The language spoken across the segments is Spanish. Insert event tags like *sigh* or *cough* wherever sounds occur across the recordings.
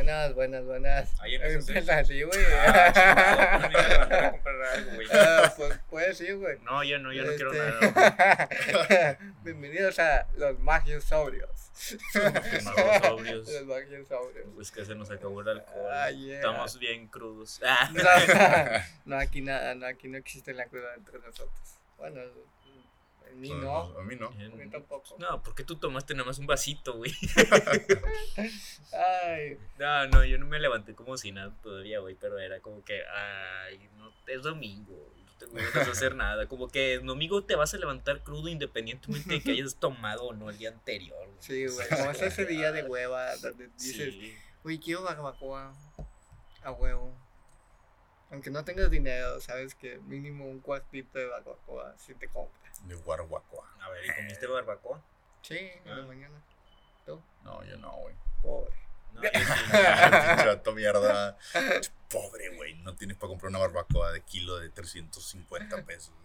Buenas, buenas, buenas. Ahí empiezas. Empieza así, güey. Ah, pues, güey. Ah, pues puede sí, güey. No, yo no, yo no quiero Este, nada. *laughs* Bienvenidos a los magios sobrios. *laughs* Magos sobrios. Los magios sobrios. Pues que se nos acabó el alcohol. Ah, yeah. Estamos bien crudos. No, *laughs* no, aquí nada, no, aquí no existe la cruda entre nosotros. Bueno, en mí no, A mí no. en mí tampoco. No, porque tú tomaste nada más un vasito, güey. *laughs* Ay, No, no, yo no me levanté como si nada todavía, güey, pero era como que, ay, no, es domingo, no ganas de hacer nada. Como que domingo te vas a levantar crudo independientemente de que hayas tomado o no el día anterior. güey. sí, güey. Como es ese día de hueva donde *laughs* dices, Sí. uy, quiero barbacoa a huevo. Aunque no tengas dinero, sabes que mínimo un cuartito de barbacoa si te compras. De Guaraguacoa. A ver, ¿y comiste barbacoa? Sí, en la Ah. mañana. Tú, No, yo no, güey. pobre. No. *laughs* Chato mierda. Pobre, güey. No tienes para comprar una barbacoa de kilo de 350 pesos. *laughs*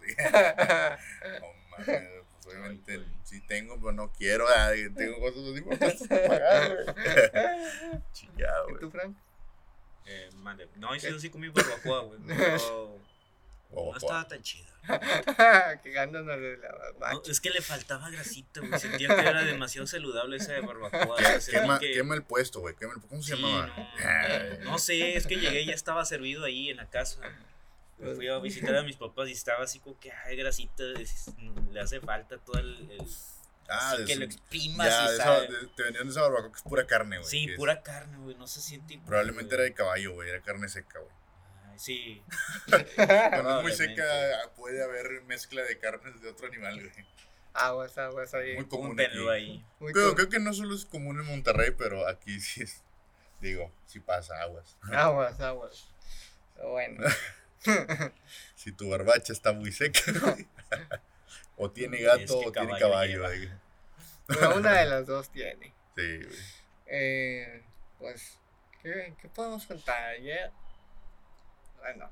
No mames, pues obviamente Ay, sí tengo, pero no quiero. tengo cosas así importantes que pagar, güey. *laughs* Chingado, ¿Y güey. tú, Frank? Eh, mande. No, yo sí, sí comí barbacoa, güey. *laughs* pero No estaba tan chida. *laughs* Quejándonos de la No, barbacoa. es que le faltaba grasita, güey. Sentía que era demasiado saludable esa de barbacoa. Quema, que- quema el puesto, güey. Quema el ¿Cómo se Sí, llamaba? no, Ay, no sé, es que llegué y ya estaba servido ahí en la casa. Me fui a visitar a mis papás y estaba así como que, ay, grasita, es- le hace falta todo el... el- Ah, así que lo exprimas Ya, y de esa- sabe. de- te vendían de esa barbacoa que es pura carne, güey. Sí, es- pura carne, güey, no se siente igual, Probablemente era de caballo, güey. Era carne seca, güey. Ay, sí. *laughs* Cuando es muy seca, puede haber mezcla de carnes de otro animal, güey. Aguas, aguas ahí. Muy común aquí. ahí. Muy Pero creo que no solo es común en Monterrey, pero aquí sí es. Digo, sí pasa aguas. Aguas, aguas. Bueno. *laughs* Si tu barbacha está muy seca, güey. *laughs* o tiene Es gato que o tiene caballo caballo. Pero una de *laughs* las dos tiene. Sí, güey. Eh, pues, ¿qué, ¿qué podemos contar? Ayer. Bueno,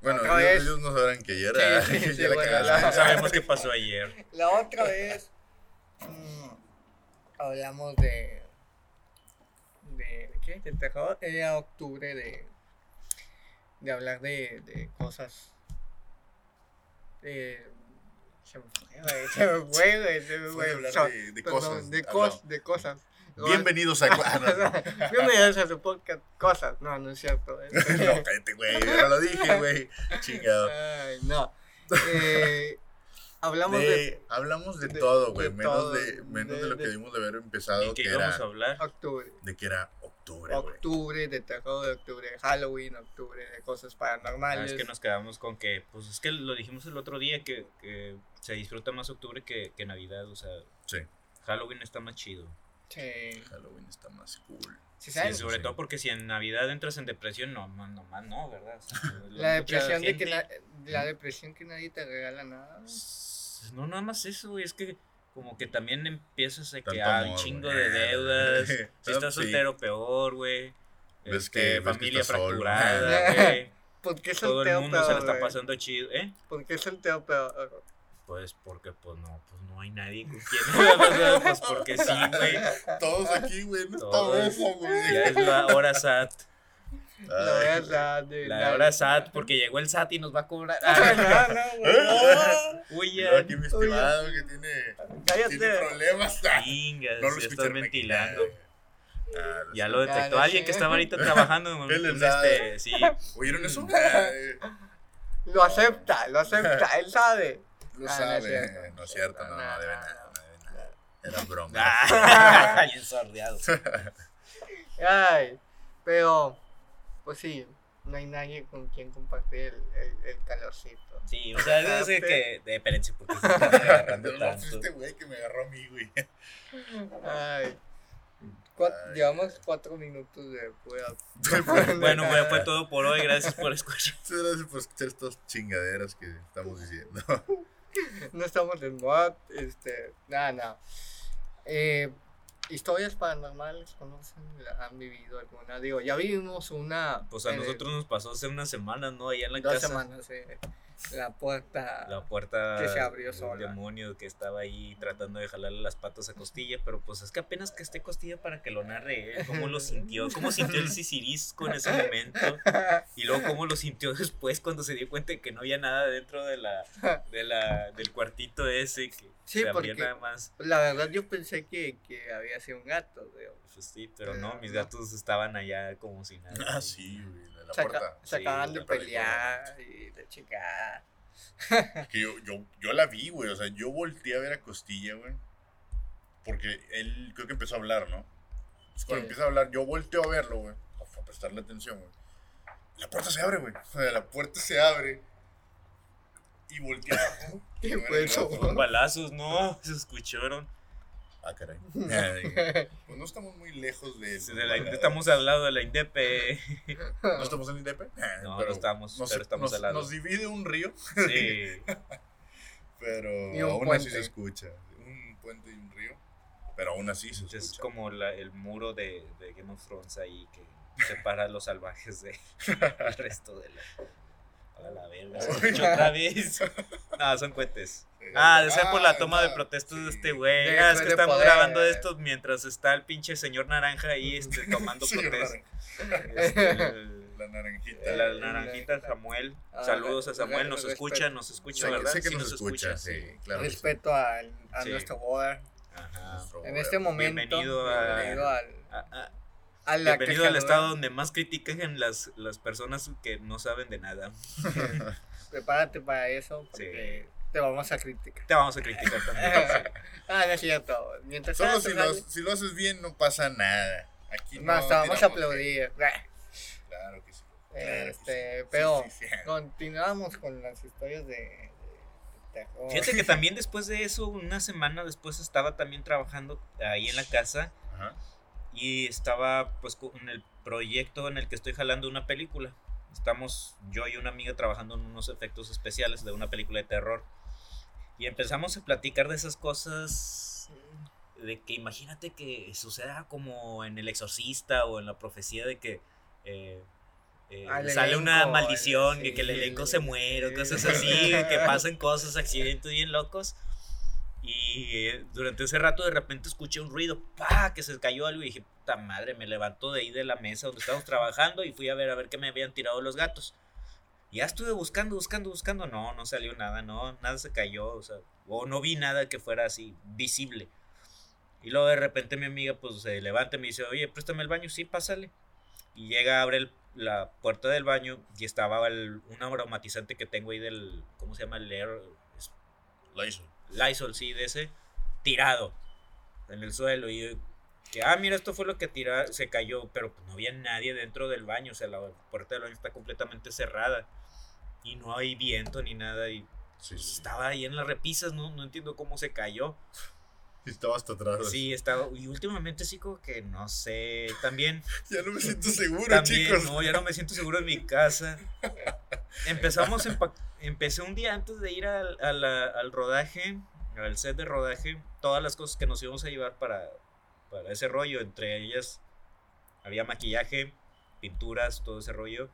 Bueno, ellos, vez. ellos no sabrán que ayer Sí, ah, sí, *laughs* ya sí, la bueno, la- No sabemos qué pasó ayer. la otra vez mm, hablamos de. de ¿Qué? De terror. Era octubre de. de hablar de, de cosas. De. Se me fue, güey. Se me fue, güey. Se me *laughs* Fue fue. hablar So- de, de perdón, cosas. De, hablamos. cos, de cosas. *laughs* Bienvenidos a. ah, no, *laughs* Bienvenidos a su podcast. Cosas. No, no es cierto. no, cállate, güey. No lo dije, güey. Chingado. Ay, no. Eh, hablamos de, De- hablamos de, de- todo, güey. de Menos, todo, de, menos de, de- lo que de- debimos de haber empezado, ¿Y que qué era, íbamos a hablar? octubre. de que era octubre, güey. Octubre, de terror, de octubre de Halloween, octubre de cosas Ah, paranormales. es que nos quedamos con que, pues es que lo dijimos el otro día, que, que se disfruta más octubre que, que Navidad, o sea, Sí, Halloween está más chido. Sí. Halloween está más cool. Sí, Sí, ¿sabes? sobre sí. todo porque si en Navidad entras en depresión, no, no, no, más no, ¿verdad? O sea, *laughs* La depresión de que na- la depresión que nadie te regala nada. No, nada más eso, güey, es que como que también empiezas a que Tanto hay un chingo de deudas. *laughs* Si estás sí. soltero, peor, güey. Ves Este, que- ves que familia fracturada, *laughs* güey. ¿Por qué Todo el soltero mundo se la peor, está güey? pasando chido, ¿eh? ¿Por qué soltero peor? Pues porque, pues no, pues no hay nadie con quien. *laughs* pues porque sí, güey. Todos aquí, güey, no Todos. está eso, güey. Ya es la hora SAT. La Ay, verdad, de La hora SAT, porque llegó el SAT y nos va a cobrar. *laughs* no, no, güey. *laughs* Ya. aquí mi estimado que tiene, Cállate. tiene problemas. Chingas, No lo ya estás ventilando. Ah, lo Ya lo detectó Ah, alguien que estaba ahorita trabajando en este, sí. ¿Oyeron eso? Lo acepta, lo acepta, él sabe. Lo Ah, no es sabe. No es cierto, no, no, debe nada. Era broma. Ah, *laughs* *laughs* bien sordeado. Ay, pero, pues sí, no hay nadie con quien compartir el, el, el calorcito. Sí, o sea, ser Ah, que. De, espérense, porque *laughs* se agarrando no tanto. este güey que me agarró a mí, güey. Ay. Ay. Llevamos cuatro minutos de pura. Bueno, pues fue todo por hoy. Gracias por escuchar. Muchas gracias por escuchar estas chingaderas que estamos diciendo. *laughs* No estamos en mod, este, nada, nada. Eh, historias paranormales conocen, han vivido alguna. Digo, ya vivimos una. Pues a nosotros nos pasó hace unas semanas, ¿no? Allá en la dos casa. semanas, eh, la puerta. La puerta Que se abrió del sola. demonio que estaba ahí tratando de jalarle las patas a Costilla, pero pues es que apenas que esté Costilla para que lo narre él, cómo lo sintió, cómo sintió el sisirisco en ese momento, y luego cómo lo sintió después cuando se dio cuenta de que no había nada dentro de la, de la, del cuartito ese, que Sí, se abría nada más. La verdad, yo pensé que, que había sido un gato, digo. Pues sí, pero no, mis No. gatos estaban allá como si nada. Ah, sí, güey, la Saca- puerta. se Sí, acaban de pelear y de chicar. Que yo, yo, yo la vi, güey. O sea, yo volteé a ver a Costilla, güey. Porque él creo que empezó a hablar, ¿no? Entonces, cuando Sí. empieza a hablar, yo volteo a verlo, güey. A prestarle atención, güey. La puerta se abre, güey. O sea, la puerta se abre. Y vato. *laughs* Balazos, no, se escucharon. Ah, caray. *laughs* Pues no estamos muy lejos de. De la- estamos al lado de la Indepe. *laughs* ¿No estamos en Indepe? No, pero no estamos, nos- pero estamos nos- al lado. Nos divide un río, Sí. *laughs* pero Y un aún así puente. se escucha. Un puente y un río, pero aún así se Es escucha. como la- el muro de, de Game of Thrones ahí que separa a los salvajes del resto de la. A la verga, se escuchó *laughs* otra vez. No, son cohetes. *laughs* Ah, de ser por la toma de Ah, protestas de este güey. Ah, es que estamos poder. grabando esto mientras está el pinche señor naranja ahí este, *laughs* tomando protestas. Este, La naranjita. la naranjita Samuel. Ah, Saludos a Samuel, nos escucha, nos escucha, ¿verdad? sé que Sí nos escucha, sí, claro. sí. Respeto al- a Sí. nuestro boda. En este momento. Bienvenido al, Ah, ah, a la Bienvenido al estado donde más critican las, las personas que no saben de nada. *laughs* Prepárate para eso, porque te vamos a criticar. Te vamos a criticar también. sí. *laughs* ah, no es cierto. Mientras Solo si lo, dale. si lo haces bien no pasa nada. Aquí no. Más, te vamos a aplaudir. Claro que sí. Claro que Este, sí. pero Sí, sí, sí. *laughs* continuamos con las historias de. Fíjate que también después de eso, una semana después estaba también trabajando ahí en la casa Ajá. Y estaba pues con el proyecto en el que estoy jalando una película. Estamos yo y una amiga trabajando en unos efectos especiales de una película de terror. Y empezamos a platicar de esas cosas de que imagínate que suceda como en El Exorcista o en la profecía de que eh, eh, Al sale una maldición, sí, y que el elenco se muere, cosas así, que pasan cosas, accidentes bien locos. Y durante ese rato de repente escuché un ruido, ¡pa! que se cayó algo y dije, puta madre, me levanto de ahí de la mesa donde estábamos trabajando y fui a ver a ver qué me habían tirado los gatos. Ya estuve buscando, buscando, buscando, no, no salió nada, no, nada se cayó, o sea, o no vi nada que fuera así visible. Y luego de repente mi amiga pues se levanta y me dice, oye, préstame el baño, sí, pásale. Y llega, abre el- la puerta del baño y estaba el, un aromatizante que tengo ahí del, ¿cómo se llama? El Air, hizo. Lysol, sí, de ese, tirado en el suelo. Y yo, que, ah, mira, esto fue lo que tira, se cayó, pero pues no había nadie dentro del baño, o sea, la puerta del baño está completamente cerrada y no hay viento ni nada. Y Sí, pues, sí. estaba ahí en las repisas, no, no entiendo cómo se cayó. Estaba hasta atrás. Sí, estaba, y últimamente sí como que no sé, también *laughs* Ya no me siento seguro, también, chicos. no, ya no me siento seguro en mi casa. Empezamos, empecé un día antes de ir al, a la- al rodaje, al set de rodaje, todas las cosas que nos íbamos a llevar para, para ese rollo. Entre ellas había maquillaje, pinturas, todo ese rollo.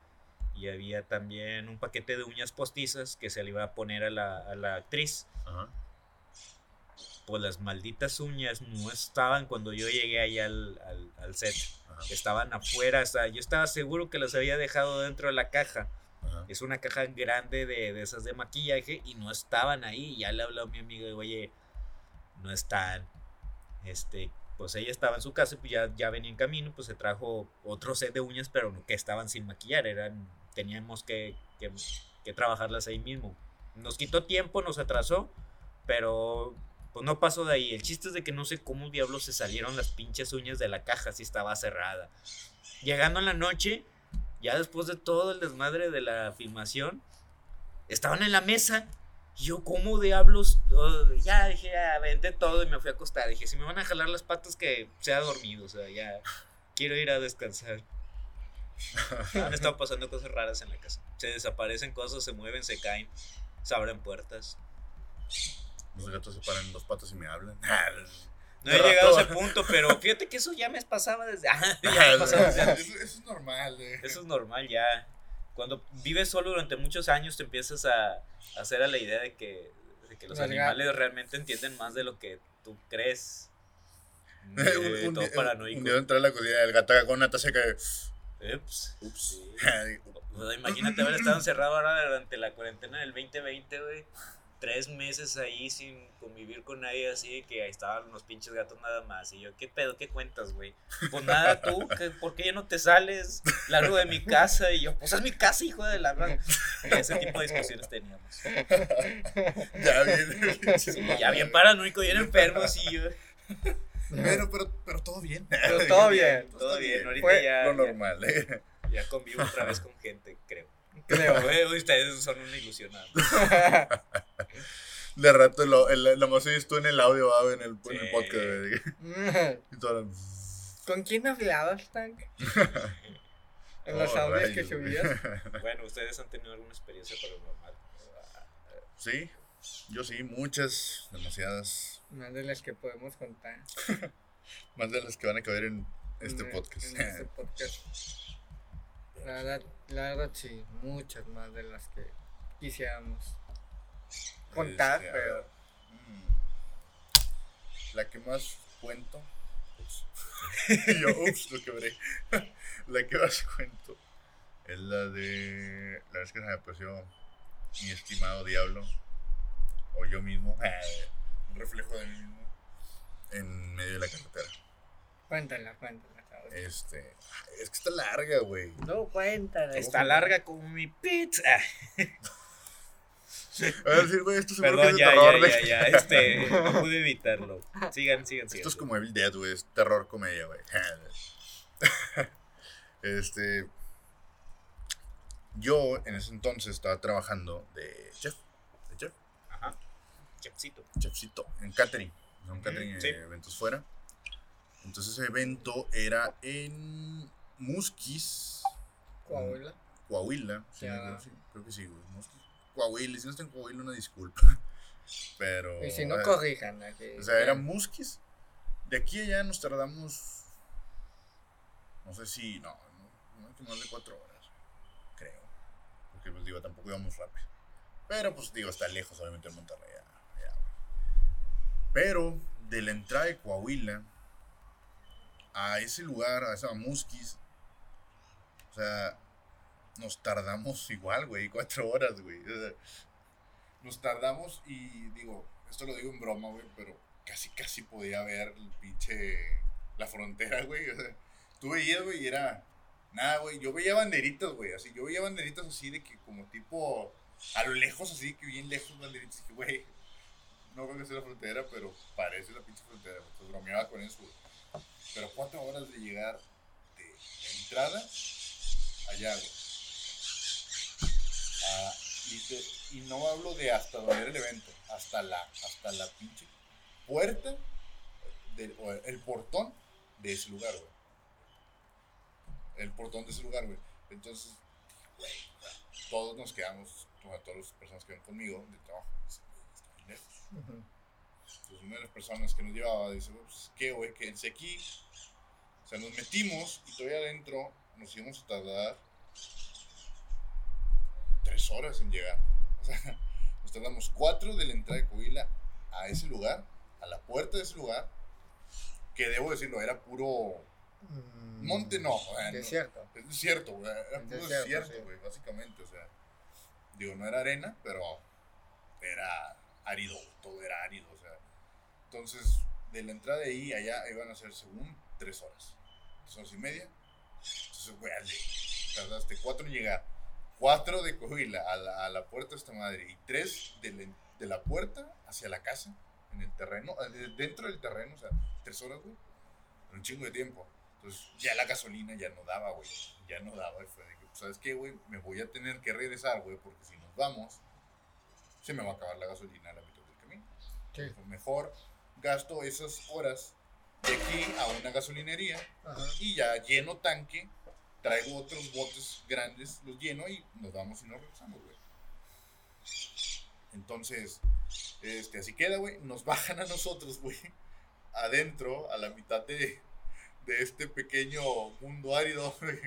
Y había también un paquete de uñas postizas que se le iba a poner a la, a la actriz. Ajá. Pues las malditas uñas no estaban cuando yo llegué ahí al, al- al set. Ajá. Estaban afuera, o sea, yo estaba seguro que las había dejado dentro de la caja. Ajá. Es una caja grande de, de esas de maquillaje y no estaban ahí. Ya le habló a mi amigo, oye, no están. Este, pues ella estaba en su casa y pues ya, ya venía en camino, pues se trajo otro set de uñas, pero que estaban sin maquillar, eran, teníamos que, que, que trabajarlas ahí mismo. Nos quitó tiempo, nos atrasó, pero pues no pasó de ahí. El chiste es de que no sé cómo diablos se salieron las pinches uñas de la caja si estaba cerrada. Llegando en la noche, ya después de todo el desmadre de la filmación, estaban en la mesa. Y yo, ¿cómo diablos? Oh, ya dije, ya aventé todo y me fui a acostar. Dije, si me van a jalar las patas, que sea dormido. O sea, ya quiero ir a descansar. *laughs* Han estado pasando cosas raras en la casa. Se desaparecen cosas, se mueven, se caen, se abren puertas. Los gatos se paran en dos patas y me hablan. *laughs* No he llegado a ese punto, pero fíjate que eso ya me pasaba desde. Ah, *laughs* ya me pasaba desde antes. eso, eso es normal, eh. Eso es normal ya. Cuando vives solo durante muchos años te empiezas a, a hacer a la idea de que, de que los animales realmente entienden más de lo que tú crees. *laughs* un, Eh, un todo día- paranoico. un día entré a la cocina el gato con una taza que. Ups. Ups. Sí. Imagínate haber estado encerrado ahora durante la cuarentena del 2020, güey. Tres meses ahí sin convivir con nadie, así de que ahí estaban los pinches gatos nada más. Y yo, ¿qué pedo? ¿Qué cuentas, güey? Pues nada, tú, ¿qué- ¿por qué ya no te sales? Largo de mi casa. Y yo, pues es mi casa, hijo de la gran. Y ese tipo de discusiones teníamos. ya bien. Sí, ya bien paranoico, bien enfermo, sí, yo. Pero, pero, pero todo bien. Pero todo bien. Todo bien, ahorita Fue ya, Lo ya, normal, eh. ya convivo otra vez con gente, creo. Creo. Güey, Ustedes son un ilusionado. *laughs* De rato, lo, el, la más oyes tú en el audio, va, en el, en el podcast. *laughs* Y todo, ¿Con quién hablabas, Tank? *laughs* En los Oh, audios que subías. Bueno, ¿ustedes han tenido alguna experiencia paranormal? Sí, yo sí, muchas, demasiadas. Más de las que podemos contar. Más de las que van a caber en este En- podcast. en este podcast. La verdad, la verdad sí, muchas más de las que quisiéramos contar, Este, pero ver, mm, La que más cuento. *laughs* yo, ups, lo quebré. *laughs* La que más cuento es la de. La vez que se me apareció mi estimado diablo. O yo mismo. *laughs* Un reflejo de mí mismo. En medio de la carretera. cuéntala, cuéntala. Este. Es que está larga, güey. No, cuéntala. Está larga como mi pizza. *laughs* A ver, sí, güey, esto seguro que es Perdón, ya, terror. ya, ya, ya. Este, *laughs* no pude evitarlo. Sigan, sigan, sigan. Esto es como Evil Dead, güey. Es terror comedia, güey. *laughs* este. Yo en ese entonces estaba trabajando de chef. De chef. Ajá. Chefcito. Chefcito. En catering. Un Ujú, catering sí. de eventos fuera. Entonces ese evento era en Musquis, Coahuila. Coahuila. Sí, creo, sí, creo que sí, güey. Musquis. Coahuila. Si no está en Coahuila, una disculpa. *laughs* Pero. Y si no, eh, corrijan. aquí. O sea, era Musquis. De aquí a allá nos tardamos. No sé si. No, no, no que más de cuatro horas. Creo. Porque, pues digo, tampoco íbamos rápido. Pero, pues digo, está lejos, obviamente, en Monterrey. ya, ya, güey. Pero, de la entrada de Coahuila a ese lugar, a esa Musquis. O sea, nos tardamos igual, güey, cuatro horas, güey. Nos tardamos y digo, esto lo digo en broma, güey, pero casi, casi podía ver el pinche, la frontera, *laughs* güey. O sea, tú veías, güey, y era, nada, güey, yo veía banderitas, güey, así, yo veía banderitas así de que como tipo, a lo lejos, así, que bien lejos banderitas, que, güey, no creo que sea la frontera, pero parece la pinche frontera, entonces bromeaba con eso, güey. Pero cuatro horas de llegar de entrada allá, güey. Ah, y, no hablo de hasta donde era el evento, hasta la, hasta la pinche puerta, el portón de ese lugar, güey. El portón de ese lugar, güey. Entonces, güey, todos nos quedamos, todas las personas que ven conmigo de trabajo, dicen, "Güey, está bien Entonces una de las personas que nos llevaba dice, pues, ¿qué, güey? Quédense aquí. O sea, nos metimos y todavía adentro nos íbamos a tardar tres horas en llegar. O sea, *laughs* nos tardamos cuatro de la entrada de Coahuila a ese lugar, a la puerta de ese lugar, que debo decirlo, era puro Mm, monte, no. o sea, no- Desierto. es desierto, güey. Era puro Desierto, desierto, sí. güey, básicamente. O sea, digo, no era arena, pero era árido, todo era árido, o sea. Entonces, de la entrada de ahí allá iban a ser, según, tres horas. Tres horas y media. Entonces, güey, tardaste cuatro en llegar. Cuatro de Coahuila a la, a la puerta de esta madre. Y tres de la, de la puerta hacia la casa, en el terreno, eh, de- dentro del terreno, o sea, tres horas, güey. Un chingo de tiempo. Entonces, ya la gasolina ya no daba, güey. Ya no daba. Y fue de que, pues, ¿sabes qué, güey? Me voy a tener que regresar, güey, porque si nos vamos, se me va a acabar la gasolina a la mitad del camino. Sí. Pues, mejor gasto esas horas de aquí a una gasolinería Ajá. y ya lleno tanque, traigo otros botes grandes, los lleno y nos vamos y nos regresamos, güey. Entonces, este, así queda, güey. Nos bajan a nosotros, güey. adentro, a la mitad de, de este pequeño mundo árido. güey.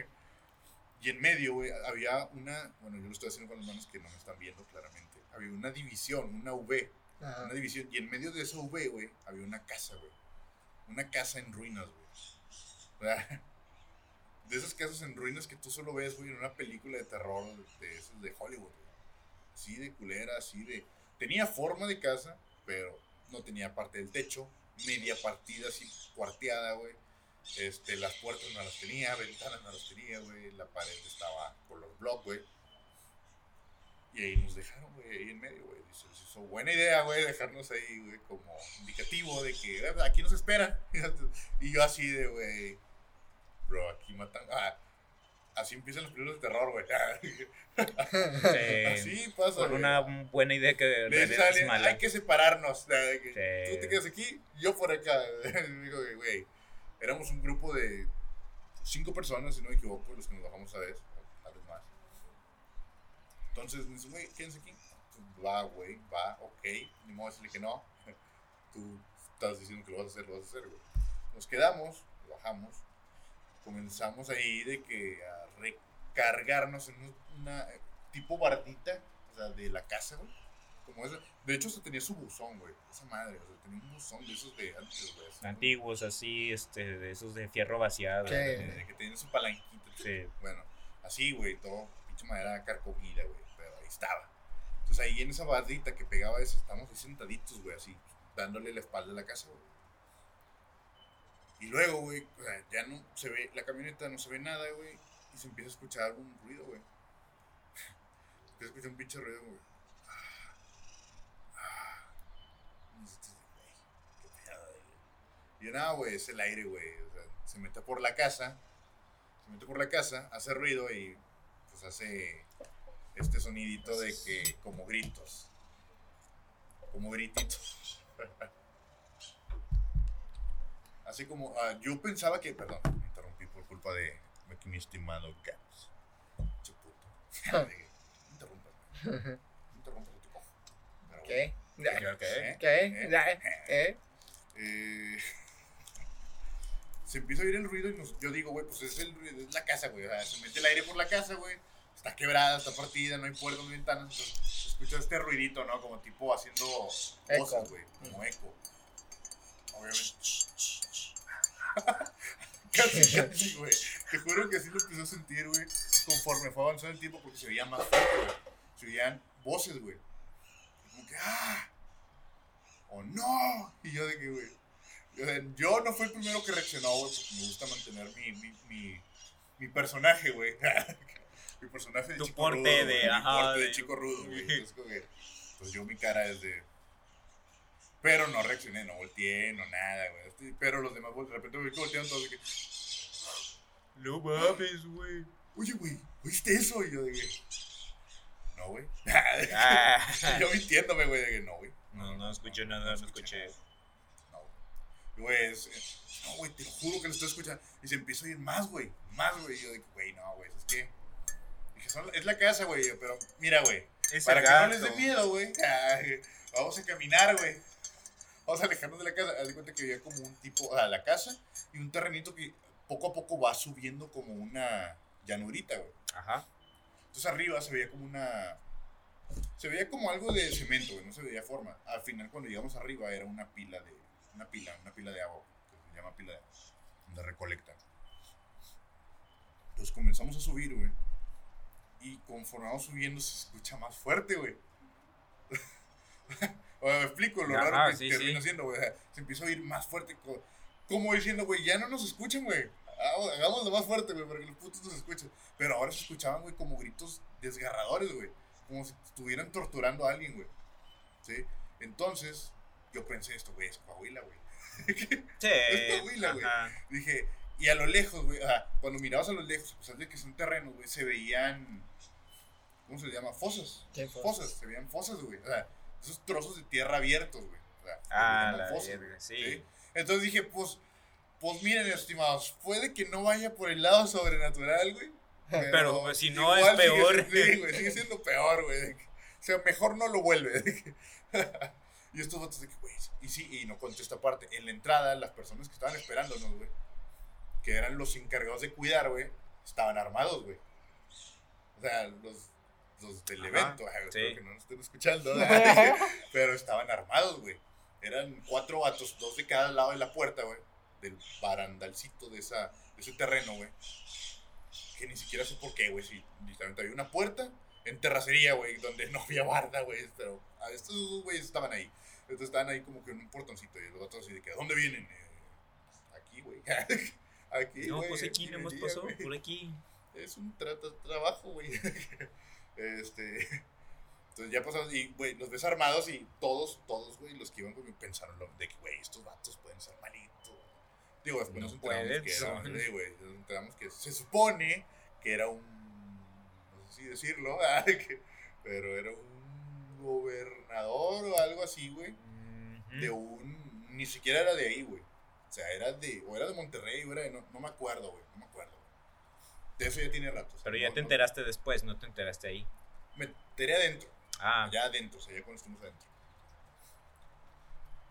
Y en medio, güey, había una, bueno, yo lo estoy haciendo con las manos que no me están viendo claramente. Había una división, una V, Una división. Y en medio de esa V, güey, había una casa, güey. Una casa en ruinas, güey. *laughs* De esas casas en ruinas que tú solo ves, güey, en una película de terror de esos de Hollywood, güey. Así de culera, así de... Tenía forma de casa, pero no tenía parte del techo. Media partida así cuarteada, güey. Este, las puertas no las tenía, ventanas no las tenía, güey. La pared estaba color block, güey. Y ahí nos dejaron, güey, ahí en medio, güey. Dice, hizo buena idea, güey, dejarnos ahí, güey, como indicativo de que "Eh, aquí nos esperan. *laughs* y yo así de, güey, bro, aquí matan. Ah, así empiezan los películas de terror, güey. *laughs* Sí. así pasa. Por güey. una buena idea que Le realidad sale, es mala. hay que separarnos. *laughs* de que Sí. Tú te quedas aquí, yo por acá. Digo, güey, éramos un grupo de cinco personas, si no me equivoco, los que nos bajamos a vez, o tal vez más. Entonces, me dice, güey, quédense aquí. Va, güey, va, ok. Ni modo de decirle que no. *laughs* Tú estás diciendo que lo vas a hacer, lo vas a hacer, güey. Nos quedamos, bajamos, comenzamos ahí de que a recargarnos en un- una eh, tipo bardita, o sea, de la casa, güey. Como esa. De hecho, se tenía su buzón, güey. Esa madre, o sea, tenía un buzón de esos de antes, güey. Antiguos, así, este, de esos de fierro vaciado. Sí. que tenían su palanquita. Sí. Bueno, así, güey, todo pinche madera carcomida, güey, estaba. Entonces ahí en esa bardita que pegaba eso, estábamos ahí sentaditos, güey, así, dándole la espalda a la casa, güey. Y luego, güey, o sea, ya no se ve, la camioneta no se ve nada, güey, y se empieza a escuchar un ruido, güey. *laughs* empieza a escuchar un pinche ruido, güey. Ah, ah. Y nada, güey, es el aire, güey. O sea, se mete por la casa, se mete por la casa, hace ruido y pues hace este sonidito de que como gritos. Como grititos. *laughs* Así como, ah, yo pensaba que, perdón, me interrumpí por culpa de mi estimado Gams. Che puto. *laughs* No interrumpas, güey. No interrumpas, te cojo. ¿Qué? ¿qué? ¿eh? ¿Qué? ¿Ya? ¿Eh? Eh, *laughs* se empieza a oír el ruido y nos- yo digo, güey, pues es el ruido, es la casa, güey. O sea, se mete el aire por la casa, güey. Está quebrada, está partida, no hay puertas, no hay ventanas. Entonces se escucha este ruidito, ¿no? Como tipo haciendo cosas, güey. Como eco. Obviamente. *laughs* casi, casi, güey. Te juro que así lo empezó a sentir, güey. Conforme fue avanzando el tiempo porque se veía más fuerte, güey. Se oían voces, güey. Como que, ¡ah! ¡Oh, no! Y yo de que, güey. Yo no fui el primero que reaccionó, güey, porque me gusta mantener mi, mi, mi, mi personaje, güey. *laughs* mi personaje de Tu chico porte rudo, de, güey, mi porte de, de- chico rudo, güey. Entonces, como que, pues yo mi cara es de... Pero no reaccioné, no volteé, no nada, güey. Pero los demás, de repente me vi voltearon todos que... No mames, güey. Oye, güey, ¿oíste eso? Y yo que... No, güey. Ah. *laughs* yo mintiéndome, güey, que no, güey. No, no escuché nada, no escuché. No, güey. Es- no, güey, te juro que lo estoy escuchando. Y se empieza a oír más, güey. Más, güey. Y yo que, güey, no, güey, es que... Son- es la casa, güey. Pero mira, güey. Para que no les dé gato. miedo, güey. *laughs* Vamos a caminar, güey. Vamos a alejarnos de la casa. Haz de cuenta que había como un tipo a la casa y un terrenito que poco a poco va subiendo como una llanurita, güey. Ajá. Entonces arriba se veía como una. Se veía como algo de cemento, güey. No se veía forma. Al final, cuando llegamos arriba, era una pila de. Una pila, una pila de agua. Que se llama pila de agua. Donde recolectan. Entonces comenzamos a subir, güey. Y conforme vamos subiendo, se escucha más fuerte, güey. *laughs* o sea, me explico lo Ajá, raro que sí, termina sí. siendo, güey. O sea, Se empieza a oír más fuerte. co- Como diciendo, güey, ya no nos escuchen, güey. Hagámoslo más fuerte, güey, para que los putos nos escuchen. Pero ahora se escuchaban, güey, como gritos desgarradores, güey. Como si estuvieran torturando a alguien, güey. ¿Sí? Entonces, yo pensé esto, güey, es Coahuila, güey. *laughs* Sí. Es Coahuila, güey. Dije, y a lo lejos, güey, o sea, cuando mirabas a lo lejos, a pesar de que son terrenos, güey, se veían, ¿cómo se le llama? Fosas. Sí, fosas. Fosas, se veían fosas, güey. O sea, esos trozos de tierra abiertos, güey. O sea, se Ah, la fosas, güey, sí. Entonces dije, pues, pues miren, estimados, puede que no vaya por el lado sobrenatural, güey. *laughs* Pero, pues, si no, es sigue peor. siendo- sí, güey, sigue siendo peor, güey. O sea, mejor no lo vuelve. *laughs* Y estos vatos de que, güey, y sí, y no conté esta parte. En la entrada, las personas que estaban esperándonos, güey, que eran los encargados de cuidar, güey, estaban armados, güey. O sea, los, los del Ajá, evento, ay, espero sí. que no nos estén escuchando, *laughs* *laughs* pero estaban armados, güey. Eran cuatro vatos, dos de cada lado de la puerta, güey, del barandalcito de, esa, de ese terreno, güey. Que ni siquiera sé por qué, güey, si literalmente había una puerta en terracería, güey, donde no había barda, güey, pero a estos güeyes estaban ahí. Entonces estaban ahí como que en un portoncito y los vatos así de que, ¿a dónde vienen? "Eh, aquí, güey. *laughs* aquí, No, güey, pues aquí el día, pasó, güey". por aquí. Es un tra- tra- trabajo, güey. Este. *laughs* Entonces ya pasamos y, güey, los ves armados y todos, todos, güey, los que iban conmigo pensaron lo- de que, güey, estos vatos pueden ser malitos. Digo, después No nos enteramos que era, güey, nos enteramos que se supone que era un, no sé si decirlo, *laughs* ah, que- pero era un gobernador o algo así, güey, de un, ni siquiera era de ahí, güey. O sea, era de, o era de Monterrey, o era de, no, no me acuerdo, güey, no me acuerdo. De eso ya tiene rato. o sea, Pero no- ya te no- enteraste después, no te enteraste ahí. me enteré adentro. Ah, Allá adentro, o sea, ya cuando estuvimos adentro.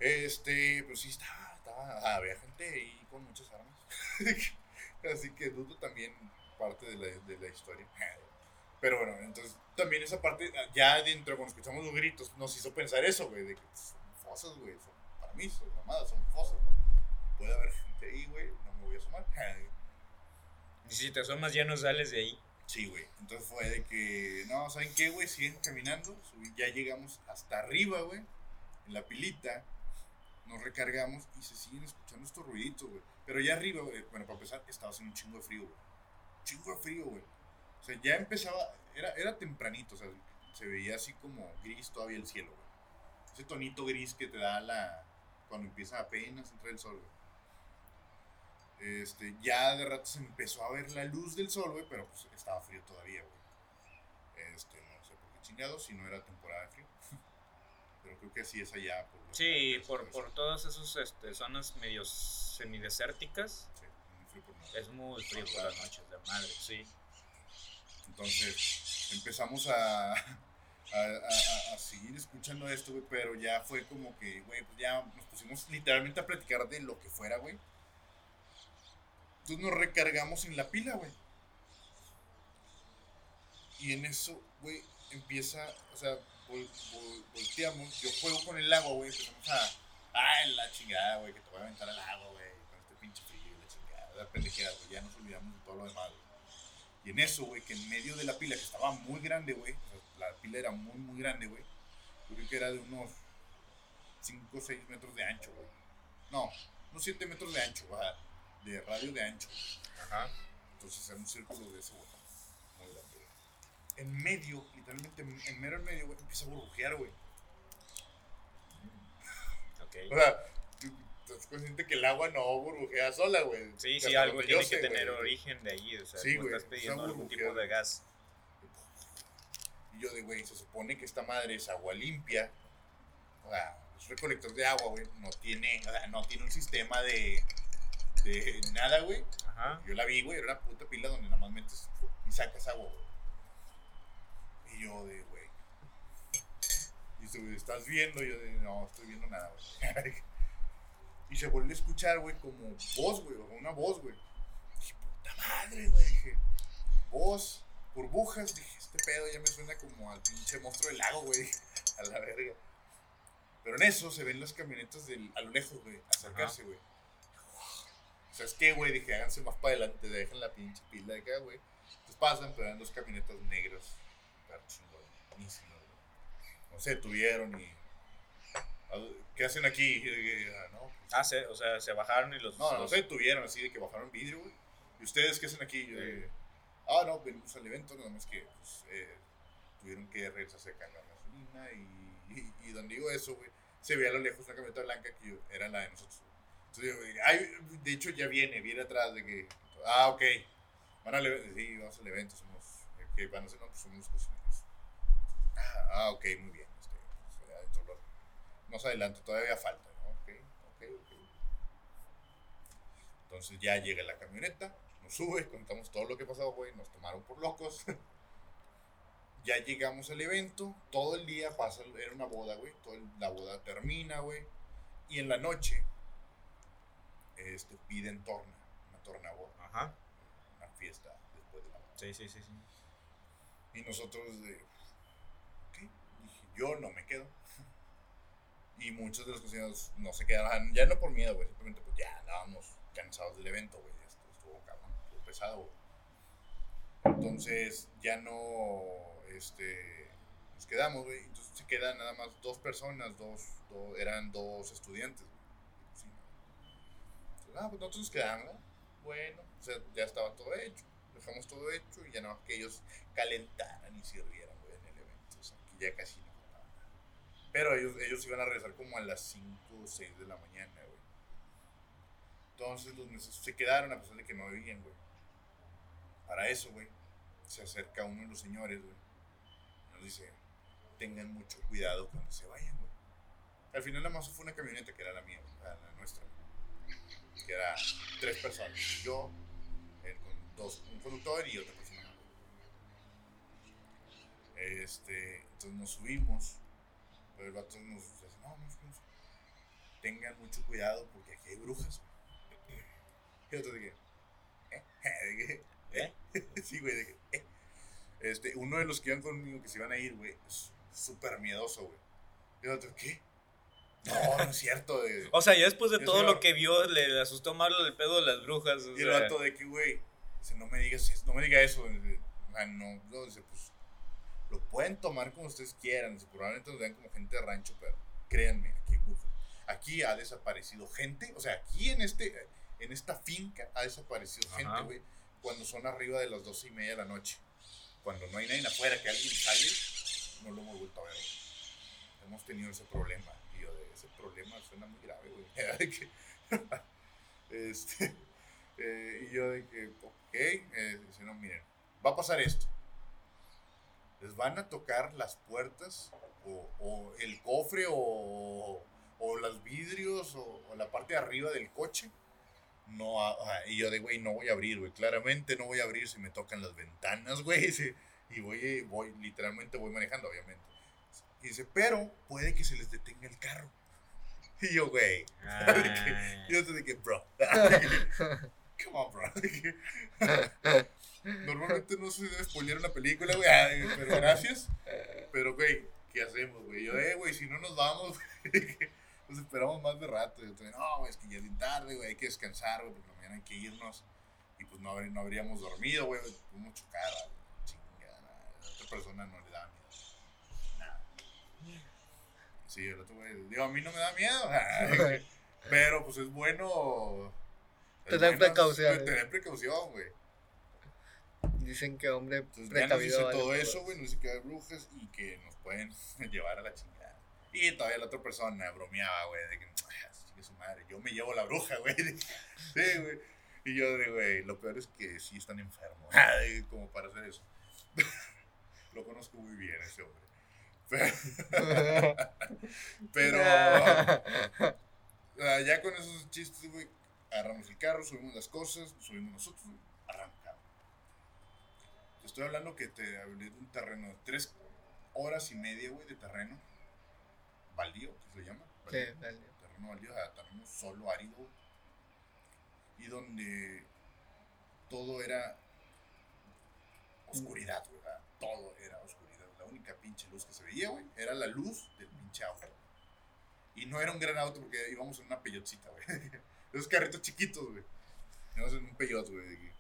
Este, pues sí, estaba, estaba, había gente ahí con muchas armas. *laughs* Así que dudo también parte de la, de la historia. Pero bueno, entonces también esa parte, ya adentro, cuando escuchamos los gritos, nos hizo pensar eso, güey, de que son fosas, güey, son, para mí son mamadas, son fosas. Puede haber gente ahí, güey, no me voy a asomar. *laughs* y si te asomas ya no sales de ahí. Sí, güey. Entonces fue de que, no, ¿saben qué, güey? Siguen caminando. ya llegamos hasta arriba, güey. En la pilita. Nos recargamos y se siguen escuchando estos ruiditos, güey. Pero ya arriba, güey. Bueno, para empezar, estaba haciendo un chingo de frío, güey. Chingo de frío, güey. O sea, ya empezaba. Era, era tempranito, o sea, se veía así como gris todavía el cielo, güey. Ese tonito gris que te da la. Cuando empieza apenas a entrar el sol, güey. Este, ya de rato se empezó a ver la luz del sol, güey, pero pues estaba frío todavía, güey. Este, no sé por qué chingados, si no era temporada de frío. *laughs* pero creo que así es allá. Por los Sí, por, todo por todas esas este, zonas medio semidesérticas, Sí, muy frío por noche. es muy frío por las noches de madre, sí. Entonces empezamos a, *laughs* a, a- a- a seguir escuchando esto, güey, pero ya fue como que, güey, pues ya nos pusimos literalmente a platicar de lo que fuera, güey. Entonces nos recargamos en la pila, güey. Y en eso, güey, empieza, o sea, vol- vol- volteamos, yo juego con el agua, güey, empezamos a, ay, la chingada, güey, que te voy a aventar al agua, güey, con este pinche frío, y la chingada, la pendejada, güey, ya nos olvidamos de todo lo demás, güey. Y en eso, güey, que en medio de la pila, que estaba muy grande, güey, la pila era muy, muy grande, güey, creo que era de unos 5 o 6 metros de ancho, güey. No, unos 7 metros de ancho, güey, de radio de ancho. Ajá. Entonces era un círculo de ese, güey. Muy grande, güey. En medio, literalmente, en, mero en medio, güey, empieza a burbujear, güey. Ok. O sea, tú- tú estás consciente que el agua no burbujea sola, güey. Sí, Hasta sí, algo tiene que tener güey. origen de ahí, o sea, Sí, tú güey, estás está pidiendo algún tipo de gas. Y yo de, güey, se supone que esta madre es agua limpia. O sea, es recolector de agua, güey. No tiene, o sea, no tiene un sistema de, de nada, güey. Ajá. Yo la vi, güey, era una puta pila donde nada más metes y sacas agua, güey. Y yo de, güey. Y dice, güey, ¿estás viendo? Y yo de, no, estoy viendo nada, güey. *laughs* y se vuelve a escuchar, güey, como voz, güey, o una voz, güey. Dije, puta madre, güey. Dije, voz, burbujas. Dije, este pedo ya me suena como al pinche monstruo del lago, güey. *laughs* A la verga. Pero en eso se ven las camionetas del, a lo lejos, güey, acercarse, güey. ¿Sabes qué, güey? Dije, háganse más para adelante, dejen la pinche pila de acá, güey. Entonces pasan, pero eran dos camionetas negras. Chingón, buenísimo, güey. No se detuvieron y. ¿Qué hacen aquí? "Ah, no, pues, Ah, se- o sea, se bajaron y los... no, no los- se detuvieron así de que bajaron vidrio, güey. ¿Y ustedes qué hacen aquí? Yo de, ah, no, venimos al evento, nada más que pues, eh, tuvieron que regresarse a cargar gasolina y, y, y donde digo eso, güey, se veía a lo lejos una camioneta blanca que yo- era la de nosotros. De hecho ya viene, viene atrás de que, ah, ok, van al sí, vamos al evento, somos, que van a ser, no, pues somos cocineros. Ah, ah, ok, muy bien. Este, pues, más adelante, todavía falta, ¿no? Ok, ok, ok. Entonces ya llega la camioneta, nos sube, contamos todo lo que pasó, güey, nos tomaron por locos. *laughs* ya llegamos al evento, todo el día pasa, era una boda, güey, la boda termina, güey, y en la noche, este, piden torna, una torna boda, Ajá. una fiesta después de la boda. Sí, sí, sí, sí. Y nosotros ¿qué? Dije, yo no me quedo. Y muchos de los cocineros no se quedaban, ya no por miedo, güey, simplemente pues ya andábamos cansados del evento, güey, ya estuvo, cabrón, estuvo pesado, güey. Entonces ya no, este, nos quedamos, güey, entonces se quedan nada más dos personas, dos, dos- eran dos estudiantes. Entonces, ah, pues nosotros nos quedamos. Bueno, o sea, ya estaba todo hecho, dejamos todo hecho y ya más que ellos calentaran y sirvieran, güey, en el evento, o sea, que ya casi no faltaba nada. Pero ellos, ellos iban a regresar como a las 5 o 6 de la mañana, güey. Entonces los meseros se quedaron a pesar de que no bebían, güey. Para eso, güey, se acerca uno de los señores, güey. Nos dice, tengan mucho cuidado cuando se vayan, güey. Al final nada más fue una camioneta que era la mía, güey, la, la nuestra. Que era tres personas. Yo, él con dos, un conductor y otra persona. Este, entonces nos subimos. Pero el vato nos dice, no, no, no. Tengan mucho cuidado porque aquí hay brujas. Y otro de que, ¿eh? *laughs* De ¿eh? *laughs* Sí, güey, de ¿eh? Este, uno de los que iban conmigo que se iban a ir, güey, es súper miedoso, güey. Y el otro, ¿qué? No, no es cierto. de- *laughs* O sea, ya después de Yo todo lo que vio, le asustó más el pedo de las brujas. o Y el sea. vato de que, güey, no me digas eso, no me diga eso. dice, "Ah, no, no, dice, pues, lo pueden tomar como ustedes quieran. dice, probablemente nos vean como gente de rancho, pero créanme, aquí, aquí ha desaparecido gente. O sea, aquí en este, en esta finca ha desaparecido Ajá. gente, güey, cuando son arriba de las doce y media de la noche. Cuando no hay nadie afuera, que alguien sale, no lo hemos vuelto a ver. güey. Hemos tenido ese problema. Ese problema suena muy grave, güey. *laughs* *laughs* Este, eh, y yo de que, ok, eh, dice, no, miren, va a pasar esto. Les van a tocar las puertas o, o el cofre o, o los vidrios o, o la parte de arriba del coche. No, a- a- y yo de, güey, no voy a abrir, güey. Claramente no voy a abrir si me tocan las ventanas, *laughs* güey. Y voy, voy, literalmente voy manejando, obviamente. Y dice, pero puede que se les detenga el carro. *laughs* Y yo, güey. *laughs* Ah. Y yo te dije, bro. *laughs* Come on, bro. Normalmente no se debe spoilear una película, güey. Pero gracias. Pero, güey, ¿qué hacemos, güey? Yo, eh, güey, si no nos vamos, nos esperamos más de rato. Yo te digo, no, güey, es que ya es bien tarde, güey, hay que descansar, güey, porque mañana hay que irnos. Y pues no, no habríamos dormido, güey, pudimos chocar a la chingada. A la otra persona no le daba miedo. Sí, el otro güey, digo, a mí no me da miedo. *laughs* pero pues es bueno. es Tener bueno precauciones. Tener precaución, güey. Dicen que hombre Entonces ya nos dice todo eso, güey, nos dice que hay brujas y que nos pueden *laughs* llevar a la chingada. Y todavía la otra persona bromeaba, güey, de que, "Ah, chingue su madre, yo me llevo la bruja, *laughs* güey. Sí, güey. Y yo de, güey, lo peor es que sí están enfermos, como para hacer eso. Lo conozco muy bien ese hombre. *laughs* Pero, *laughs* ah, ya con esos chistes, güey, agarramos el carro, subimos las cosas, subimos nosotros, arrancamos. Te estoy hablando que te hablé de un terreno de tres horas y media, güey, de terreno. Baldío, que se llama. Sí, Baldío. Terreno baldío, o sea, terreno solo, árido. Y donde todo era oscuridad, güey. Todo era oscuridad. Única pinche luz que se veía, güey, era la luz del pinche auto. Y no era un gran auto porque íbamos en una peyotcita, güey. *laughs* Esos carritos chiquitos, güey. Íbamos en un peyot, güey.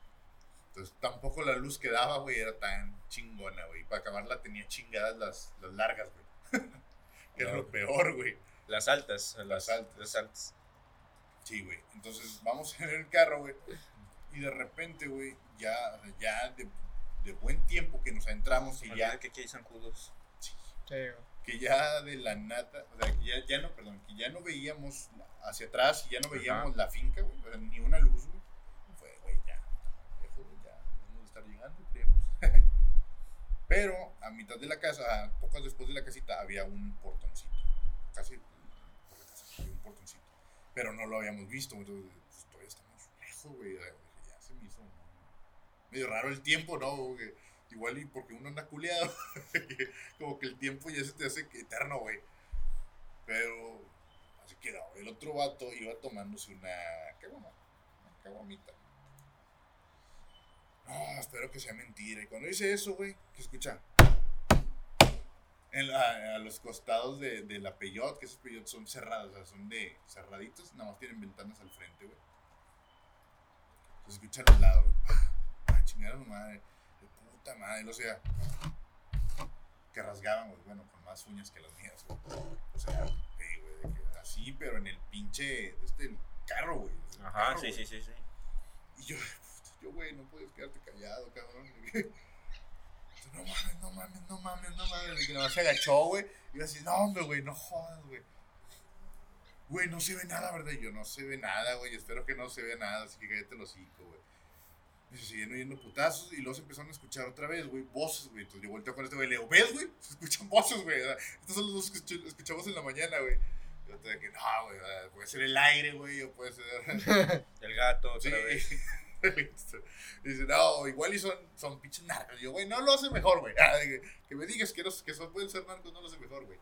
Entonces tampoco la luz que daba, güey, era tan chingona, güey. Para acabarla tenía chingadas las, las largas, güey. *laughs* que era lo peor, güey. Las altas. Las, Las altas. Las altas. Sí, güey. Entonces vamos *laughs* en el carro, güey. Y de repente, güey, ya, ya de, de buen tiempo que nos adentramos y Ya que aquí hay zancudos. Sí, que ya de la nata, o sea, que ya, ya no, perdón, que ya no veíamos hacia atrás y ya no veíamos la finca, güey, o sea, ni una luz, güey. Fue, güey, ya, lejos, ya, debemos de estar llegando, creemos. *laughs* Pero a mitad de la casa, a pocas después de la casita, había un portoncito. Casi por la casa, había un portoncito. Pero no lo habíamos visto, entonces pues, todavía estamos lejos, güey. o sea, dije, Ya se me hizo medio raro el tiempo, ¿no? Igual y porque uno anda culeado. *laughs* como que el tiempo ya se te hace eterno, güey. Pero así quedó. El otro vato iba tomándose una caguama. Una caguamita. No, espero que sea mentira. Y cuando dice eso, güey, que escucha. En a los costados de, de la peyot, que esos peyot son cerrados, o sea, son de cerraditos, nada más tienen ventanas al frente, güey. Se escucha a los lados, güey. Ah, chingada su madre. De puta madre, o sea. Que rasgaban, güey, bueno, con más uñas que las mías, güey. O sea, eh, güey, de que así, pero en el pinche, este, carro, güey. el Ajá, carro, sí, güey. sí, sí, sí. Y yo, yo, güey, no puedes quedarte callado, cabrón. No mames, no mames, no mames, no mames. Y que nomás se agachó, güey. Y yo así, no, hombre, güey, no jodas, güey. Güey, no se ve nada, ¿verdad? Y yo, no se ve nada, güey. Espero que no se vea nada, así que cállate el hocico, güey. Y se siguen oyendo putazos y luego se empezaron a escuchar otra vez, güey, voces, güey. Entonces yo volteo con este güey y le digo, ¿ves, güey? Se escuchan voces, güey. Estos son los dos que escuch- escuchamos en la mañana, güey. Yo te dije, no, güey, puede ser el aire, güey, o puede ser *laughs* El gato, Sí. otra vez. *laughs* Dice, no, igual y son, son pinches narcos. Yo, güey, no lo hace mejor, güey. *laughs* Que, que me digas que, no, que son, pueden ser narcos, no lo hace mejor, güey.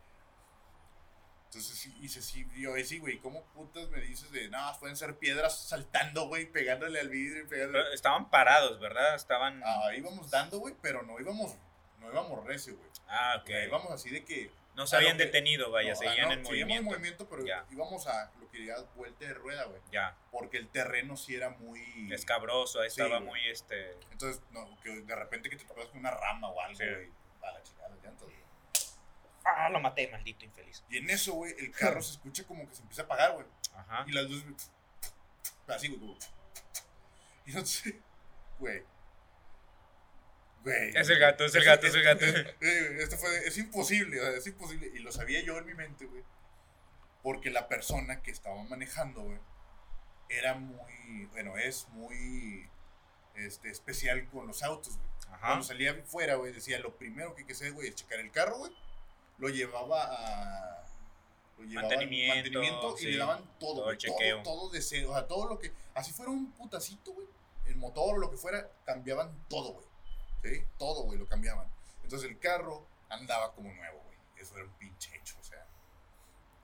Entonces, sí, dice, sí, yo, sí, güey, ¿cómo putas me dices de, no, pueden ser piedras saltando, güey, pegándole al vidrio y pegándole? Pero estaban parados, ¿verdad? Estaban. Ah, íbamos dando, güey, pero no íbamos, no íbamos recio, güey. Ah, ok. íbamos así de que... No se habían que- detenido, vaya, no, ah, seguían no, en movimiento. movimiento, pero Ya. íbamos a lo que diría vuelta de rueda, güey. Ya, Porque el terreno sí era muy... escabroso, ahí Sí, estaba güey. muy este. Entonces, no, que de repente que te topas con una rama o algo, Sí. güey. A la chingada, llantas, güey. Ah, lo maté, maldito infeliz. Y en eso, güey, el carro se escucha como que se empieza a apagar, güey. Ajá. Y las luces, así, güey, como. Y sé, güey. Güey. Es el gato, es el gato, es el gato. *laughs* eh, Esto fue, es imposible, o sea, es imposible. Y lo sabía yo en mi mente, güey. Porque la persona que estaba manejando, güey, era muy, bueno, es muy este, especial con los autos, güey. Ajá. Cuando salía fuera, güey, decía, lo primero que hay que hacer, güey, es checar el carro, güey. Lo llevaba a... Lo llevaba al Mantenimiento, mantenimiento y le daban todo, Todo chequeo. Todo, todo de cero, o sea, todo lo que... Así fuera un putacito, güey. El motor o lo que fuera, cambiaban todo, güey. ¿Sí? Todo, güey, lo cambiaban. Entonces el carro andaba como nuevo, güey. Eso era un pinche hecho, o sea.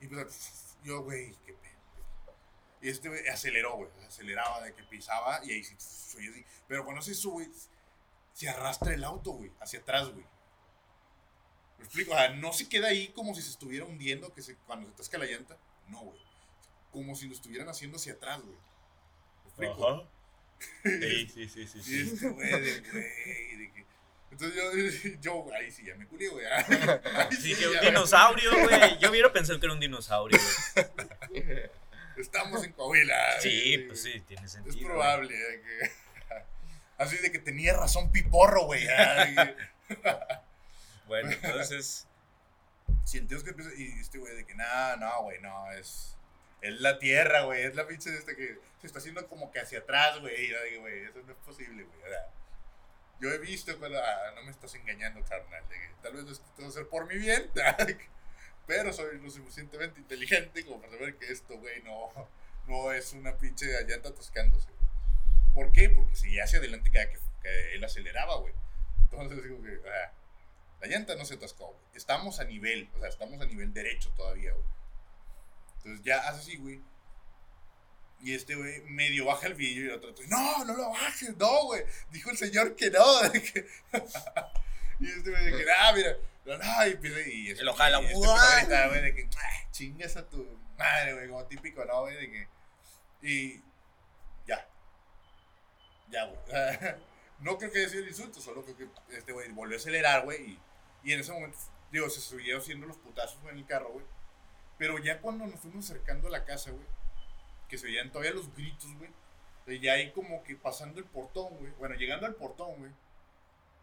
Y pues, yo, güey, qué pedo. Y este, güey, aceleró, güey. Aceleraba de que pisaba y ahí sí, así. Pero cuando eso, güey, se arrastra el auto, güey, hacia atrás, güey. ¿Me explico? O sea, no se queda ahí como si se estuviera hundiendo que se, cuando se atasca la llanta. No, güey. Como si lo estuvieran haciendo hacia atrás, güey. ¿Me explico? Ajá. *laughs* Sí, sí, sí, sí. Sí. este, güey, de, güey, de que... Entonces yo, *laughs* yo, ahí sí, ya me culé, güey. *laughs* Sí, sí, que un dinosaurio, güey. Yo hubiera pensado que era un dinosaurio, güey. Estamos en Coahuila. Sí, güey. pues sí, tiene sentido. Es probable eh, que... Así de que tenía razón Piporro, güey. Bueno, *laughs* entonces. Sientes que empieza... Y este güey de que, no, no, güey, no, es... Es la tierra, güey. Es la pinche de este que se está haciendo como que hacia atrás, güey. Y yo digo, güey, eso no es posible, güey. O sea, yo he visto cuando... ah, no me estás engañando, carnal. tal vez va a hacer por mi bien. *laughs* Pero soy lo suficientemente inteligente como para saber que esto, güey, no, no es una pinche llanta atascándose. ¿Por qué? Porque seguía hacia adelante cada que, que él aceleraba, güey. Entonces digo que, ah, la llanta no se atascó, güey. Estamos a nivel, o sea, estamos a nivel derecho todavía, güey. Entonces ya hace así, güey. Y este güey medio baja el vidrio y el otro, no, no lo bajes, no, güey. Dijo el señor que no. *laughs* que- y este güey de que, ah, mira, no, no, y y este, lo jala, este ¡guau! empieza a gritar, güey, de que, "Ah, chingas a tu madre, güey, como típico, ¿no, güey? De que, y ya, ya, güey. *laughs* no creo que haya sido el insulto, solo creo que este güey volvió a acelerar, güey, y, y en ese momento, digo, se siguió haciendo los putazos güey, en el carro, güey. Pero ya cuando nos fuimos acercando a la casa, güey, que se oían todavía los gritos, güey, de ya ahí como que pasando el portón, güey, bueno, llegando al portón, güey,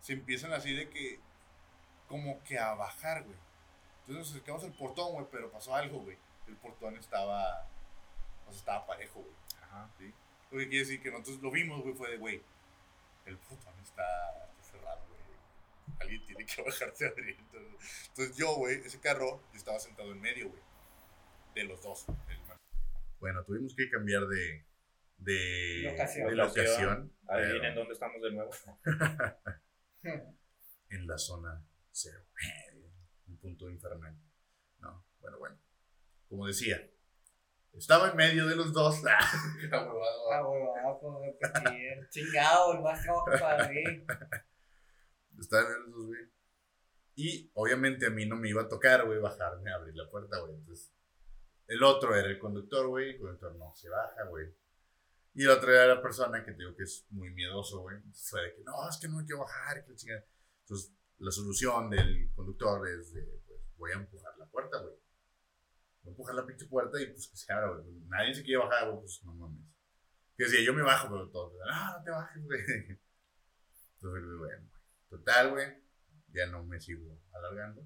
se empiezan así de que, como que a bajar, güey. Entonces nos acercamos al portón, güey, pero pasó algo, güey. El portón estaba, o sea, estaba parejo, güey. Ajá. ¿sí? Lo que quiere decir que nosotros lo vimos, güey, fue de, güey, el portón está. Alguien tiene que *laughs* bajarse adentro. Entonces yo, güey, ese carro, yo estaba sentado en medio, güey. De los dos. Bueno, tuvimos que cambiar de, de Locación. de locación. Adivinen pero- dónde estamos de nuevo. *laughs* en la zona cero. Un punto infernal. No, bueno, bueno. Como decía, estaba en medio de los dos. *laughs* Ah. Chingado, el más para mí. Estaba en medio de los dos, güey. Y obviamente a mí no me iba a tocar, güey, bajarme abrir la puerta, güey. Entonces, el otro era el conductor, güey. El conductor no se baja, güey. Y el otro era la persona que digo que es muy miedoso, güey. Fue de que no, es que no hay que bajar, que la. Entonces, la solución del conductor es de, pues, voy a empujar la puerta, güey. Voy a empujar la pinche puerta y pues que se abra, güey. Nadie se quiere bajar, güey, pues no mames. Que decía, yo me bajo, pero todo, no, no te bajes, güey. *laughs* Entonces, bueno, total, güey, ya no me sigo alargando.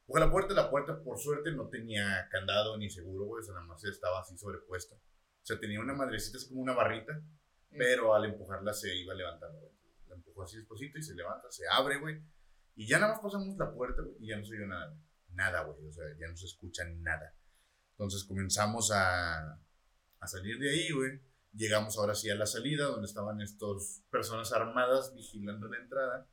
Empujé la puerta, la puerta por suerte no tenía candado ni seguro, güey, o sea, nada más estaba así sobrepuesta. O sea, tenía una madrecita así como una barrita, pero al empujarla se iba levantando, güey. La empujó así despacito y se levanta, se abre, güey. Y ya nada más pasamos la puerta, güey, y ya no se oyó nada. Nada, güey, o sea, ya no se escucha nada. Entonces comenzamos a, a salir de ahí, güey. Llegamos ahora sí a la salida, donde estaban estas personas armadas vigilando la entrada.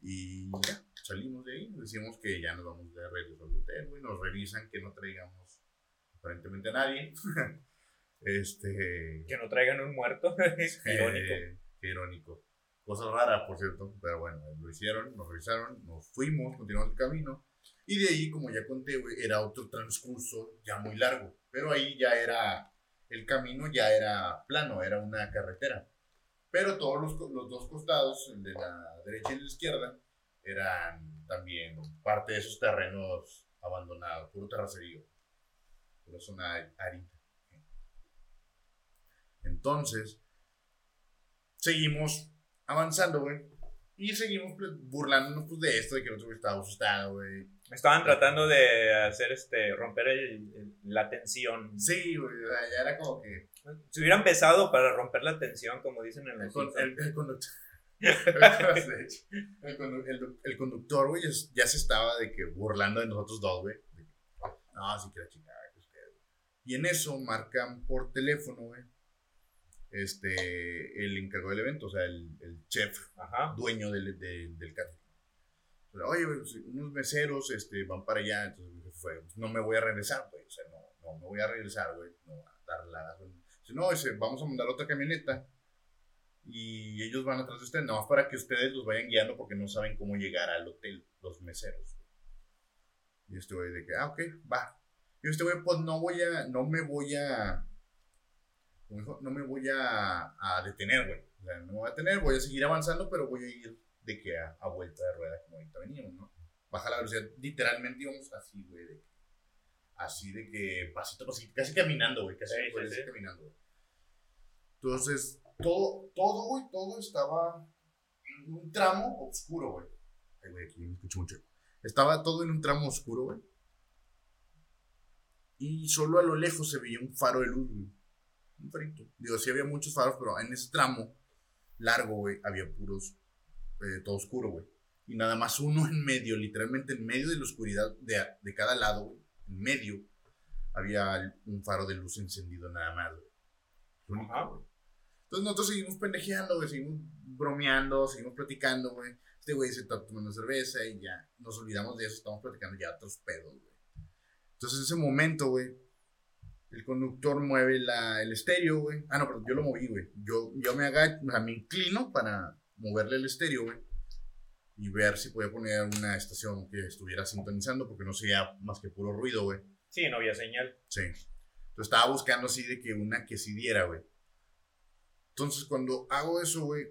Y ya, salimos de ahí. Decimos que ya nos vamos de regreso al hotel, güey. Nos revisan que no traigamos aparentemente a nadie. *laughs* este. Que no traigan un muerto. *laughs* Irónico. Eh, irónico. Cosa rara, por cierto, pero bueno, lo hicieron, nos revisaron, nos fuimos, continuamos el camino. Y de ahí, como ya conté, güey, era otro transcurso ya muy largo. Pero ahí ya era, el camino ya era plano, era una carretera. Pero todos los, los dos costados, el de la derecha y el de la izquierda, eran también parte de esos terrenos abandonados, puro terracerío. Pura zona árida. Entonces, seguimos avanzando, güey. Y seguimos pues, burlándonos pues, de esto, de que el otro güey estaba asustado, güey. Estaban tratando de hacer este, romper el- el- la tensión. Sí, güey, ya era como que... Si hubiera empezado para romper la tensión, como dicen en El, el- el conductor... De *laughs* el, el- conductor, güey, ya, se estaba de que burlando de nosotros dos, güey. De que, No, sí que la chingada, que usted, güey. Y en eso marcan por teléfono, güey. Este, el encargado del evento, o sea, el, el chef Ajá. dueño del, del, del catering. Oye, güey, pues, unos meseros este, van para allá, entonces jefe fue, no me voy a regresar, güey, o sea, no, no me voy a regresar, güey, no a dar la. No, dice, vamos a mandar otra camioneta y ellos van atrás de ustedes, nada más para que ustedes los vayan guiando porque no saben cómo llegar al hotel, los meseros. Y este güey de que, ah, ok, va. Y este güey, pues no voy a, no me voy a, no me voy a, detener, güey. O sea, no me voy a detener, voy a seguir avanzando, pero voy a ir de que a, a vuelta de rueda como ahorita veníamos, ¿no? Baja la velocidad, literalmente íbamos así, güey, de que- así de que pasito pasito, casi caminando, güey, casi Sí, sí, sí. caminando. Entonces, todo, todo, güey, todo estaba en un tramo oscuro, güey. Ay, güey, aquí me escucho mucho. Estaba todo en un tramo oscuro, güey. Y solo a lo lejos se veía un faro de luz, güey. Un farito. Digo, sí había muchos faros, pero en ese tramo largo, güey, había puros, eh, todo oscuro, güey. Y nada más uno en medio, literalmente en medio de la oscuridad de, de cada lado, güey. Medio había un faro de luz encendido nada más, güey. Único, güey. Entonces nosotros seguimos pendejeando, güey, seguimos bromeando, seguimos platicando, güey. Este güey se está tomando cerveza y ya nos olvidamos de eso, estamos platicando ya otros pedos, güey. Entonces en ese momento, güey, el conductor mueve la, el estéreo, güey. Ah, no, pero yo lo moví, güey. Yo, yo me agacho, o sea, me inclino para moverle el estéreo, güey. Y ver si podía poner una estación que estuviera sintonizando, porque no sería más que puro ruido, güey. Sí, no había señal. Sí. Entonces estaba buscando así de que una que sí diera, güey. Entonces cuando hago eso, güey,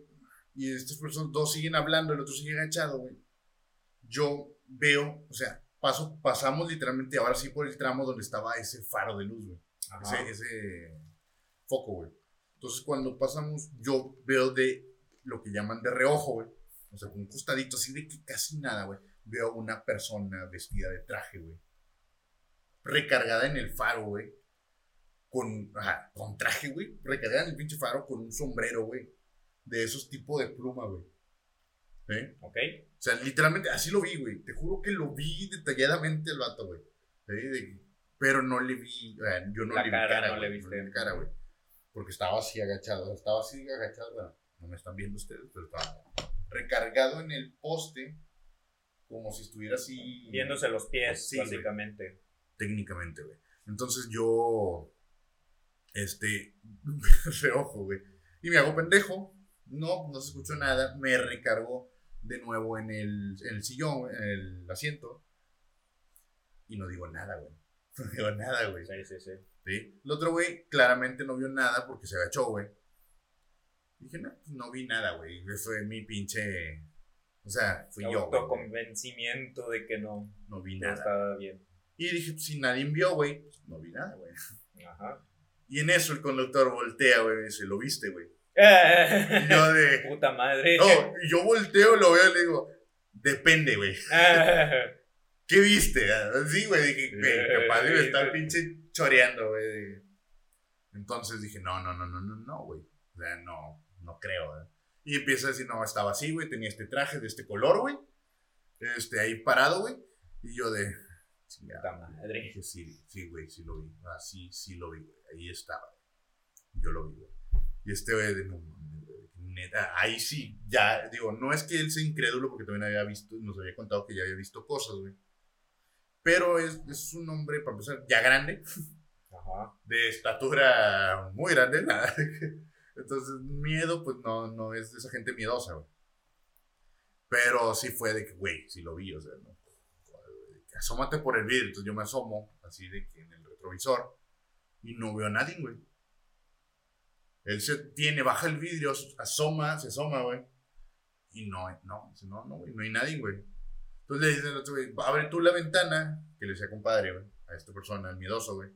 y estas personas dos siguen hablando, el otro sigue agachado, güey. Yo veo, o sea, paso, pasamos literalmente ahora sí por el tramo donde estaba ese faro de luz, güey. Ese, ese foco, güey. Entonces cuando pasamos, yo veo de lo que llaman de reojo, güey. O sea, con un costadito así de que casi nada, güey. Veo una persona vestida de traje, güey. Recargada en el faro, güey. Con, ajá, con traje, güey. Recargada en el pinche faro con un sombrero, güey. De esos tipos de pluma, güey. ¿Eh? Ok. O sea, literalmente así lo vi, güey. Te juro que lo vi detalladamente el vato, güey. De- pero no le vi, o sea, yo no La le vi cara, cara, no güey, le viste. vi la cara, güey. Porque estaba así agachado, estaba así agachado, bueno, no me están viendo ustedes, pero estaba recargado en el poste como si estuviera así. Viéndose los pies, Sí, básicamente. técnicamente, güey. Entonces yo, este, *laughs* reojo, güey. Y me hago pendejo. No, no se escuchó nada. Me recargo de nuevo en el, en el sillón, en el asiento. Y no digo nada, güey. *laughs* No digo nada, güey. Sí, sí, sí. ¿Sí? El otro güey claramente no vio nada porque se agachó, güey. Dije, no, pues no vi nada, güey. Fue mi pinche... O sea, fui yo, güey. Autoconvencimiento de que no, No vi no nada. estaba bien. Y dije, pues, si nadie vio, güey, pues, no vi nada, güey. Ajá. Y en eso el conductor voltea, güey, y dice, ¿lo viste, güey? *laughs* Y yo de... Puta madre. No, yo volteo, lo veo y le digo, depende, güey. *laughs* ¿Qué viste? Sí, güey, dije, güey, capaz de estar pinche choreando, güey. Entonces dije, no, no, no, no, no, no, güey. O sea, no, no creo, güey. Y empieza a decir, no, estaba así, güey, tenía este traje de este color, güey. Este, ahí parado, güey. Y yo de... Puta madre. Dije, sí, sí, güey, sí lo vi. Ah, sí, sí lo vi, güey. Ahí estaba. Yo lo vi, güey. Y este güey de no Neta, ahí sí, ya, digo, no es que él sea incrédulo porque también había visto, nos había contado que ya había visto cosas, güey. Pero es, es un hombre, para empezar, ya grande, Ajá. de estatura muy grande, *laughs* nada. Entonces, miedo, pues no, no es de esa gente miedosa, güey. Pero sí fue de que, güey, sí lo vi, o sea, no. Asómate por el vidrio. Entonces yo me asomo, así de que en el retrovisor, y no veo a nadie, güey. Él se tiene, baja el vidrio, asoma, se asoma, güey. Y no, no, no, no, güey, no hay nadie, güey. Entonces le dice al otro, güey, abre tú la ventana, que le decía compadre, güey, a esta persona, el miedoso, güey.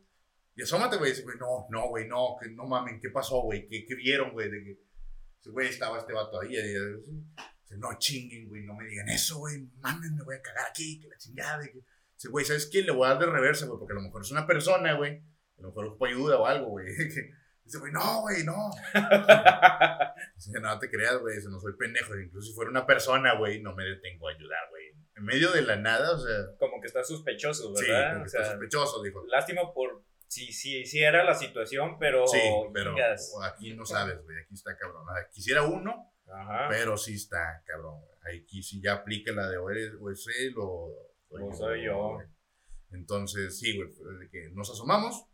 Y asómate, güey. Dice, güey, no, no, güey, no, que no mamen, ¿qué pasó, güey? ¿Qué, qué vieron, güey? De que, güey, estaba este vato ahí. y- dice, no chinguen, güey, no me digan eso, güey, mamen, me voy a cagar aquí, que la chingada. que- Dice, güey, ¿sabes qué? Le voy a dar de reversa, güey, porque a lo mejor es una persona, güey. A lo mejor ocupa ayuda o algo, güey. *laughs* Dice, güey, no, güey, no. *laughs* Dice, no te creas, güey, no soy pendejo. Incluso si fuera una persona, güey, no me detengo a ayudar, güey. En medio de la nada, o sea, Como que está sospechoso, sí, ¿verdad? como o que sea, está sospechoso, dijo. lástima por. Sí, sí, sí era la situación, pero. Sí, pero aquí no sabes, güey. Aquí está cabrón. Quisiera uno, Ajá. pero sí está cabrón. Aquí sí ya aplica la de o eres o es él o O soy yo. Entonces, sí, güey. que nos asomamos.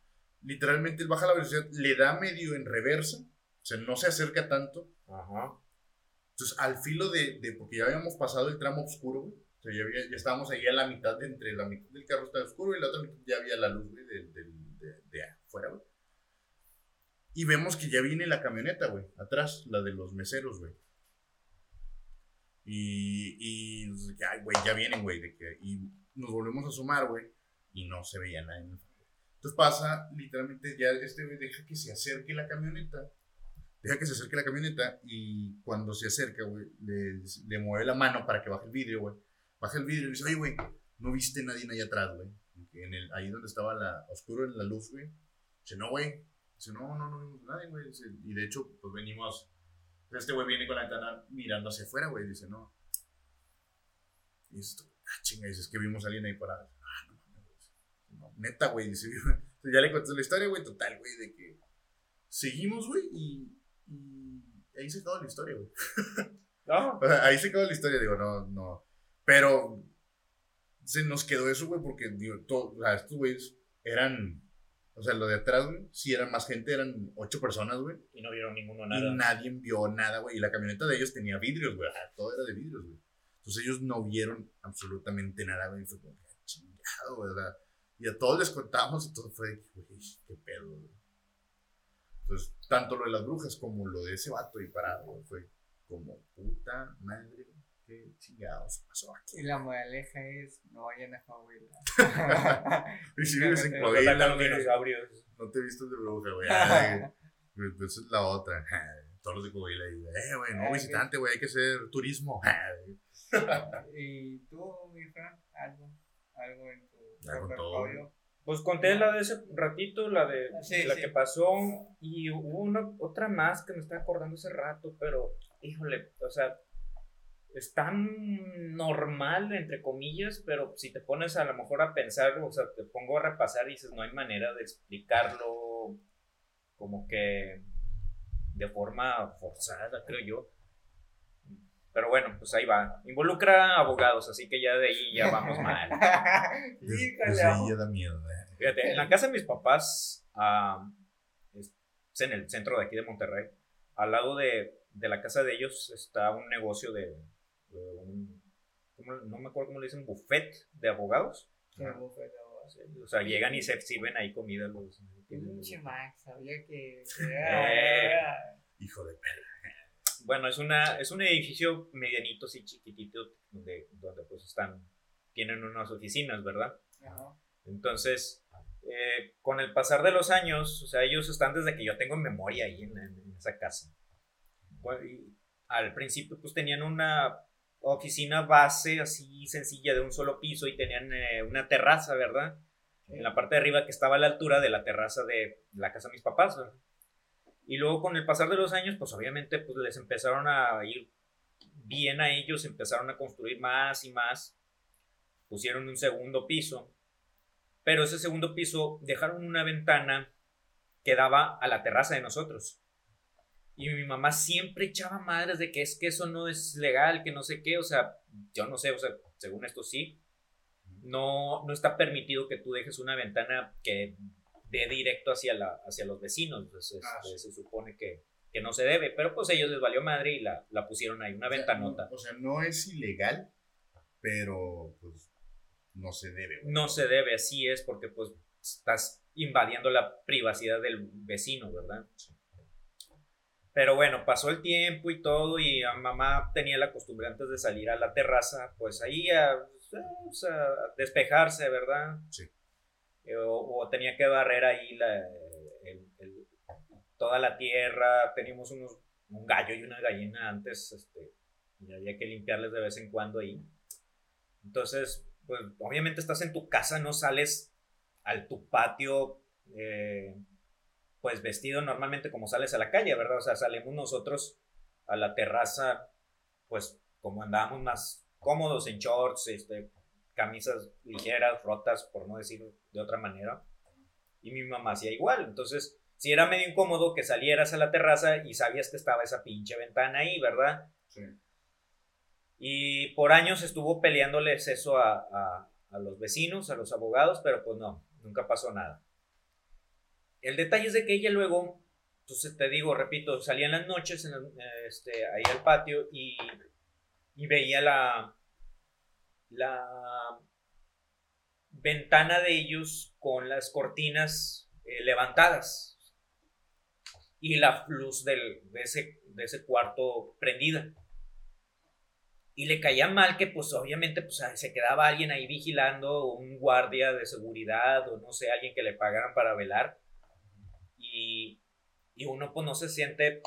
Literalmente él baja la velocidad, le da medio en reversa. O sea, no se acerca tanto. Ajá. Entonces, al filo de, de- porque ya habíamos pasado el tramo oscuro, güey. O sea, ya, había- ya estábamos ahí a la mitad, de, entre la mitad del carro estaba oscuro y la otra mitad ya había la luz, güey, del- del- de, afuera, güey. Y vemos que ya viene la camioneta, güey, atrás, la de los meseros, güey. Y, y, ay, güey, ya vienen, güey, y nos volvemos a sumar, güey, y no se veía fondo. Entonces pasa, literalmente, ya este güey deja que se acerque la camioneta deja que se acerque la camioneta y cuando se acerca, güey, le, mueve la mano para que baje el vidrio, güey. Baja el vidrio y dice, oye, güey, ¿no viste nadie ahí atrás, güey? En el, ahí donde estaba la, oscuro en la luz, güey. Dice, no, güey. Dice, no, no, no vimos nadie, güey. Dice, y de hecho, pues venimos, este güey viene con la ventana mirando hacia afuera, güey. Dice, no. Y dice, ah, chinga, dice, es que vimos a alguien ahí parado. Ah, no mames, güey. No, neta, güey. *laughs* Dice, ya le conté la historia, güey, total, güey, de que seguimos, güey, y, y ahí se acabó la historia, güey. *laughs* No. Ahí se acabó la historia, digo, no, no. Pero se nos quedó eso, güey, porque, digo, to- o sea, estos güeyes eran, o sea, lo de atrás, güey, sí eran más gente, eran ocho personas, güey. Y no vieron ninguno Y nada. nadie vio nada, güey. Y la camioneta de ellos tenía vidrios, güey. ah, Todo era de vidrios, güey. Entonces ellos no vieron absolutamente nada, güey. Fue como, "Ah, chingado, sea, Y a todos les contamos y todo fue, güey, qué pedo, güey. Entonces, tanto lo de las brujas como lo de ese vato y parado, güey, fue como, puta madre, güey, qué chingados pasó aquí. Y la moraleja es, no vayan a Coahuila. *laughs* Y si vives en Coahuila, güey, no te vistes de bruja, güey. *laughs* Güey, pues Esa es la otra. *laughs* Todos los de Coahuila. y, Eh, güey, no Ay, visitante, güey, hay que hacer turismo. ¿Y tú, mi Fran? ¿Algo? ¿Algo en tu repertorio? Pues conté la de ese ratito, la de Sí, la sí. que pasó, y hubo una, otra más que me estaba acordando hace rato, pero, híjole, o sea, es tan normal, entre comillas, pero si te pones a lo mejor a pensar, o sea, te pongo a repasar y dices, no hay manera de explicarlo como que de forma forzada, creo yo. Pero bueno, pues ahí va. Involucra abogados, así que ya de ahí ya vamos mal. *laughs* Híjole, ahí ya da miedo. eh. Fíjate, en la casa de mis papás, ah, es en el centro de aquí de Monterrey, al lado de, de la casa de ellos está un negocio de un, ¿cómo- no me acuerdo cómo le dicen, buffet de abogados. Sí, O sea, llegan y se sirven ahí comida los... Pinche Max, sabía que. *laughs* Hijo de perra. Bueno, es una es un edificio medianito, así chiquitito, donde, donde pues están, tienen unas oficinas, ¿verdad? Ajá. Entonces, eh, con el pasar de los años, o sea, ellos están desde que yo tengo memoria ahí en, en- en esa casa. Bueno, y al principio, pues tenían una oficina base así sencilla de un solo piso y tenían eh, una terraza, ¿verdad? En la parte de arriba que estaba a la altura de la terraza de la casa de mis papás, ¿verdad? Y luego con el pasar de los años, pues obviamente pues les empezaron a ir bien a ellos, empezaron a construir más y más, pusieron un segundo piso, pero ese segundo piso dejaron una ventana que daba a la terraza de nosotros. Y mi mamá siempre echaba madres de que es que eso no es legal, que no sé qué, o sea, yo no sé, o sea, según esto sí, no, no está permitido que tú dejes una ventana que dé directo hacia, la, hacia los vecinos, este, Ah, sí. se supone que, que no se debe, pero pues a ellos les valió madre y la, la pusieron ahí, una O sea, ventanota. no- o sea, no es ilegal, pero pues no se debe. No se debe, así es, porque pues estás invadiendo la privacidad del vecino, ¿verdad? Pero bueno, pasó el tiempo y todo, y a mamá tenía la costumbre antes de salir a la terraza, pues ahí a, pues, a despejarse, ¿verdad? Sí. Eh, O, o tenía que barrer ahí la, el- el- toda la tierra, teníamos unos, un gallo y una gallina antes, este, y había que limpiarles de vez en cuando ahí. Entonces, pues obviamente estás en tu casa, no sales al tu patio, eh, pues vestido normalmente como sales a la calle, ¿verdad? O sea, salimos nosotros a la terraza, pues como andábamos más cómodos en shorts, este, camisas ligeras, rotas, por no decir de otra manera. Y mi mamá hacía igual. Entonces, si era medio incómodo que salieras a la terraza y sabías que estaba esa pinche ventana ahí, ¿verdad? Sí. Y por años estuvo peleándoles eso a, a- a los vecinos, a los abogados, pero pues no, nunca pasó nada. El detalle es de que ella luego, entonces te digo, repito, salía en las noches este, ahí al patio y, veía la, la ventana de ellos con las cortinas eh, levantadas. Y la luz del- de, ese, de ese cuarto prendida. Y le caía mal que pues obviamente pues se quedaba alguien ahí vigilando, un guardia de seguridad o no sé, alguien que le pagaran para velar y, y uno pues no se siente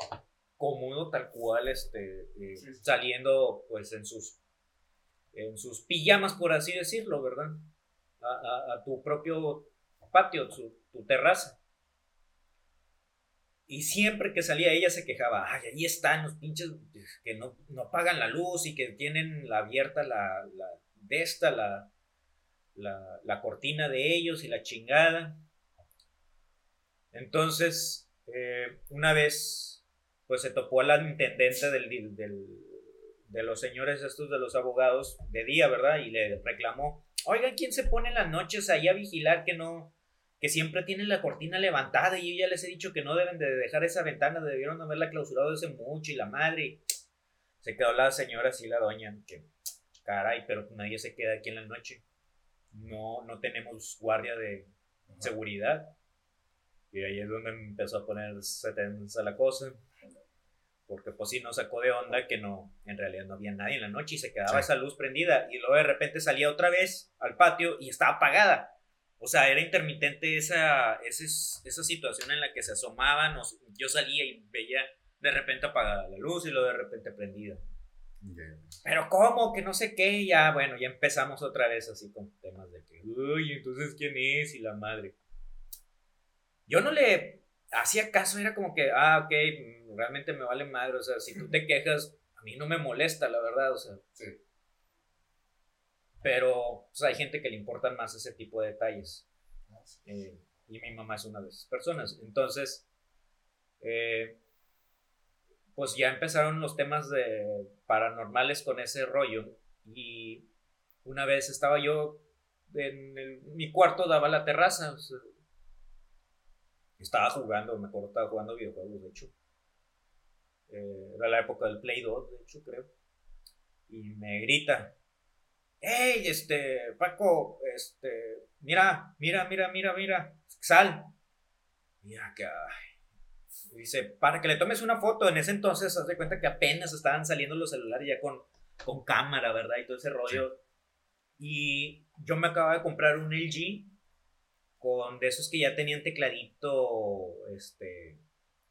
cómodo tal cual este eh, Sí, saliendo pues en sus en sus pijamas por así decirlo, ¿verdad? A, a- a tu propio patio, su- tu terraza. Y siempre que salía ella se quejaba, ay, ahí están los pinches que no, no pagan la luz y que tienen la abierta la, la de esta, la, la, la cortina de ellos y la chingada. Entonces, eh, una vez, pues se topó a la intendente del, del- de los señores estos de los abogados de día, ¿verdad? Y le reclamó, oigan, ¿quién se pone en las noches ahí a vigilar que no, que siempre tienen la cortina levantada y yo ya les he dicho que no deben de dejar esa ventana, debieron haberla clausurado desde mucho y la madre. Se quedó la señora así, la doña, que caray, pero nadie se queda aquí en la noche. No, no tenemos guardia de seguridad. Y ahí es donde empezó a ponerse tensa la cosa. Porque pues sí nos sacó de onda que no, en realidad no había nadie en la noche y se quedaba Sí. esa luz prendida. Y luego de repente salía otra vez al patio y estaba apagada. O sea, era intermitente esa, esa, esa situación en la que se asomaban. o- yo salía y veía de repente apagada la luz y luego de repente prendida. Ya. Pero ¿cómo? Que no sé qué. Ya, bueno, ya empezamos otra vez así con temas de que, uy, entonces ¿quién es? Y la madre. Yo no le hacía caso, era como que, ah, ok, mm, realmente me vale madre. O sea, si tú te quejas, a mí no me molesta, la verdad, o sea. Sí. Pero pues, hay gente que le importan más ese tipo de detalles. Eh, y mi mamá es una de esas personas. Entonces, eh, pues ya empezaron los temas de paranormales con ese rollo. Y una vez estaba yo en el- mi cuarto, daba la terraza. o sea, estaba jugando, me acuerdo, estaba jugando videojuegos, de hecho. Eh, era la época del Play 2, de hecho, creo. Y me grita, hey, este, Paco, este, mira, mira, mira, mira, mira, sal. Mira que, ay. Dice, para que le tomes una foto, en ese entonces, haz de cuenta que apenas estaban saliendo los celulares ya con, con cámara, ¿verdad? Y todo ese rollo. Y yo me acababa de comprar un LG con de esos que ya tenían tecladito, este,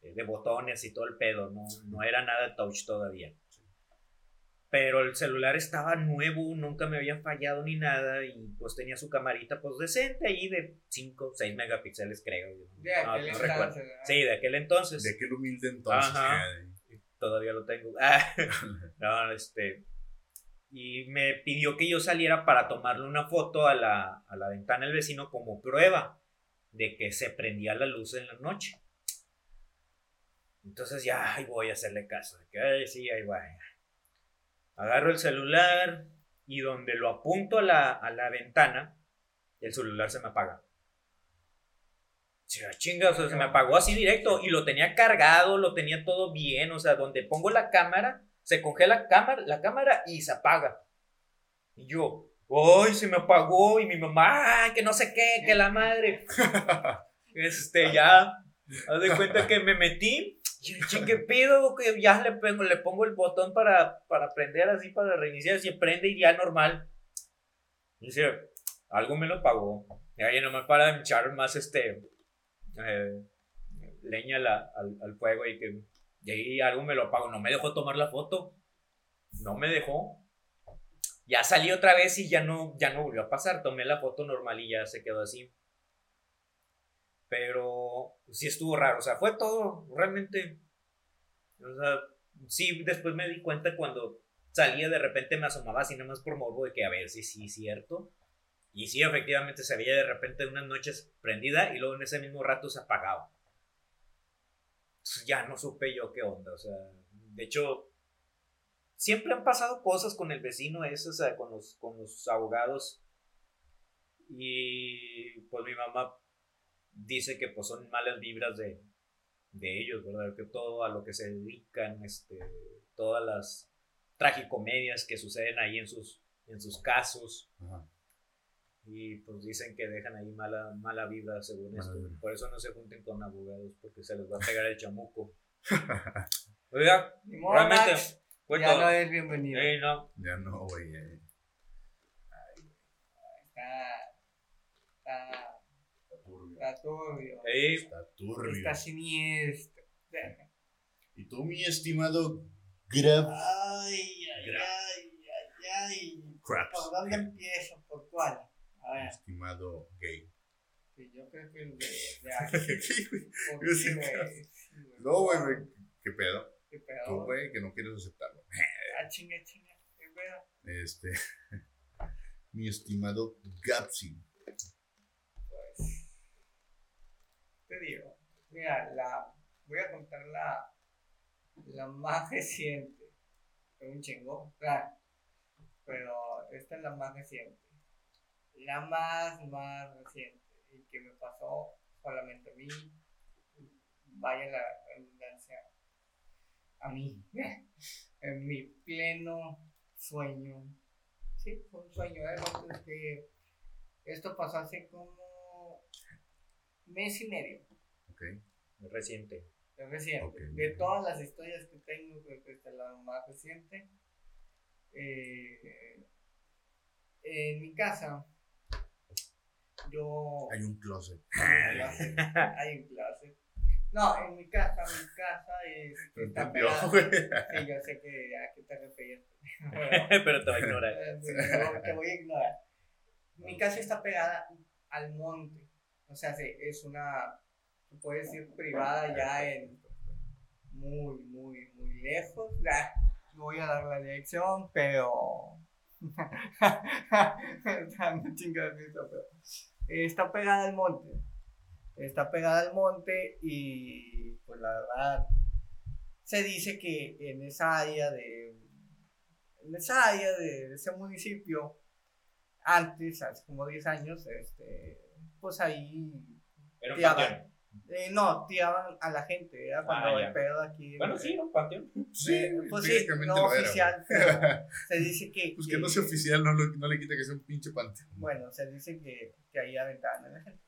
de botones y todo el pedo, no, no era nada touch todavía. Pero el celular estaba nuevo, nunca me había fallado ni nada y pues tenía su camarita pues decente ahí de 5, 6 megapíxeles creo. De No, aquel no recuerdo. Sí, de aquel entonces. De aquel humilde entonces. Ajá. eh, Todavía lo tengo. *laughs* Ah, *laughs* no, este. Y me pidió que yo saliera para tomarle una foto a la, a la ventana del vecino como prueba de que se prendía la luz en la noche. Entonces ya ahí voy a hacerle caso. Que, "Ay, sí, ahí va. Agarro el celular y donde lo apunto a la, a la ventana, el celular se me apaga. Chinga, o sea, se me apagó así directo y lo tenía cargado, lo tenía todo bien, o sea, donde pongo la cámara, se congela cámara, la cámara y se apaga. Y yo, ¡ay, se me apagó! Y mi mamá, ¡ay, que no sé qué, que la madre! *laughs* Este, ya, haz de cuenta que me metí, y ¿qué pedo? Que ya le pongo, le pongo el botón para, para prender así, para reiniciar, se prende y ya normal. Y dice, algo me lo pagó. Y ahí nomás para echar más este eh, leña la- al, al fuego y que y ahí algo me lo apagó. No me dejó tomar la foto. No me dejó. Ya salí otra vez y ya no, ya no volvió a pasar. Tomé la foto normal y ya se quedó así. Pero sí estuvo raro. O sea, fue todo realmente. O sea, sí, después me di cuenta cuando salía de repente me asomaba así nada más por morbo de que a ver si sí es cierto. Y sí, efectivamente se veía de repente unas noches prendida y luego en ese mismo rato se apagaba. Entonces ya no supe yo qué onda. O sea, de hecho, siempre han pasado cosas con el vecino ese, o sea, con los, con los abogados. Y pues mi mamá dice que pues son malas vibras de, de ellos, ¿verdad? Que todo a lo que se dedican, este, todas las tragicomedias que suceden ahí en sus, en sus casos. Y pues dicen que dejan ahí mala, mala vibra según Mala esto. vibra. Por eso no se junten con abogados, porque se les va a pegar el chamuco. *laughs* Oiga, Ni modo, realmente. Fue ya no es bienvenido. Ey, no. Ya no, güey. eh. Está, está, Está turbio. está turbio. Ey, Está turbio. Está siniestro. Y tú, mi estimado Grab. Ay, ay, ay, ay, ay. Craps. ¿Por dónde empiezo? ¿Por cuál? A ver, Estimado gay. que yo creo que el de. No, güey, güey. ¿Qué pedo? ¿Qué pedo? Tú, güey, que no quieres aceptarlo. *laughs* Ah, chinga, chinga. ¿Qué pedo? Este. *laughs* mi estimado Gapsi. Pues. Te digo. Mira, la. Voy a contar la. La más reciente. Fue un chingo. Claro. Pero esta es la más reciente. La más, más reciente. Y que me pasó solamente a mí. Vaya la redundancia. A mí. *laughs* en mi pleno sueño. Sí, fue un sueño. ¿eh? Que esto pasó hace como mes y medio. Ok. reciente. Reciente. De todas las historias que tengo, creo que esta es la más reciente. Eh, en mi casa, yo. Hay un closet. *laughs* *laughs* Hay un closet. No, en mi casa, mi casa es, *laughs* está pegada. güey. Sí, yo sé que a qué te refieres. Bueno, Pero te va a ignorar. te- voy a ignorar. Mi casa está pegada al monte. O sea, sí, es una, se puede decir, privada ya en muy, muy, muy lejos. No voy a dar la dirección, pero. Está muy chingada pero- Está pegada al monte. Está pegada al monte y, pues la verdad, se dice que en esa área de, en esa área de ese municipio, antes, hace como 10 años, este, pues ahí Era un panteón. Eh, no, tiraban a la gente, era cuando Ah, el pedo aquí. Bueno, sí, un panteón. Sí, Eh, pues sí, no oficial, pero *laughs* se dice que, Pues que no sea oficial no, lo- no le quita que sea un pinche panteón. Bueno, se dice que, que ahí aventaban a la gente.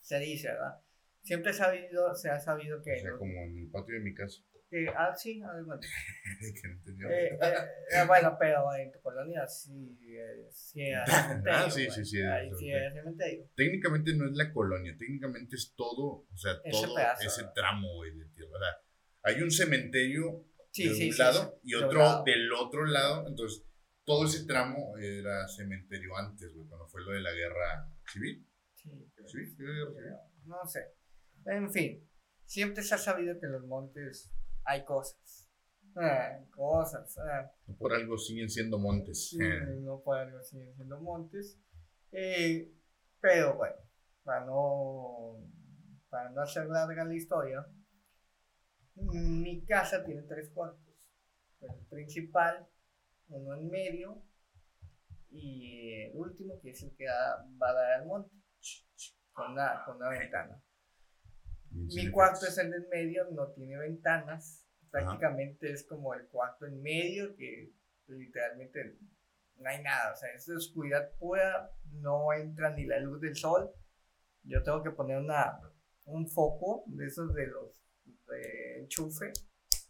Se dice, ¿verdad? Siempre se ha sabido, se ha sabido O que... sea, los- como en el patio de mi casa. Que ah, sí, adelante. *laughs* que no entendió. Eh, eh, eh, bueno, pero en tu colonia sí, eh, sí *laughs* cementerio. Ah, sí, güey. sí, sí, Ahí es sí cementerio. técnicamente no es la colonia, técnicamente es todo, o sea, Ese todo pedazo, ese tramo, güey, de tierra. O sea, hay un cementerio Sí, de sí, un sí, lado sí, y otro lado. del otro lado, entonces todo ese tramo era cementerio antes, güey, cuando fue lo de la guerra civil. Sí, Sí, que sí, guerra civil. No sé. En fin, siempre se ha sabido que los montes hay cosas. Ah, cosas. No por algo siguen siendo montes. Sí, Eh, no por algo siguen siendo montes. Eh, pero bueno, para no, para no hacer larga la historia, mi casa tiene tres cuartos. El principal, uno en medio y el último que es el que va a dar al monte, con una, con una ventana. Mi cuarto es el del medio, no tiene ventanas. Prácticamente es como el cuarto en medio que literalmente no hay nada. O sea, es de oscuridad pura, no entra ni la luz del sol. Yo tengo que poner una, un foco de esos de los de enchufe,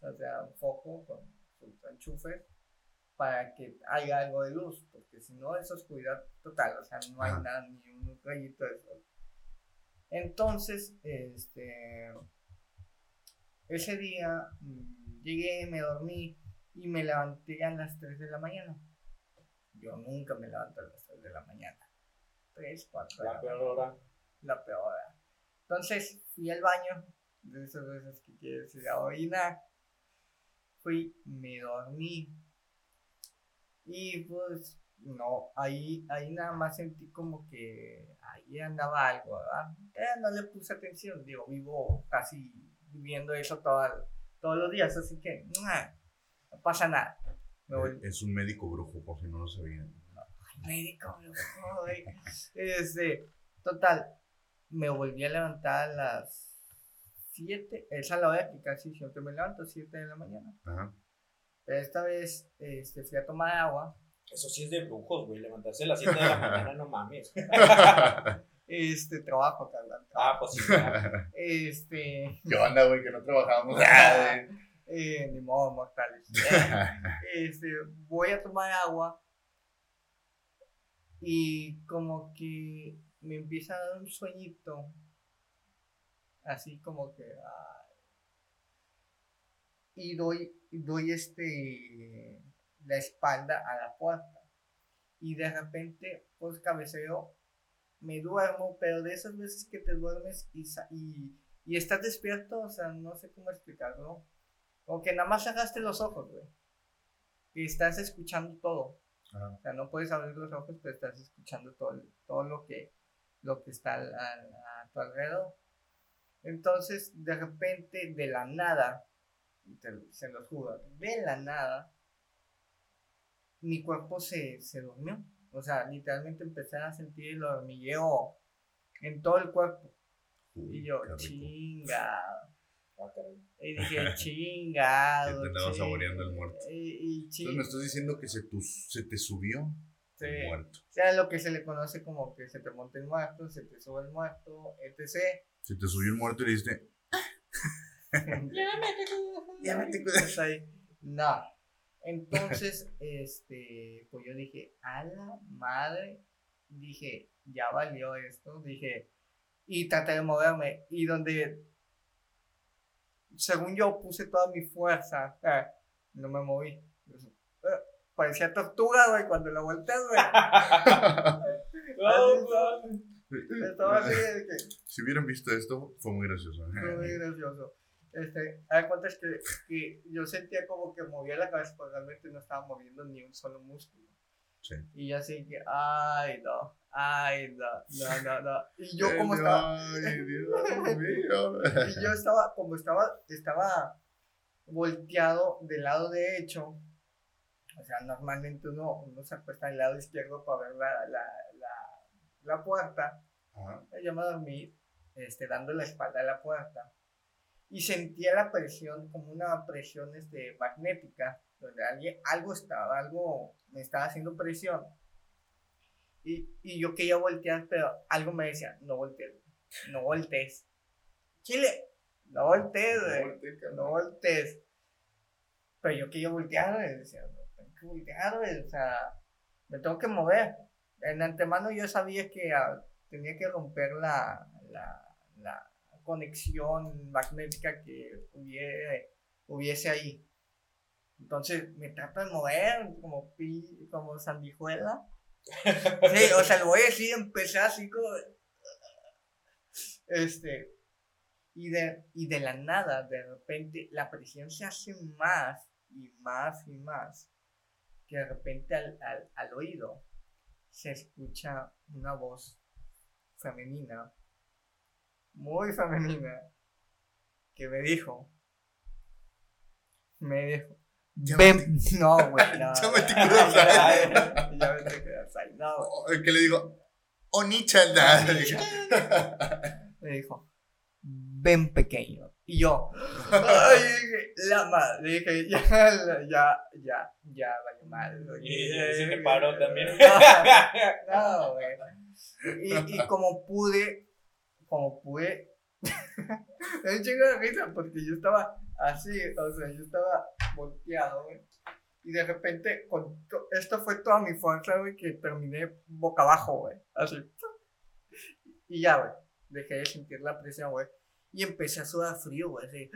o sea, un foco con sus enchufes para que haya algo de luz, porque si no es oscuridad total, o sea, no hay Ajá. nada, ni un rayito de sol. Entonces, este, ese día mm, llegué, me dormí y me levanté a las 3 de la mañana. Yo nunca me levanto a las 3 de la mañana. 3, 4 de la La peor hora. la peor hora. Entonces fui al baño, de esas veces que quieres ir a orinar. Fui, me dormí. Y pues, no, ahí, ahí nada más sentí como que ahí andaba algo, ¿verdad? Eh, no le puse atención, digo, vivo casi viviendo eso toda- todos los días, así que no pasa nada. Volví- Es un médico brujo, por si no lo sabían. médico, me jode. Este, total, me volví a levantar a las 7, esa es la hora que casi siempre me levanto, 7 de la mañana. Ajá. Pero esta vez este, fui a tomar agua, Eso sí es de brujos, güey. Levantarse a las 7 de la *laughs* mañana, no mames. *laughs* este, trabajo, Carla. Ah, pues sí. Este, ¿Qué onda, güey? Que no trabajamos. *laughs* Eh, ni modo, mortales. Este, voy a tomar agua y como que me empieza a dar un sueñito, así como que, ay. y doy, doy este, la espalda a la puerta y de repente, pues cabeceo, me duermo, pero de esas veces que te duermes y, y, y estás despierto, o sea, no sé cómo explicarlo, como que nada más cerraste los ojos, güey. Y estás escuchando todo. Ajá. O sea, no puedes abrir los ojos, pero estás escuchando todo, todo lo que lo que está al- al- a, tu alrededor. Entonces, de repente, de la nada, te- se lo juro, de la nada, mi cuerpo se, se durmió. O sea, literalmente empecé a sentir el hormigueo en todo el cuerpo. Uy, Y yo, chingado. Ah. Y dije, *laughs* chingado. Que te andaba ching- saboreando el muerto. Y, y Entonces me estás diciendo que se, tu- se te subió sí. el muerto. O sea, lo que se le conoce como que se te monta el muerto, se te sube el muerto, etc. Se te subió el muerto y le dijiste, *laughs* ya me *laughs* te cuidas ahí. No. Entonces, *laughs* este, pues yo dije, a la madre, dije, ya valió esto, dije, y traté de moverme, y donde, según yo puse toda mi fuerza, eh, no me moví. Eh, parecía tortuga, güey, cuando la volteas, güey. *laughs* No, no. Estaba así de que, si hubieran visto esto, fue muy gracioso. Fue muy gracioso. Este, hay cuentas que, que yo sentía como que movía la cabeza, pero realmente no estaba moviendo ni un solo músculo. Sí. Y yo así que, ay, no, ay, no, no, no, no. Y yo como estaba, Ay, *laughs* Dios mío. y yo estaba, como estaba, estaba volteado del lado derecho. O sea, normalmente uno, uno se acuesta del lado izquierdo para ver la, la, la, la puerta. Ajá. Yo me dormí este, dando la espalda a la puerta. Y sentía la presión, como una presión este, magnética, donde alguien, algo estaba, algo me estaba haciendo presión. Y, y yo quería voltear, pero algo me decía, no voltees, no voltees. Chile, no voltees, volteé, cabrón. no voltees. Pero yo quería voltear, güey, decía, no, tengo que voltear, o sea, me tengo que mover. En antemano yo sabía que ah, tenía que romper la conexión magnética que hubiese, hubiese ahí. Entonces me trato de mover como, pi, como sandijuela. *laughs* Sí, o sea, lo voy a decir, empecé así como... Este, y de, y de la nada, de repente, la presión se hace más y más y más, que de repente al, al, al oído se escucha una voz femenina, muy femenina, que me dijo, me dijo, Ya ven, no, güey, no. Ya no, Kudasai. ya, ya metí Kudasai, no. Oh, El que le digo, Onichan. *laughs* me dijo, ven pequeño. Y yo, ay, *laughs* dije, la madre, dije, ya, ya, ya, ya, vaya mal. Y se te paró también. *laughs* No, güey. Y, y como pude, como pude, *laughs* me chingo de risa porque yo estaba así, o sea, yo estaba volteado, güey. Y de repente, con to- esto fue toda mi fuerza, güey, que terminé boca abajo, güey. Así. Y ya, güey. Dejé de sentir la presión, güey. Y empecé a sudar frío, güey. Así.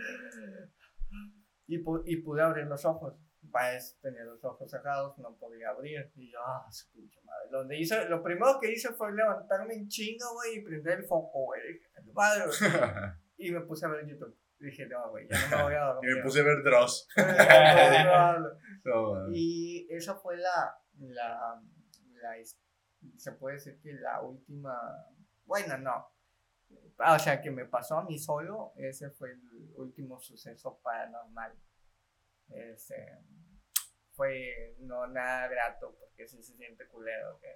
Y, y pude abrir los ojos. Pues tenía los ojos cerrados, no podía abrir. Y yo, ah, su pinche madre. Donde hice, lo primero que hice fue levantarme en chinga, güey, y prender el foco, güey. Madre, güey. *laughs* Y me puse a ver YouTube. Dije, no, güey, ya no me voy a *laughs* Y dormir. me puse a ver Dross. *laughs* No, No, y esa fue la, la, la se puede decir que la última, bueno, no, o sea, que me pasó a mí solo, ese fue el último suceso paranormal. Este, fue no nada grato, porque sí se siente culero que,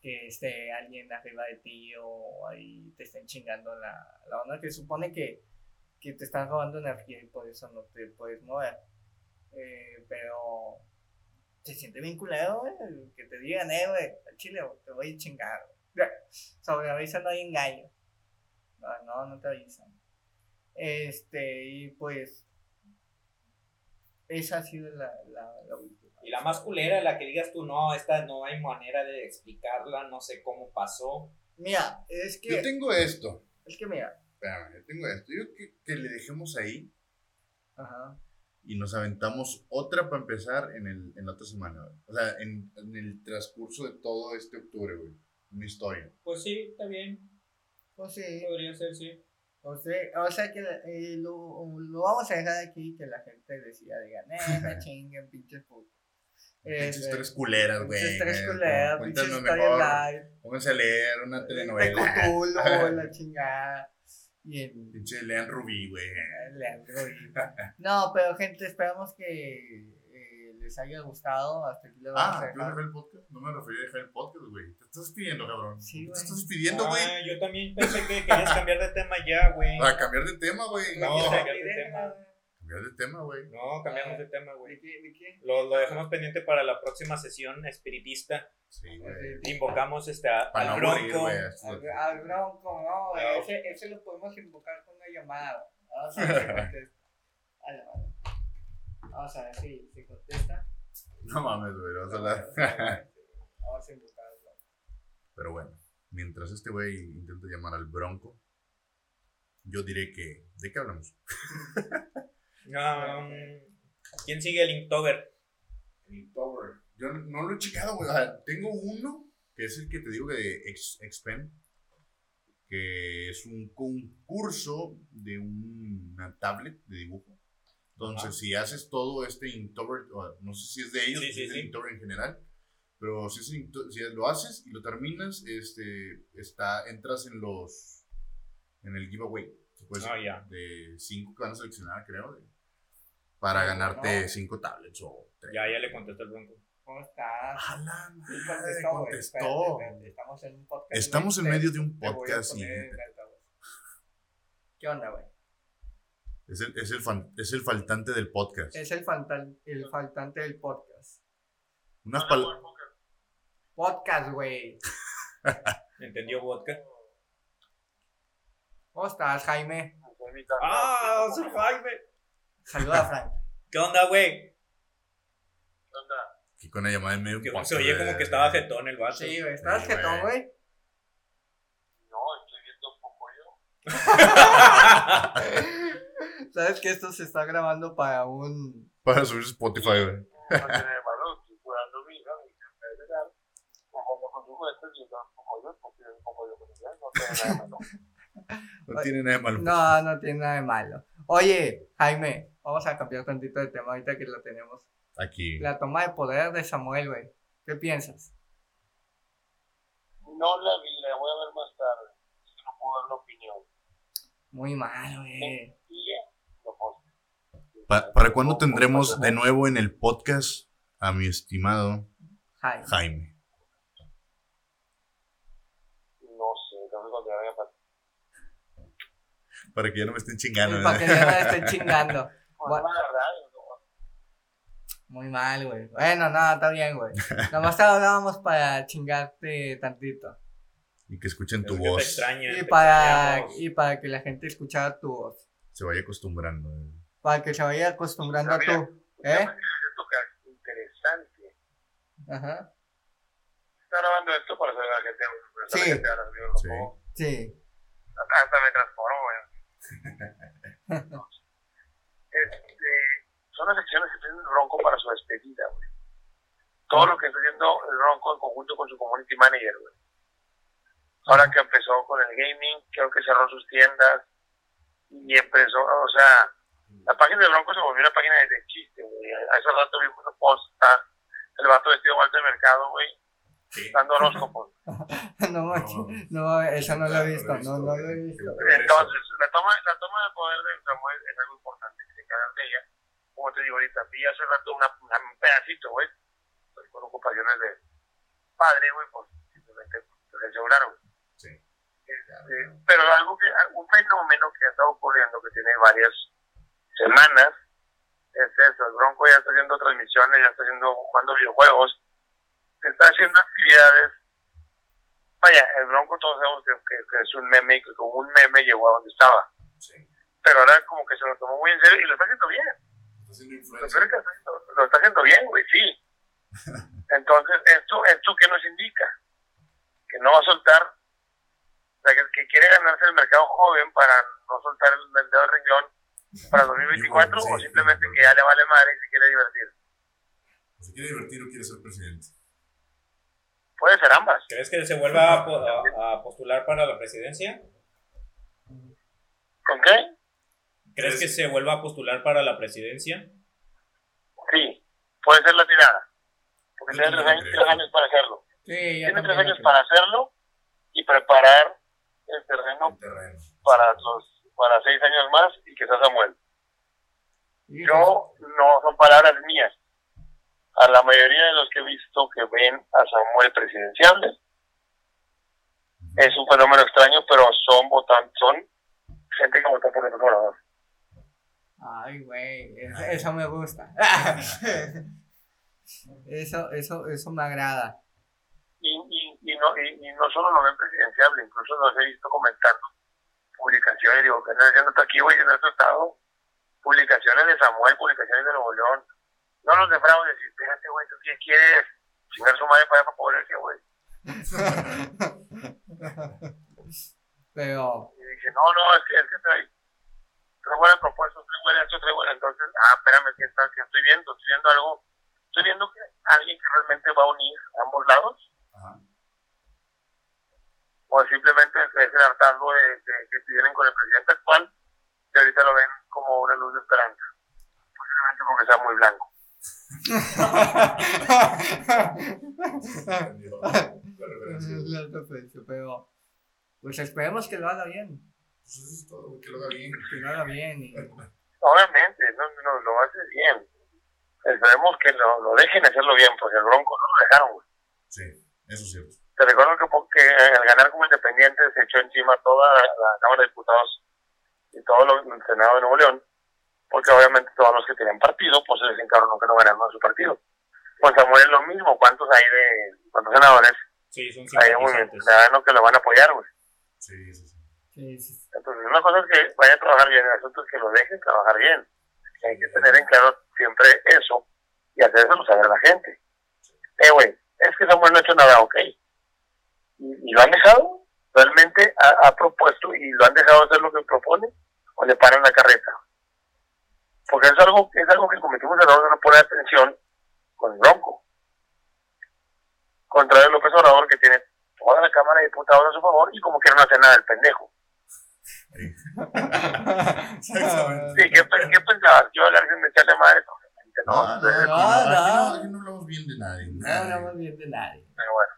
que esté alguien arriba de ti o ahí te estén chingando la, la onda que supone que, que te están robando energía y por eso no te puedes mover. Eh, pero se siente bien culero, güey, que te digan, eh, güey, al chile, te voy a chingar. güey. *laughs* Sobre aviso no hay engaño. No, no te avisan. Este, y pues, esa ha sido la, la, la última. Y la más culera, la que digas tú, no, esta no hay manera de explicarla, no sé cómo pasó. Mira, es Yo que, tengo esto. es que mira, Espérame, yo tengo esto. Yo que, que le dejemos ahí ajá, y nos aventamos otra para empezar en, el, en la otra semana. güey. O sea, en, en el transcurso de todo este octubre, güey. Una historia. Pues sí, está bien, pues sí, podría ser, sí. O sea, o sea que eh, lo, lo vamos a dejar aquí, que la gente decida, digan, eh, me *laughs* chinguen, pinches putos. Pinches Este, tres culeras, güey. Pinches tres culeras, pinches mejor. Pónganse a leer una De telenovela. Cthulhu, *laughs* la chingada. Y el, Pinche lean Rubí, güey. el Android. No, pero gente, esperamos que les haya gustado. Hasta aquí lo vamos a Ah, ¿yo dejar. dejé el podcast? No me refería a dejar el podcast, güey. Te estás pidiendo, cabrón. Sí, Te güey. estás pidiendo, güey. Ah, yo también pensé que querías cambiar de tema ya, güey. Para cambiar de tema, güey. No, No, cambiar de tema. cambiar de tema, güey. No, cambiamos de tema, güey. ¿De qué? ¿De qué? Lo, lo dejamos pendiente para la próxima sesión espiritista. Sí, güey. Invocamos este, a- al no morir, bronco. güey. Al, al bronco, no, güey, No. Ese, ese lo podemos invocar con una llamada. Vamos *laughs* a. A la madre. Vamos a ver si, si contesta. No mames, güey. Vamos a hablar. Vamos a invocarlo. Pero bueno, mientras este güey intenta llamar al bronco, yo diré que. ¿De qué hablamos? *laughs* Um, ¿Quién sigue el Inktober? El Tower. Yo no lo he checado, güey. O sea, tengo uno, que es el que te digo de Ex- Xpen, que es un concurso de una tablet de dibujo. Entonces, Ajá. si haces todo este Inktober, o no sé si es de ellos, Sí, o si sí, es de sí. Inktober en general, pero si, es si lo haces y lo terminas, este, está, entras en los, en el giveaway, se puede Ah, decir, ya. de cinco que van a seleccionar, creo, de- para ganarte no. cinco tablets o tres. Ya, ya le contestó el bronco. ¿Cómo estás? A la Sí, madre, contestó, contestó. Espérate, espérate, Estamos en un podcast. Estamos en medio de un podcast poner. ¿Qué onda, güey? Es el, es, el fan- es el faltante del podcast. Es el, faltan- el faltante del podcast. Unas pal- Podcast, güey. *laughs* ¿Entendió vodka? ¿Cómo estás, Jaime? ¡Ah, soy Jaime! Saluda a Frank. ¿Qué onda, güey? Aquí con la llamada en medio. Que Se oye como que estaba jetón el vato. Sí, güey. ¿Estás Sí, jetón, güey. No, estoy viendo poco yo. *laughs* ¿Sabes que esto se está grabando para un... Para subir Spotify, güey. No tiene nada de malo. *laughs* No tiene nada de malo. No, no tiene nada de malo. Oye, Jaime, vamos a cambiar tantito de tema ahorita que lo tenemos. Aquí. La toma de poder de Samuel, güey. ¿Qué piensas? No la vi, la voy a ver más tarde. Es que no puedo dar la opinión. Muy mal, güey. Pa- ¿Para cuándo tendremos de nuevo en el podcast a mi estimado Jaime. Jaime? No sé, no sé cuándo ya vaya a pasar. Para que ya no me estén chingando. Para que ¿verdad? no me estén chingando. *laughs* Muy mal, güey. Bueno, no, está bien, güey. Nomás te hablábamos para chingarte tantito. Y que escuchen tu Es que voz. extraña, Y te para, y para que la gente escuchara tu voz. Se vaya acostumbrando. eh. Para que se vaya acostumbrando a tú. ¿Eh? Esto que es interesante. Ajá. Está grabando esto para saber a la gente. para saber Sí. a lo Sí. Sí. Hasta, hasta me transformo, güey. *laughs* este, son las acciones que tiene el Bronco para su despedida, güey. Todo lo que está haciendo el Bronco en conjunto con su community manager, güey. Ahora que empezó con el gaming, creo que cerró sus tiendas y empezó, o sea, la página de Bronco se volvió una página de, chiste, güey. A ese rato vimos un post, está el vato vestido mal de mercado, güey, dando horóscopos. *laughs* no, manches. no, eso no lo he visto. No, no lo he visto. Entonces, la toma, la toma de poder de Samuel es algo importante que se encargan de ella. Como te digo ahorita, vi hace rato una, una- un pedacito, güey, pues, con ocupaciones de padre, güey, pues simplemente pues, se aseguraron. Sí. Este, pero algo que, un fenómeno que ha estado ocurriendo, que tiene varias semanas, es eso, el Bronco ya está haciendo transmisiones, ya está haciendo, jugando videojuegos, está haciendo actividades Vaya, el Bronco todos sabemos que, que- que es un meme y que como un meme llegó a donde estaba. Pero ahora como que se lo tomó muy en serio y lo está haciendo bien. Está haciendo Lo, está haciendo bien, güey, sí. *laughs* Entonces, ¿esto, ¿esto qué nos indica? Que no va a soltar, o sea, que, que quiere ganarse el mercado joven para no soltar el vendedor renglón para el 2024 Sí, o simplemente que ya le vale madre y se quiere divertir. ¿Se quiere divertir o quiere ser presidente? Puede ser ambas. ¿Crees que se vuelva a, po- a- a postular para la presidencia? ¿Con qué? ¿Crees que se vuelva a postular para la presidencia? Sí, puede ser la tirada. Porque tiene tres años, creo. tres años para hacerlo. Sí, Tiene tres años para hacerlo y preparar el terreno El terreno. para los para seis años más y que sea Samuel. Yo no son palabras mías. A la mayoría de los que he visto que ven a Samuel presidenciable es un fenómeno extraño, pero son votantes, son gente que votó por el gobernador. Ay, güey, eso, eso me gusta. *laughs* eso, eso, eso me agrada. Y, y, y, no, y, y no solo lo ven presidenciable, incluso los he visto comentando publicaciones, digo, que están haciendo hasta aquí, güey, en nuestro estado, publicaciones de Samuel, publicaciones de Nuevo León, no los de fraude, si espérate, güey, tú qué quieres, chingar su madre para para pobreza, güey. *laughs* Pero, Y dice, no, no, es que, es que trae, trae buena propuesta, trae buena esto, trae buena, entonces, ah, espérame, ¿qué, está, qué estoy viendo? Estoy viendo algo, estoy viendo que alguien que realmente va a unir ambos lados, Ajá. O simplemente es el hartazgo de, de- que tienen con el presidente actual, que ahorita lo ven como una luz de esperanza. Posiblemente porque sea muy blanco. La referencia. pero, pues esperemos que lo haga bien. Pues eso es todo, güey, que lo haga bien. Que lo haga bien. y- Obviamente, no, no, lo haces bien. Esperemos que lo, lo dejen hacerlo bien, porque el Bronco no lo dejaron, güey. Sí, eso es cierto. Te recuerdo que, porque al ganar como independiente se echó encima toda la Cámara de Diputados y todo lo, el Senado de Nuevo León, porque obviamente todos los que tienen partido, pues se les encargaron que no ganaron su partido. Pues Samuel es lo mismo, ¿cuántos hay de, cuántos senadores? Sí, son Hay un ciudadano que lo van a apoyar, güey. Sí, sí, sí. Entonces, una cosa es que vaya a trabajar bien, el asunto es que lo dejen trabajar bien. Hay que tener en claro siempre eso y hacérselo saber a la gente. Eh, güey, es que Samuel no ha hecho nada, ok. ¿Y, y lo han dejado? ¿Realmente ha, ha propuesto y lo han dejado hacer lo que propone? ¿O le paran la carreta? Porque es algo, es algo que cometimos el error de no poner atención con el Bronco. Contrario a López Obrador, que tiene toda la Cámara de Diputados a su favor y como quiere no hacer nada el pendejo. Sí, ¿qué, pe- qué pensabas? ¿Que a hablar sin echarle madre? No. No, no, no, no, no, no. no hablamos bien de nadie. No nadie. hablamos bien de nadie. Pero bueno,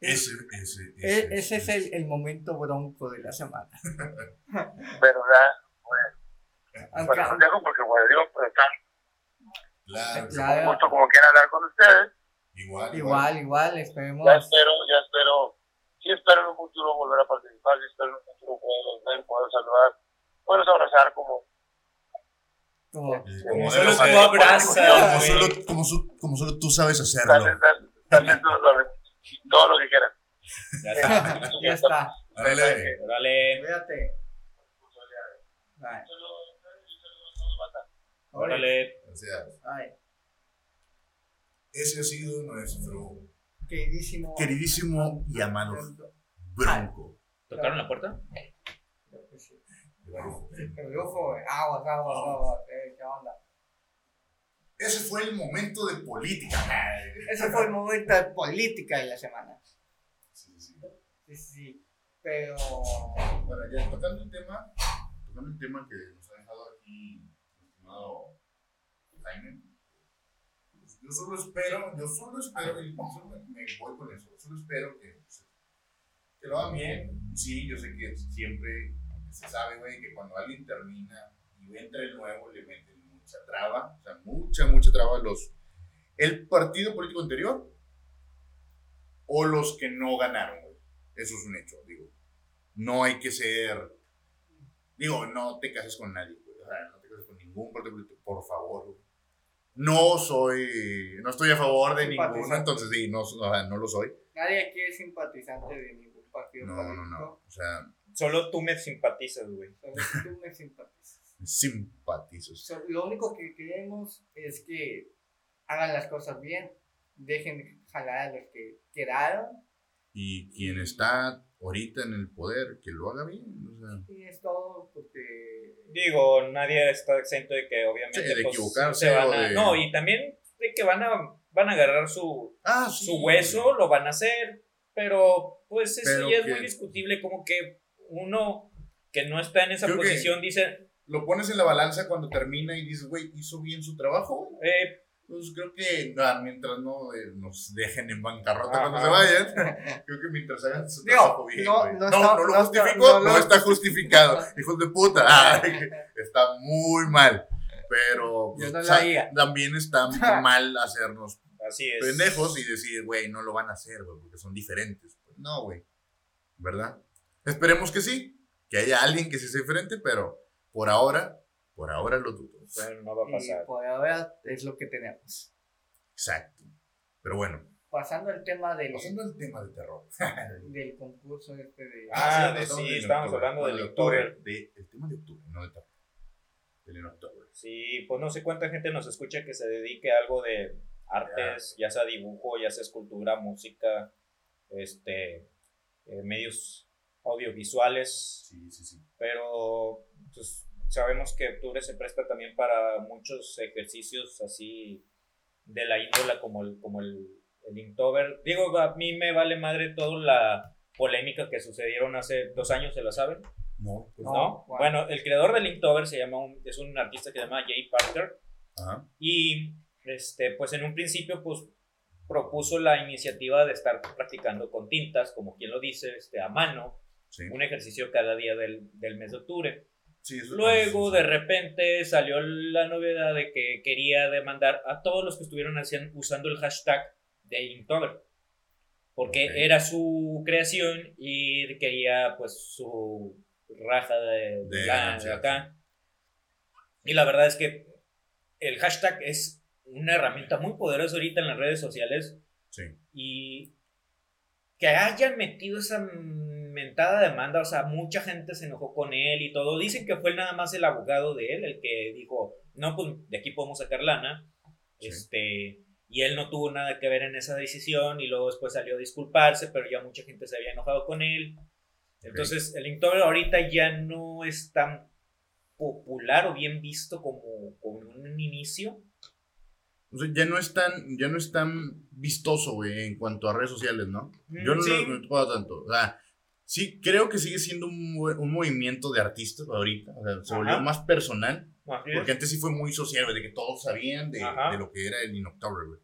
Ese, ese, E- ese, ese es el, el momento bronco de la semana. *laughs* ¿verdad? Bueno, bueno, los dejo porque, bueno, digo, pues está Claro, Claro. un gusto como quiera hablar con ustedes. igual, Igual, igual, esperemos. Ya espero, ya espero, sí espero en un futuro volver a participar, sí espero en un futuro poder ver, poder saludar, poder abrazar como, Como, Eh. Como Solo tú abrazas, Como solo, como, tú sabes hacerlo. lo- todo lo que quieran. Ya está. *laughs* ya está. Órale. Órale, Cuídate. Bye. órale. Gracias. Bye. Ese ha sido nuestro Queridísimo. queridísimo y amado Bronco. ¿Tocaron la puerta? El rufo. Aguas, aguas, aguas. Eh, ¿Qué onda? Ese fue el momento de política. *laughs* Ese fue el momento de política de la semana. Sí, sí, sí. Sí, sí. Pero. Bueno, ya tocando el tema, tocando el tema que nos ha dejado aquí el estimado Jaime, pues yo solo espero, yo solo espero, y solo me, voy con eso, solo espero que, que lo hagan bien. Sí, yo sé que siempre se sabe, güey, que cuando alguien termina y entra el nuevo, le meten mucha traba, o sea, mucha, mucha traba los. El partido político anterior o los que no ganaron, güey. Eso es un hecho, digo no hay que ser. Digo, no te cases con nadie, güey. O sea, no te cases con ningún partido político, por favor, güey. No soy. No estoy a favor de ninguno, entonces sí, no, o sea, no lo soy. Nadie aquí es simpatizante de ningún partido No, político. no, no. O sea, Solo tú me simpatizas, güey. Solo tú me simpatizas. Simpatizo. So- lo único que queremos es que hagan las cosas bien, dejen de jalar a los que quedaron Y quien está ahorita en el poder, que lo haga bien. O sea, y es todo porque Digo, nadie está exento de que obviamente Sí, de pues, equivocarse se van o a- de- No, y también de que van a, van a agarrar su, ah, sí. su hueso, lo van a hacer, pero pues eso Pero ya es que- muy discutible, como que uno que no está en esa Creo que- posición dice, Lo pones en la balanza cuando termina y dices, güey, hizo bien su trabajo, güey. eh, Pues creo que ah, mientras no eh, nos dejen en bancarrota Ajá. cuando se vayan, *laughs* creo que mientras hagan su trabajo bien. no- no No, está- no lo justifico, no no, está justificado. *laughs* Hijos de puta. Está muy mal. Pero pues, o sea, también está *laughs* mal hacernos así es. pendejos y decir, güey, no lo van a hacer, güey, porque son diferentes. Pues, no, güey. ¿Verdad? Esperemos que sí, que haya alguien que sí sea diferente, pero por ahora, por ahora lo dudo. Bueno, no va a y pasar. por ahora es lo que tenemos. Exacto. Pero bueno, Pasando al tema del, pasando al tema de terror. *laughs* del concurso este de... Ah, de- sí, del estábamos octubre. hablando del de octubre. octubre. De, el tema de octubre, no de terror. Del en octubre. Sí, pues no sé cuánta gente nos escucha que se dedique a algo de artes, ya sea dibujo, ya sea escultura, música, este, eh, medios audiovisuales, Sí, sí, sí. pero pues, sabemos que octubre se presta también para muchos ejercicios así de la índola como el, como el, el Inktober. Digo, a mí me vale madre toda la polémica que sucedieron hace dos años, ¿se la saben? No, pues No. Bueno, el creador del Inktober se llama un- es un artista que se llama Jay Parker Ajá. y este, pues en un principio pues propuso la iniciativa de estar practicando con tintas, como quien lo dice, este, a mano, Sí. un ejercicio cada día del, del mes de octubre. Sí, Luego, de repente, salió la novedad de que quería demandar a todos los que estuvieron haciendo, usando el hashtag de Inktober. Porque era su creación y quería, pues, su raja de, De la- acá. Y la verdad es que el hashtag es una herramienta muy poderosa ahorita en las redes sociales Sí. y que hayan metido esa mentada demanda, o sea, mucha gente se enojó con él y todo. Dicen que fue nada más el abogado de él el que dijo, no, pues de aquí podemos sacar lana. Sí. Este, y él no tuvo nada que ver en esa decisión y luego después salió a disculparse, pero ya mucha gente se había enojado con él. Entonces, el Inktober ahorita ya no es tan popular o bien visto como, como un inicio. O sea, ya no es tan, ya no es tan vistoso, güey, en cuanto a redes sociales, ¿no? Yo no Mm, Sí. lo he topado tanto. O sea, sí, creo que sigue siendo un, un movimiento de artistas ahorita. O sea, se Ajá. volvió más personal. Porque antes sí fue muy social, de que todos sabían de, Ajá. de lo que era el Inoctober, güey.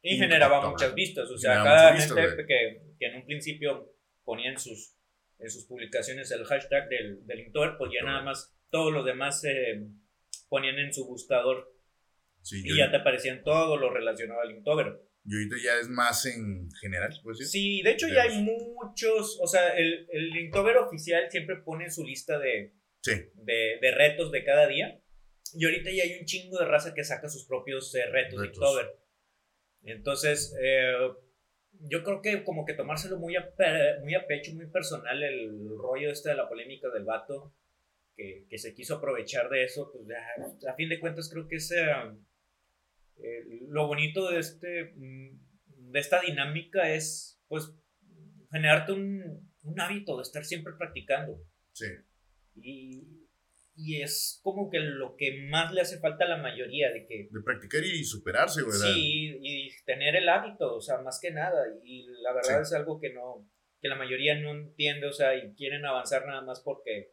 Y Y generaba October. muchas vistas. O sea, cada vistas, gente que, que en un principio ponía en sus, en sus publicaciones el hashtag del, del Inktober, pues ya October. nada más todos los demás eh, ponían en su buscador Sí, y yo, ya te aparecían todo lo relacionado al Inktober. Yo ahorita ya es más en general, pues sí. Sí, de hecho De ya hay los- muchos, o sea, el, el Inktober oficial siempre pone su lista de, Sí, de, de retos de cada día. Y ahorita ya hay un chingo de raza que saca sus propios eh, retos, de Retos. Inktober. Entonces, eh, yo creo que como que tomárselo muy a, muy a pecho, muy personal, el rollo este de la polémica del vato, que, que se quiso aprovechar de eso, pues ya, a fin de cuentas creo que es eh, eh, lo bonito de, este, mm, de esta dinámica es, pues, generarte un, un hábito de estar siempre practicando. sí. Y, y es como que lo que más le hace falta a la mayoría, de que De practicar y superarse. ¿verdad? sí, y tener el hábito, o sea, más que nada. Y la verdad Sí. es algo que no, que la mayoría no entiende, o sea, y quieren avanzar nada más porque,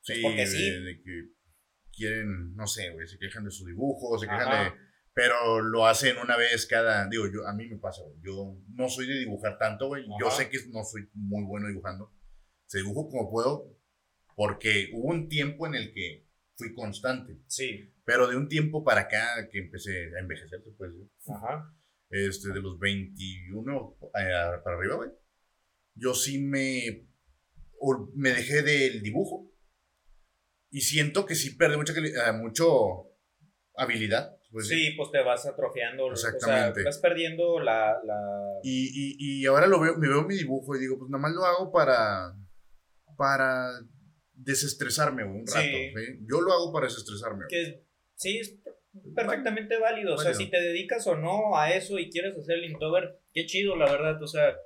Sí, Pues porque de, sí. de que quieren, no sé, güey, se quejan de su dibujo, se quejan Ajá. de... Pero lo hacen una vez cada... Digo, yo a mí me pasa, güey. Yo no soy de dibujar tanto, güey. Yo Ajá. sé que no soy muy bueno dibujando. Se dibujo como puedo porque hubo un tiempo en el que fui constante. sí, Pero de un tiempo para acá que empecé a envejecer, decir. ajá, Este, de los 21 eh, para arriba, güey. Yo sí me... Me dejé del dibujo. Y siento que sí perdí mucha, eh, mucho habilidad. Pues, sí, pues te vas atrofiando, o sea, Exactamente. vas perdiendo la, la, Y, y, y ahora lo veo, me veo mi dibujo y digo, pues nada más lo hago para, para desestresarme un rato. ¿sí? Yo lo hago para desestresarme. que sí es perfectamente válido. O sea, válido. si te dedicas o no a eso y quieres hacer el Inktober, qué chido, la verdad. O sea,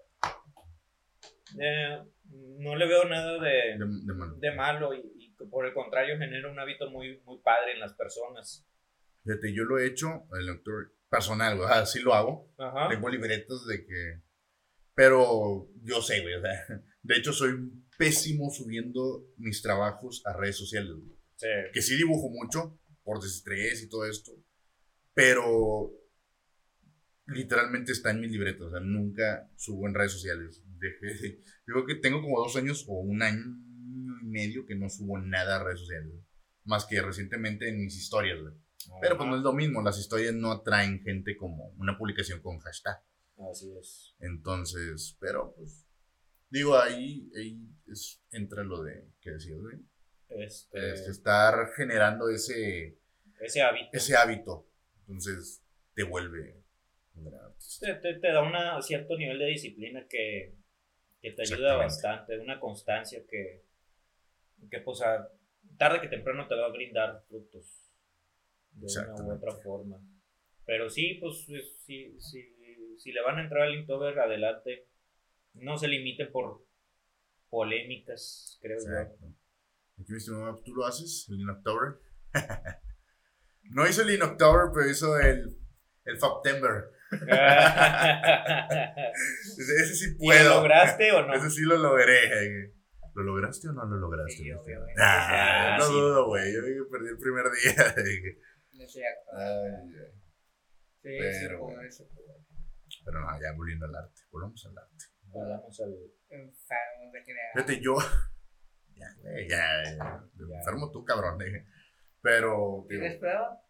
eh, no le veo nada de, De, de mano. de malo y, y por el contrario genera un hábito muy, muy padre en las personas. Fíjate, yo lo he hecho, el lector personal, güey, así lo hago. Ajá. Tengo libretos de que... Pero yo sé, güey, o sea, *laughs* de hecho soy pésimo subiendo mis trabajos a redes sociales, güey. Sí. que sí dibujo mucho por desestrés y todo esto, pero literalmente está en mis libretos, o sea, nunca subo en redes sociales. Dejé de- *laughs* yo creo que tengo como dos años o un año y medio que no subo nada a redes sociales, más que recientemente en mis historias, güey. Pero pues no es lo mismo, las historias no atraen gente como una publicación con hashtag. Así es. Entonces, pero pues, digo, ahí, ahí es, entra lo de, ¿qué decías, güey? Este, Este, estar generando ese, ese hábito ese hábito. Entonces te vuelve te, te- te da un cierto nivel de disciplina que, que te ayuda bastante, una constancia que, que pues a- tarde que temprano te va a brindar frutos de una u otra forma. Pero sí, pues si, si, si le van a entrar al Inktober, adelante. No se limiten por polémicas, creo Exacto. Aquí, mi estimado, ¿tú lo haces? ¿El Inoctober? *laughs* no hizo el Inoctober, pero hizo el, el Faptember. *laughs* yo. Ese, sí ¿Y lo puedo. lograste o no? Ese sí lo logré. ¿Lo lograste o no lo lograste? Sí. Ah, Ah, no dudo, güey. Yo vi que perdí el primer día. *laughs* No ay, ay. Sí, sí, pero bueno. eso. Pero no, ya volviendo al arte. Volvamos al arte. Volvamos al- Enfermos de general. Fíjate, yo, *laughs* Ya, güey, ya, ya. Ya. Enfermo tú, cabrón. eh. Pero, ¿Tienes prueba?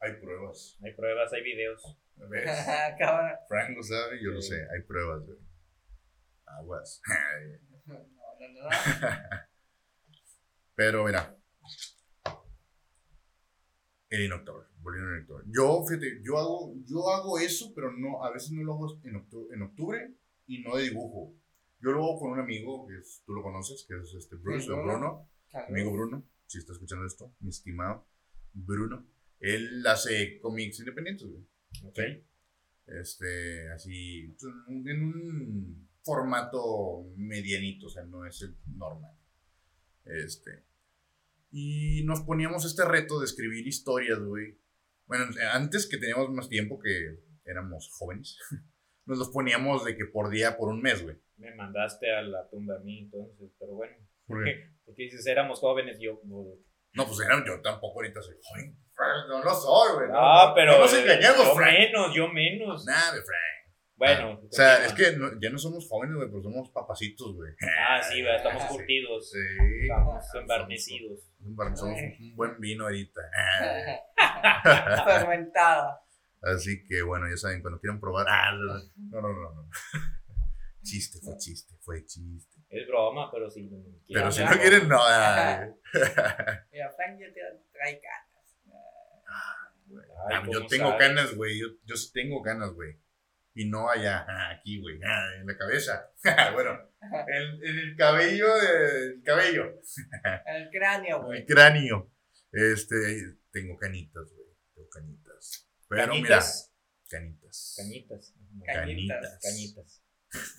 hay pruebas. Hay pruebas, hay videos. ¿Ves? *laughs* Cabrón. Frank lo sabe, yo lo Sí. sé. Hay pruebas, güey. Aguas. *laughs* No, no, no. Pero mira. El inoctor, volviendo al inoctor. Yo, fíjate, yo hago, yo hago eso, pero no, a veces no lo hago en octubre, en octubre y no de dibujo. Yo lo hago con un amigo, que es- tú lo conoces, que es este Bruce, Bruno. Bruno, amigo Bruno, si está escuchando esto, mi estimado Bruno. Él hace cómics independientes, güey. Ok. Este, así, pues, en un formato medianito, o sea, no es el normal. Este. Y nos poníamos este reto de escribir historias, güey. Bueno, antes que teníamos más tiempo, que éramos jóvenes, *laughs* nos los poníamos de que por día, por un mes, güey. Me mandaste a la tumba a mí entonces, pero bueno. ¿Por qué? *laughs* Porque dices, éramos jóvenes, yo... no, No, pues era, yo tampoco ahorita soy joven. No lo soy, güey. Ah, no, pero... No nos engañemos, Yo Frank. menos, yo menos. Nada, Frank. Bueno. Ah, o sea, es que no- ya no somos jóvenes, güey, pero somos papacitos, güey. Ah, sí, ¿verdad? estamos Sí. curtidos. Sí. Estamos Somos- embarnecidos. Somos un buen vino ahorita. *laughs* Fermentada. Así que bueno, ya saben, cuando quieran probar. Ah, no, no, no, no. no. *laughs* Chiste, fue chiste, fue chiste. Es broma, pero si no Pero quieren si ya, no quieren, no. *laughs* Mira, Frank ya te trae Ah, yo ¿cómo tengo ganas, güey. Yo, yo sí tengo ganas, güey. Y no allá, ah, aquí, güey. ah, en la cabeza. *laughs* bueno, en, en el cabello, del cabello. *laughs* El cráneo, El güey. cráneo. Este, tengo canitas, güey. Tengo canitas. Pero mira, Cañitas. canitas. Cañitas. Cañitas. Cañitas.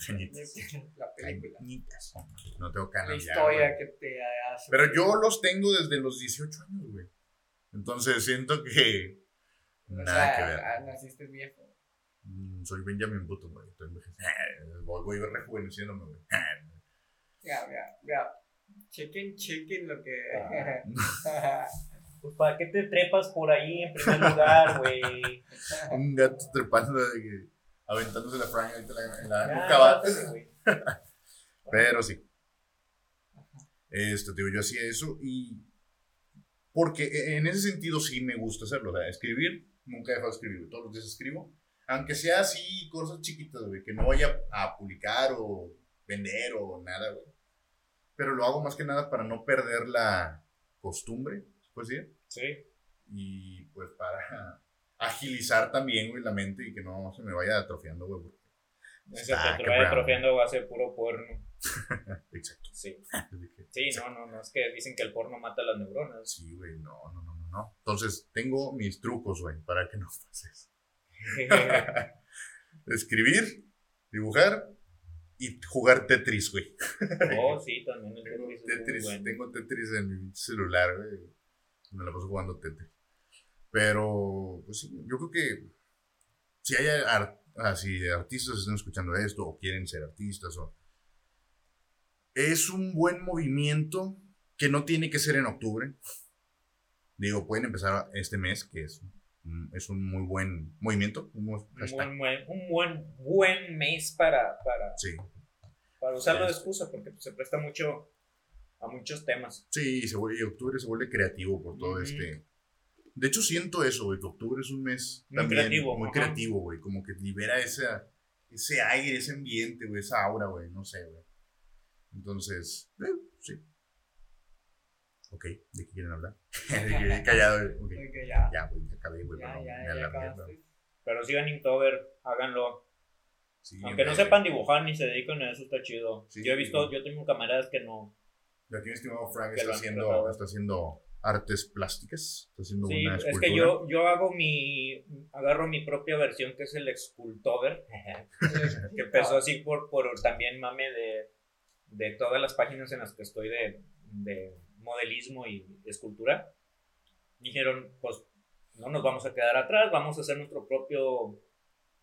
Canitas. La película. Canitas. No tengo La canas ya, historia güey. que te hace. Pero yo los tengo desde los 18 años, güey. Entonces siento que. O Nada sea, que ver. ah, naciste viejo. Mm, Soy Benjamin Button, güey. Estoy envejeciendo. Voy, voy rejuveneciéndome, güey. Mira, mira, mira. Chequen, chequen lo que. *laughs* Pues para qué te trepas por ahí en primer lugar, güey. *laughs* Un gato trepando, de que- aventándose la franja ahorita en la, en la Ya, güey. *laughs* Pero sí. Esto, digo, yo hacía eso y. Porque e, en ese sentido sí me gusta hacerlo. O sea, escribir, nunca he dejado de escribir. Todos los días escribo. Aunque sea así, cosas chiquitas, güey, que no vaya a publicar o vender o nada, güey. Pero lo hago más que nada para no perder la costumbre, ¿se puede decir? Sí. Y pues para *laughs* agilizar también, güey, la mente y que no se me vaya atrofiando, güey. porque- Ese Ah, te bravo. atrofiando va a ser puro porno. *laughs* Exacto. Sí. *laughs* Sí, no, no, no. Es que dicen que el porno mata las neuronas. Sí, güey, no, no, no, no, no. Entonces, tengo mis trucos, güey, para que no pases. *laughs* Escribir, dibujar y jugar Tetris, güey. oh, sí, también el Tengo Tetris bueno. tengo Tetris en mi celular, güey. Me la paso jugando Tetris. Pero, pues sí, yo creo que si hay ar- ah, si artistas están escuchando esto o quieren ser artistas o... Es un buen movimiento que no tiene que ser en octubre. Digo, pueden empezar este mes, que es, es un muy buen movimiento. Un buen Un buen, buen- un buen, buen mes para, para, Sí, para usarlo de Este. excusa, porque pues, se presta mucho a muchos temas. Sí, se vuelve, y octubre se vuelve creativo por todo Ujú. este. De hecho, siento eso, güey, que octubre es un mes Muy también creativo, muy ajá. creativo, güey. Como que libera esa, ese aire, ese ambiente, güey, esa aura, güey, no sé, güey. Entonces, eh, sí. Ok, ¿de qué quieren hablar? *laughs* Callado, güey. *laughs* ok. Creo que ya. Ya, ya acabé, güey, Ya, ya, ya. Pero sigan Inktober, háganlo. Sí, Aunque no sepan dibujar ni se dedican a eso, está chido. Sí. yo he visto, yo tengo camaradas que no. Aquí mi estimado Frank está haciendo, está haciendo artes plásticas, está haciendo Sí, una es escultura. que yo, yo hago mi. Agarro mi propia versión que es el Excultover. *laughs* que empezó así por, por también mame de, de todas las páginas en las que estoy de, de modelismo y escultura. Dijeron, pues no nos vamos a quedar atrás, vamos a hacer nuestro propio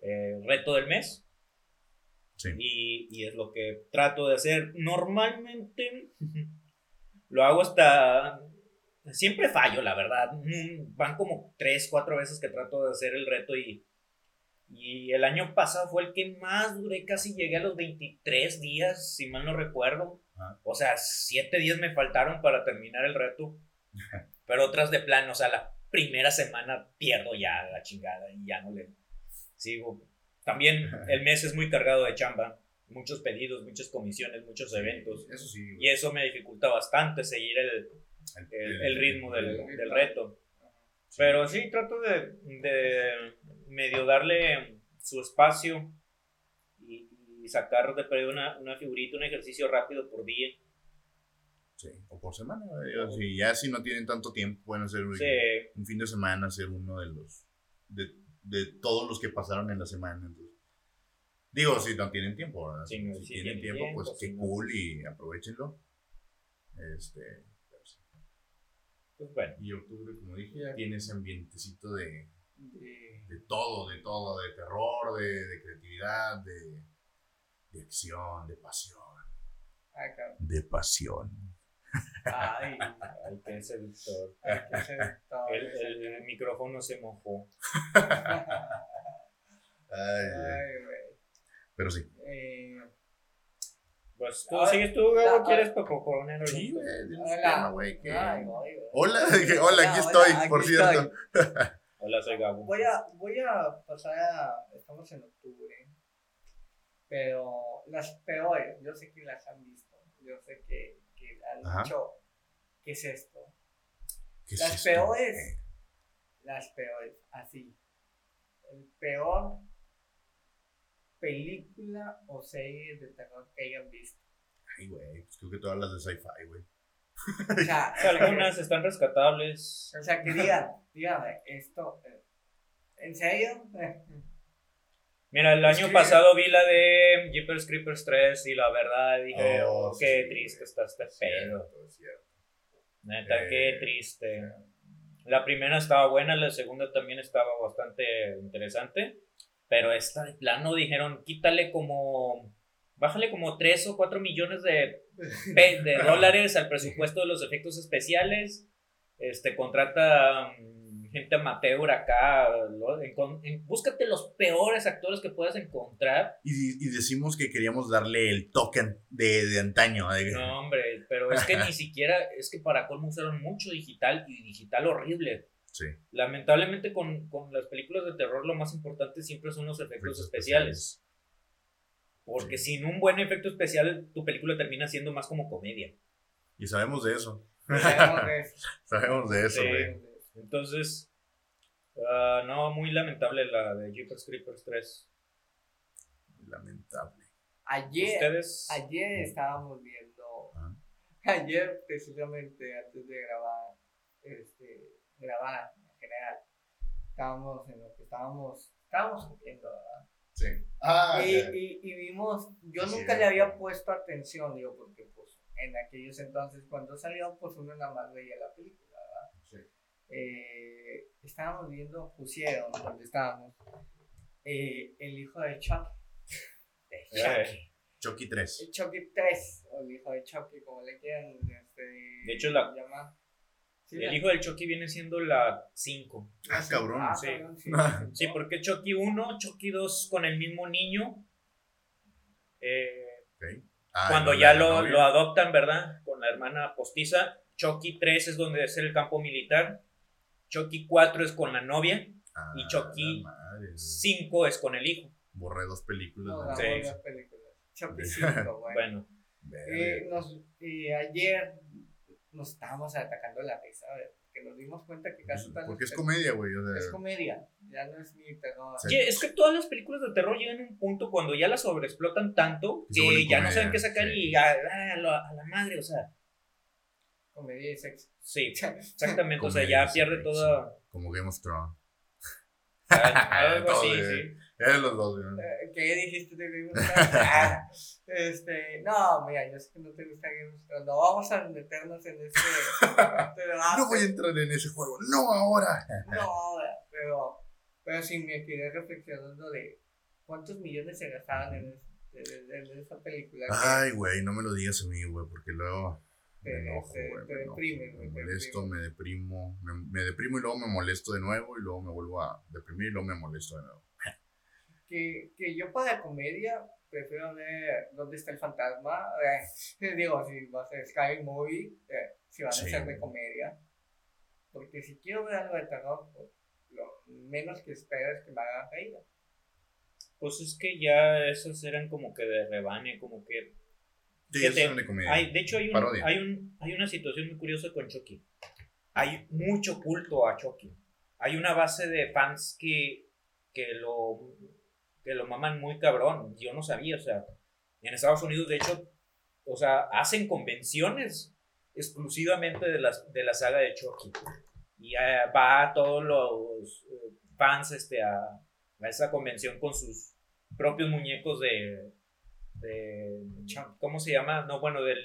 eh, reto del mes. Sí. Y, y es lo que trato de hacer. Normalmente *laughs* lo hago hasta... Siempre fallo, la verdad. Mm, Van como tres, cuatro veces que trato de hacer el reto y, y el año pasado fue el que más duré, casi llegué a los 23 días, si mal no recuerdo. Ajá. O sea, siete días me faltaron para terminar el reto. *laughs* Pero otras de plano, o sea, la primera semana pierdo ya la chingada y ya no le sigo. También *laughs* el mes es muy cargado de chamba. Muchos pedidos, muchas comisiones, muchos eventos. Eso sí. güey. Y eso me dificulta bastante seguir el, el, el ritmo del, del reto. Pero sí, trato de, de medio darle su espacio y, sacar de perder una, una figurita, un ejercicio rápido por día. Sí, o por semana. O si ya si no tienen tanto tiempo, pueden hacer un, Sí, un fin de semana, hacer uno de los. De, de todos los que pasaron en la semana. entonces. Digo, si no tienen tiempo, ¿verdad? Sí, si, no, si tienen tienen tiempo, pues tiempo, qué si no, cool pues- y aprovechenlo. Este. sí. pues bueno. Y octubre, como dije, Ya. tiene ese ambientecito de, De- de todo, de todo, de terror, de, de creatividad, de, de acción, de pasión. De pasión. Ay, Ay, qué seductor. El, el- el micrófono se mojó. Ay, güey. Pero sí. Eh, Pues tú Ah, sigues tú, Gabo, ¿quieres para poner algo? Sí, güey. Hola. güey. Hola, *laughs* dije, hola, aquí Hola, estoy, hola, por aquí cierto. *laughs* Hola, soy Gabo. Voy a, voy a pasar a. Estamos en octubre. Pero las peores, yo sé que las han visto. Yo sé que, que han Ajá. dicho. ¿Qué es esto? ¿Qué es Las esto? peores. Las peores, así. El peor película o serie de terror que hayan visto. Ay, güey, pues creo que todas las de sci-fi, güey. O sea, *laughs* Algunas están rescatables. O sea, que digan, dígame, esto, eh, ¿en serio? *laughs* Mira, el año pasado vi la de Jeepers Creepers 3 y la verdad dije, Oh, oh, qué sí, triste está este pedo. Neta, Eh, qué triste. La primera estaba buena, la segunda también estaba bastante interesante. Pero esta de plano dijeron, quítale como. Bájale como 3 o 4 millones de, de *laughs* dólares al presupuesto de los efectos especiales. Este, contrata mm, gente amateur acá. en- búscate los peores actores que puedas encontrar. Y, y decimos que queríamos darle el token de, de antaño. de- No, hombre, pero es que ni *laughs* siquiera. Es que para colmo usaron mucho digital y digital horrible. Sí. Lamentablemente con, con las películas de terror lo más importante siempre son los efectos efectos especiales. Porque Sí. sin un buen efecto especial tu película termina siendo más como comedia. Y sabemos de eso. Sabemos de eso. *laughs* Sabemos de eso, Sí. Entonces, ah, no, muy lamentable la de Jeepers Creepers 3. Lamentable. Ayer, Ustedes, ayer estábamos viendo, Ajá. *laughs* ayer precisamente antes de grabar, este, grabar en general, estábamos en lo que estábamos, estábamos comiendo, ¿verdad? Sí. Ah, y, y, y vimos, yo Sí, nunca sí. le había puesto atención, digo, porque pues en aquellos entonces cuando salió, pues uno nada más veía la película. Eh, estábamos viendo, pusieron donde estábamos, eh, el hijo de Chuck. *laughs* De Chucky. Eh, Chucky 3. El Chucky 3, o el hijo de Chucky, como le quieran este, De hecho, la- llamar. Sí, el la- hijo del Chucky viene siendo la 5. Ah, cabrón. Ah, sí. cabrón, sí, *laughs* Sí, porque Chucky 1, Chucky 2 con el mismo niño. Eh, Ok. Ah, cuando no, ya lo, lo adoptan, ¿verdad? Con la hermana postiza. Chucky 3 es donde es el campo militar. Chucky 4 es con la novia. Ah, y Chucky- madre, güey. 5 es con el hijo. Borré dos películas. No, Sí. buenas películas. Chucky 5, *laughs* bueno. Bueno. Eh, nos, y ayer nos estábamos atacando la risa, ¿verdad? que nos dimos cuenta que casi todas Porque es comedia, güey. o sea, Es comedia, ya no es ni terror. Sí. es que todas las películas de terror llegan a un punto cuando ya las sobreexplotan tanto que ya no saben qué sacar sí. y a, a la, a la madre, o sea. Comedia y sexo. Sí, *laughs* exactamente, o sea, ya pierde sí. toda. Como Game of Thrones. *laughs* Algo así, *laughs* sí. Es los dos. Eh, ¿Qué dijiste de Game of Thrones? Ah, este, no, mira, yo sé que no te gusta Game of Thrones. No vamos a meternos en este, este. No voy a entrar en ese juego. No ahora. No, pero, pero sí me quedé reflexionando de cuántos millones se gastaban en, es- en- en esa película. Ay, güey, no me lo digas a mí, güey, porque luego me enojo, güey. Me, deprime, molesto, deprime. me deprimo. Me, me deprimo y luego me molesto de nuevo y luego me vuelvo a deprimir y luego me molesto de nuevo. que que, yo para comedia prefiero ver dónde está el fantasma. Eh, *laughs* digo, si va a ser Sky Movie, eh, si van a Sí. ser de comedia. Porque si quiero ver algo de terror, pues, lo menos que espero es que me haga reír. Pues es que ya esos eran como que de rebane, como que Sí, de comedia. Hay, de hecho, hay, un, Parodia. hay, un, hay una situación muy curiosa con Chucky. Hay mucho culto a Chucky. Hay una base de fans que, que, lo, que lo maman muy cabrón. Yo no sabía, o sea, en Estados Unidos, de hecho, o sea, hacen convenciones exclusivamente de, las, de la saga de Chucky. Y eh, va a todos los eh, fans este, a, a esa convención con sus propios muñecos de, de ¿cómo se llama? No, bueno, del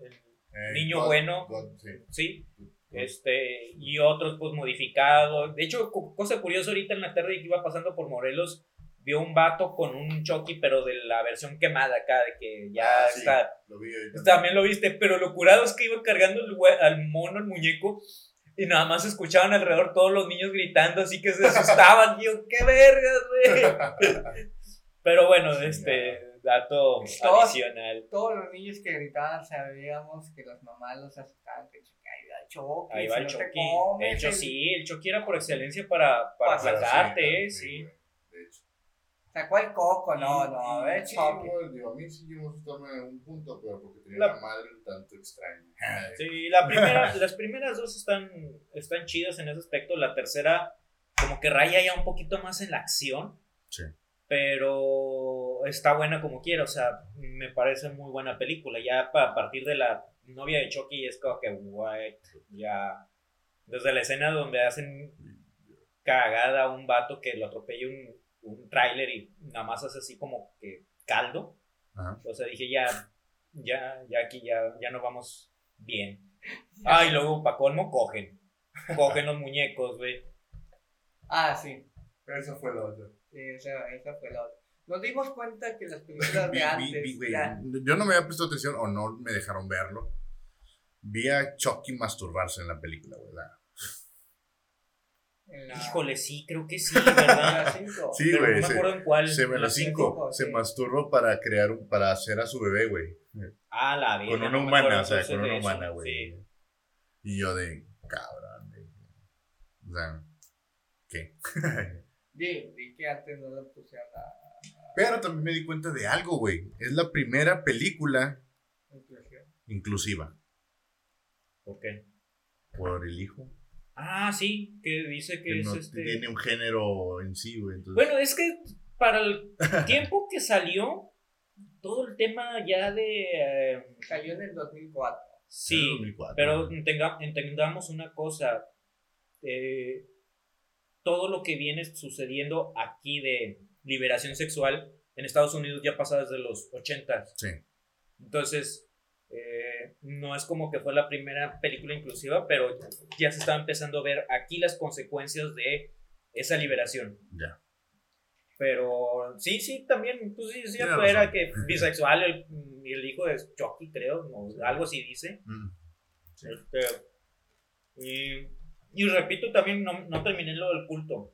el Eh, niño God- bueno. God, sí. sí, este y otros pues modificados. De hecho, co- cosa curiosa ahorita en la tarde que iba pasando por Morelos vio un vato con un Chucky pero de la versión quemada acá de que ya Ah, sí, está Lo vi ahorita. también lo viste, pero lo curado es que iba cargando al mono, el muñeco, y nada más escuchaban alrededor todos los niños gritando, así que se asustaban. *laughs* Yo, qué vergas, güey. *laughs* Pero bueno, este dato Todos- adicional. Todos los niños que gritaban sabíamos que las mamás los asustaban. Que ahí va el Chucky. Ahí va el no Chucky. comes De hecho, el- sí, el Chucky era por excelencia para, para eh, sí. De hecho. Sacó el coco, no, no, a y- ver, sí, Chucky. digo, a mí sí asustarme en un punto, pero porque tenía La- una madre un tanto extraña. Sí, la primera, las primeras dos están, están chidas en ese aspecto. La tercera, como que raya ya un poquito más en la acción. Sí. Pero está buena como quiera. O sea, me parece muy buena película. Ya a partir de la novia de Chucky es como que, guay, ya. Desde la escena donde hacen cagada a un vato que lo atropella un, un tráiler y nada más hace así como que caldo. Ajá. O sea, dije, ya, ya, ya aquí ya, ya no vamos bien. *laughs* Ah, y luego, pa' colmo, cogen. Cogen los muñecos, güey. Ah, sí. Eso fue lo otro. Sí, esa, esa fue la otra. Nos dimos cuenta que las películas *laughs* de antes. vi, güey, ya- yo no me había puesto atención o no me dejaron verlo. Vi a Chucky masturbarse en la película, güey. la- Híjole, sí, creo que sí, *laughs* ¿verdad? cinco. Sí, Pero güey. no me se- acuerdo en cuál. Se me la cinco. cinco, Se sí. masturbó para crear, un- para hacer a su bebé, güey. Ah, la vida. Con una no humana, o sea, con una humana, güey. Sí. Y yo de, cabrón, güey. O sea, ¿qué? *laughs* Di que antes no lo pusieron a Pero también me di cuenta de algo, güey. Es la primera película inclusión. inclusiva ¿Por qué? por el hijo. Ah, sí, que dice que Que es no este. tiene un género en sí, güey. Entonces, Bueno, es que para el *laughs* tiempo que salió, todo el tema ya de. eh, Salió en el 2004. sí, 2004, pero entenga- entendamos una cosa. eh, todo lo que viene sucediendo aquí de liberación sexual en Estados Unidos ya pasa desde los 80. Sí. Entonces, eh, no es como que fue la primera película inclusiva, pero ya se está empezando a ver aquí las consecuencias de esa liberación. Ya. Pero sí, sí, también, pues sí, sí, era razón. que *laughs* bisexual, el, el hijo de Chucky, creo, o algo así dice. Mm. Sí. Este, y, y repito, también no, no terminé lo del culto.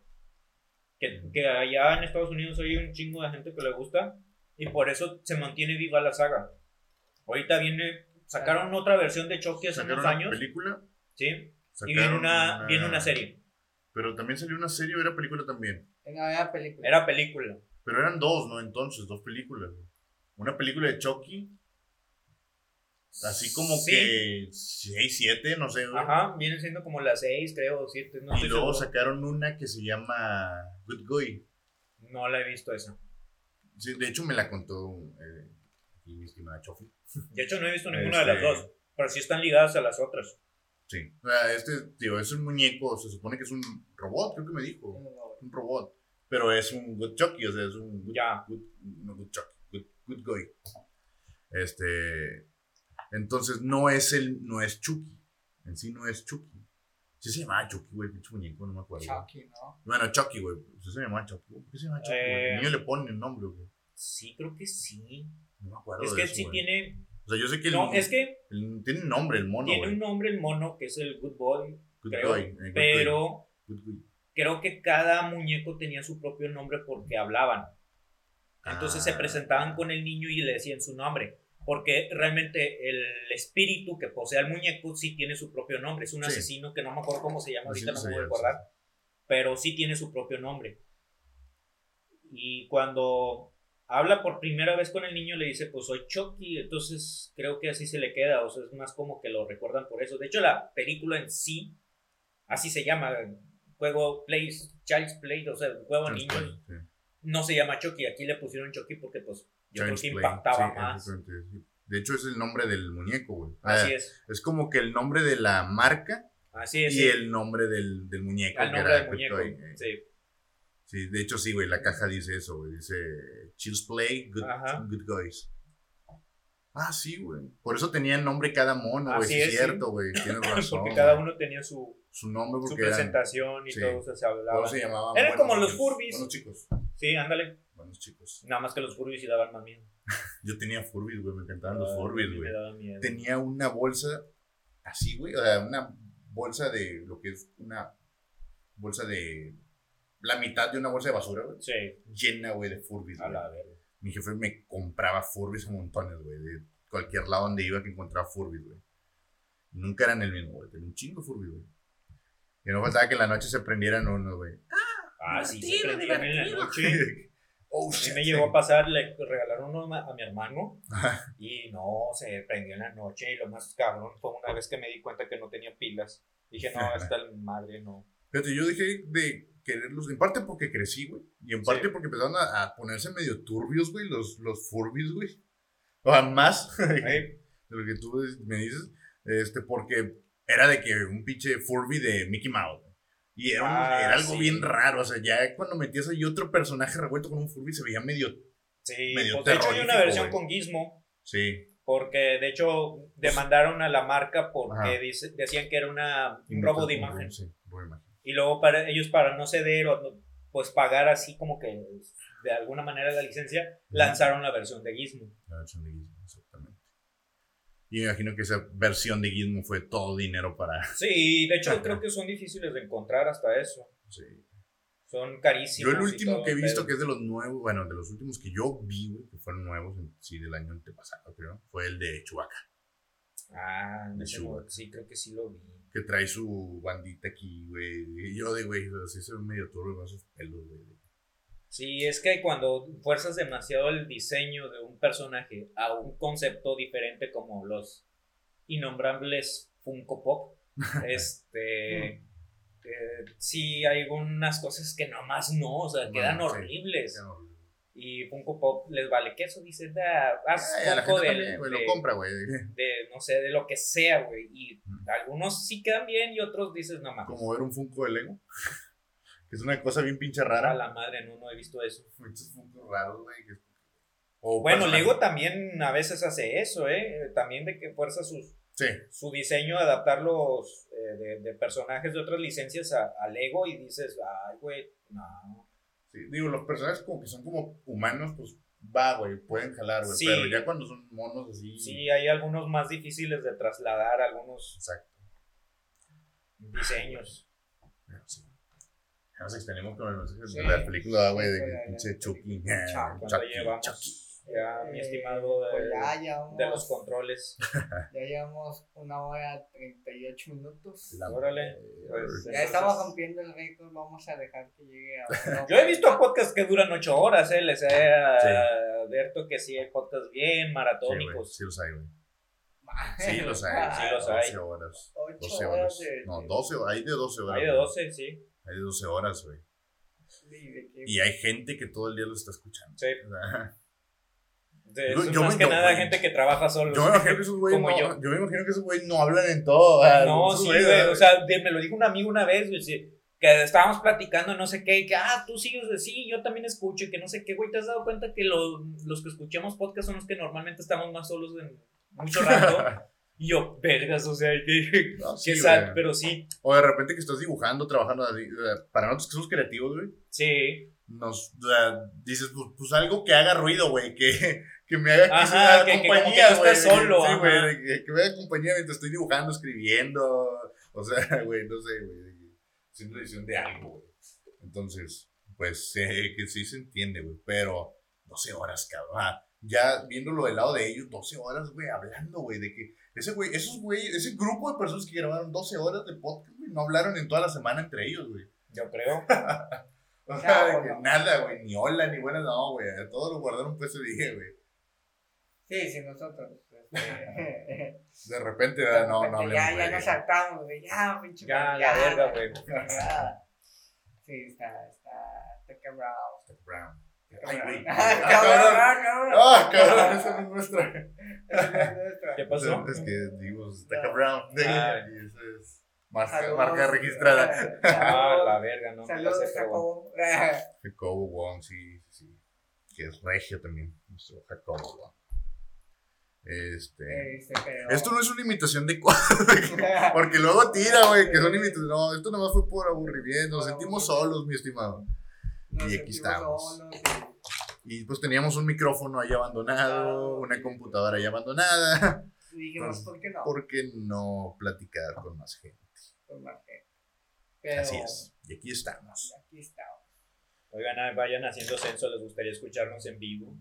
Que, que allá en Estados Unidos hay un chingo de gente que le gusta y por eso se mantiene viva la saga. Ahorita viene, sacaron otra versión de Chucky hace Sacaron unos una años. película. Sí, y viene sacaron una, viene una serie. Pero también salió una serie o era película también. En la película. Era película. Pero eran dos, ¿no? Entonces, dos películas. Una película de Chucky. Así como Sí. que 6, 7, no sé. Ajá, vienen siendo como las 6, creo, o 7. No y luego seguro. sacaron una que se llama Good Guy. No la he visto esa. Sí, de hecho, me la contó eh, aquí mi estimada Chofi. De hecho, no he visto ninguna de las Este- dos. Pero sí están ligadas a las otras. Sí. O sea, este, tío, es un muñeco, se supone que es un robot, creo que me dijo. Un robot. Pero es un Good Chucky, o sea, es un Good, Ya. good- no Good Chucky, Good, good Guy. Este. Entonces, no es el, no es Chucky. En sí no es Chucky. Sí se llamaba Chucky, güey, pinche muñeco, no me acuerdo. Chucky, ¿no? Bueno, Chucky, güey. Sí se llamaba Chucky. ¿Por qué se llama Chucky? Eh. El niño le pone el nombre, güey. Sí, creo que sí. No me acuerdo Es de que eso, sí güey. tiene. O sea, yo sé que el, No, es que el- tiene un nombre el mono, tiene güey. un nombre el mono que es el Good Boy. Good creo, eh, Good Pero Good creo que cada muñeco tenía su propio nombre porque hablaban. Entonces Ah. se presentaban con el niño y le decían su nombre. Porque realmente el espíritu que posee al muñeco sí tiene su propio nombre. Es un Sí. asesino que no me acuerdo cómo se llama, ahorita Asesino no me voy a acordar. Pero sí tiene su propio nombre. Y cuando habla por primera vez con el niño le dice, pues soy Chucky. Entonces creo que así se le queda. O sea, es más como que lo recuerdan por eso. De hecho, la película en sí, así se llama. Juego Play, Child's Play, o sea, juego a niños Sí. no se llama Chucky. Aquí le pusieron Chucky porque, pues, yo Child's creo que Play, impactaba sí, más. De hecho, es el nombre del muñeco, güey. Así Ah, es. Es como que el nombre de la marca Así es. y sí. el nombre del, del muñeco. Que nombre era del muñeco. Eh. Sí. Sí, de hecho, sí, güey. La caja dice eso, güey. Dice Chills Play, Good, good Guys. Ah, sí, güey. Por eso tenían nombre cada mono, güey. Es es, cierto, güey. Tienes *coughs* razón. Porque cada uno tenía su, Su nombre su porque eran. presentación y sí. todo eso se hablaba. ¿Cómo se llamaban? Eran como los Furbies. Buenos chicos. Sí, ándale. Chicos. Nada más que los Furbies sí daban más miedo. *laughs* Yo tenía Furbies, güey. Me encantaban los Ah, Furbies, güey. Tenía una bolsa así, güey, o sea, una bolsa de lo que es una bolsa de la mitad de una bolsa de basura, güey, Sí, llena, güey, de Furbies. a güey. la verga. Mi jefe me compraba Furbies a montones, güey, de cualquier lado donde iba que encontraba Furbies, güey. Nunca eran el mismo, güey, tenía un chingo de Furbies, güey. Y no faltaba que en la noche se prendieran uno, güey. Ah, sí, se prendían en la noche. *laughs* oh, A mí shit. me llegó a pasar, le regalaron uno a mi hermano Ajá. y no, se prendió en la noche y lo más cabrón fue una vez que me di cuenta que no tenía pilas. Dije, no, esta madre no. Fíjate, yo dejé de quererlos, en parte porque crecí, güey, y en parte porque empezaron a, a ponerse medio turbios, güey, los, los Furbies, güey. O sea, más *laughs* de lo que tú me dices, este, porque era de que un pinche Furby de Mickey Mouse, güey. Y era, un- Ah, era algo sí. bien raro, o sea, ya cuando metías ahí otro personaje revuelto con un Furby se veía medio, Sí, Medio pues de hecho hay una versión güey. con Gizmo, sí. porque de hecho demandaron a la marca porque dice- decían que era una, un robo de imagen. Sí, robo de imagen. Y luego para ellos, para no ceder o pues pagar así como que de alguna manera la licencia, lanzaron la versión de Gizmo. La versión de Gizmo. Y me imagino que esa versión de Gizmo fue todo dinero para... *laughs* Sí, de hecho *laughs* creo que son difíciles de encontrar hasta eso. Sí. Son Yo carísimos. el y último que he visto, que es de los nuevos, bueno, de los últimos que yo vi, güey, que fueron nuevos, en- sí, del año antepasado, creo, fue el de Chewbacca, Ah, de no- sí, creo que sí lo vi. que trae su bandita aquí, güey. Yo de, güey, así se ve medio turbio con esos pelos, güey. Sí, es que cuando fuerzas demasiado el diseño de un personaje a un concepto diferente como los innombrables Funko Pop, *laughs* este, eh, sí hay algunas cosas que nomás no, o sea, quedan sí, horribles. quedan horribles. Y Funko Pop les vale queso, dice, da, haz Ay, a la Funko gente del- también, de- lo compra, güey. *laughs* de, no sé, de lo que sea, güey. Y Mm. algunos sí quedan bien y otros dices, no mames. Como ver un Funko de Lego. Que es una cosa bien pinche A rara. la madre, no, no he visto eso. Muchos Funkos raros, güey. O Bueno, personajes- Lego también a veces hace eso, ¿eh? También de que fuerza sus, Sí, su diseño, adaptarlos eh, de, de personajes de otras licencias a, a Lego y dices, ay, güey, no. sí. Digo, los personajes como que son como humanos, pues va, güey, pueden jalar, güey. Sí. Pero ya cuando son monos así. Sí, hay algunos más difíciles de trasladar, algunos Exacto. diseños. Pero sí. Ya nos extendemos con el mensaje Sí. de la película, güey, de Sí, pinche Chucky. eh, Chucky. Ya, mi Eh, estimado, pues de, ya llevamos, de los controles. *laughs* Ya llevamos una hora 38 minutos. La- Órale, pues, Ya estamos rompiendo el récord, vamos a dejar que llegue a *laughs* Yo he visto podcasts que duran ocho horas, ¿eh? Les he Sí. adverto que sí hay podcasts bien Sí, maratónicos. sí los hay, güey. *laughs* Sí los hay. Sí los hay. 12 horas. Ocho 12 horas horas. de- No, de- 12, hay de 12 horas. hay de güey. 12, sí. Hay de 12 horas, güey. Sí, Y hay gente que todo el día lo está escuchando. Sí. Yo- yo más que yo, nada gente que trabaja solo. yo me imagino *laughs* que esos güeyes no, yo. yo. me imagino que esos güeyes no hablan en todo. No, sí, güey. O sea, me lo dijo un amigo una vez, güey. sí, Que estábamos platicando, no sé qué, y que, ah, tú sigues de sí, yo también escucho, y que no sé qué, güey. ¿Te has dado cuenta que lo- los que escuchamos podcast son los que normalmente estamos más solos en mucho rato? *laughs* y yo, vergas, o sea, que, No, *laughs* que sí, sad, pero sí, O de repente que estás dibujando, trabajando. Para nosotros que somos creativos, güey. sí. Nos o sea, dices, pues, pues algo que haga ruido, güey. Que, *laughs* que me haga que Ajá, que- que como compañía, que no estés güey, solo, Sí, güey. Que, que me haga compañía mientras estoy dibujando, escribiendo. O sea, *laughs* güey, no sé, güey. que- Haciendo edición de algo, güey. Entonces, pues, eh, que sí se entiende, güey. Pero 12 horas, cabrón. Ya viéndolo del lado de ellos, 12 horas, güey, hablando, güey, de que ese güey, esos güey, ese grupo de personas que grabaron 12 horas de podcast, güey, no hablaron en toda la semana entre ellos, güey. Yo creo. *laughs* O sea, de No, que no. nada, güey, ni hola, ni buenas, no, güey. Todo lo guardaron pues ese día, güey. Sí, sí, nosotros. este, De repente, ah, no, no hablemos, Ya, ya nos saltamos, güey. Ya, pinche. Ya, la verga, güey. Ya. *laughs* Sí, está, está, está quebrado. Está Ay, güey. quebrado. Ah, Cabrón, cabrón. cabrón. Ah, cabrón, esa no es nuestra. Esa es nuestra. ¿Qué pasó? Es que dijimos Teca Brown. Ah. *laughs* Y esa es marca, registrada. *laughs* Ah, la verga, no. Saludos. Jacobo. Jacobo Wong, sí, sí. Que es regio también. Nuestro Jacobo Wong. Este. Esto no es una imitación de cuadro. *laughs* Porque luego tira, güey, que son imitaciones. No, esto nomás fue por aburrimiento. Nos sentimos solos, mi estimado. Nos y aquí estamos. solos Y pues teníamos un micrófono ahí abandonado, una computadora ahí abandonada. Y dijimos, ¿por qué no? ¿Por qué no platicar con más gente? Con más gente. Pero, Así es. Y aquí estamos. Aquí estamos. Oigan, ah, vayan haciendo censo, les gustaría escucharnos en vivo.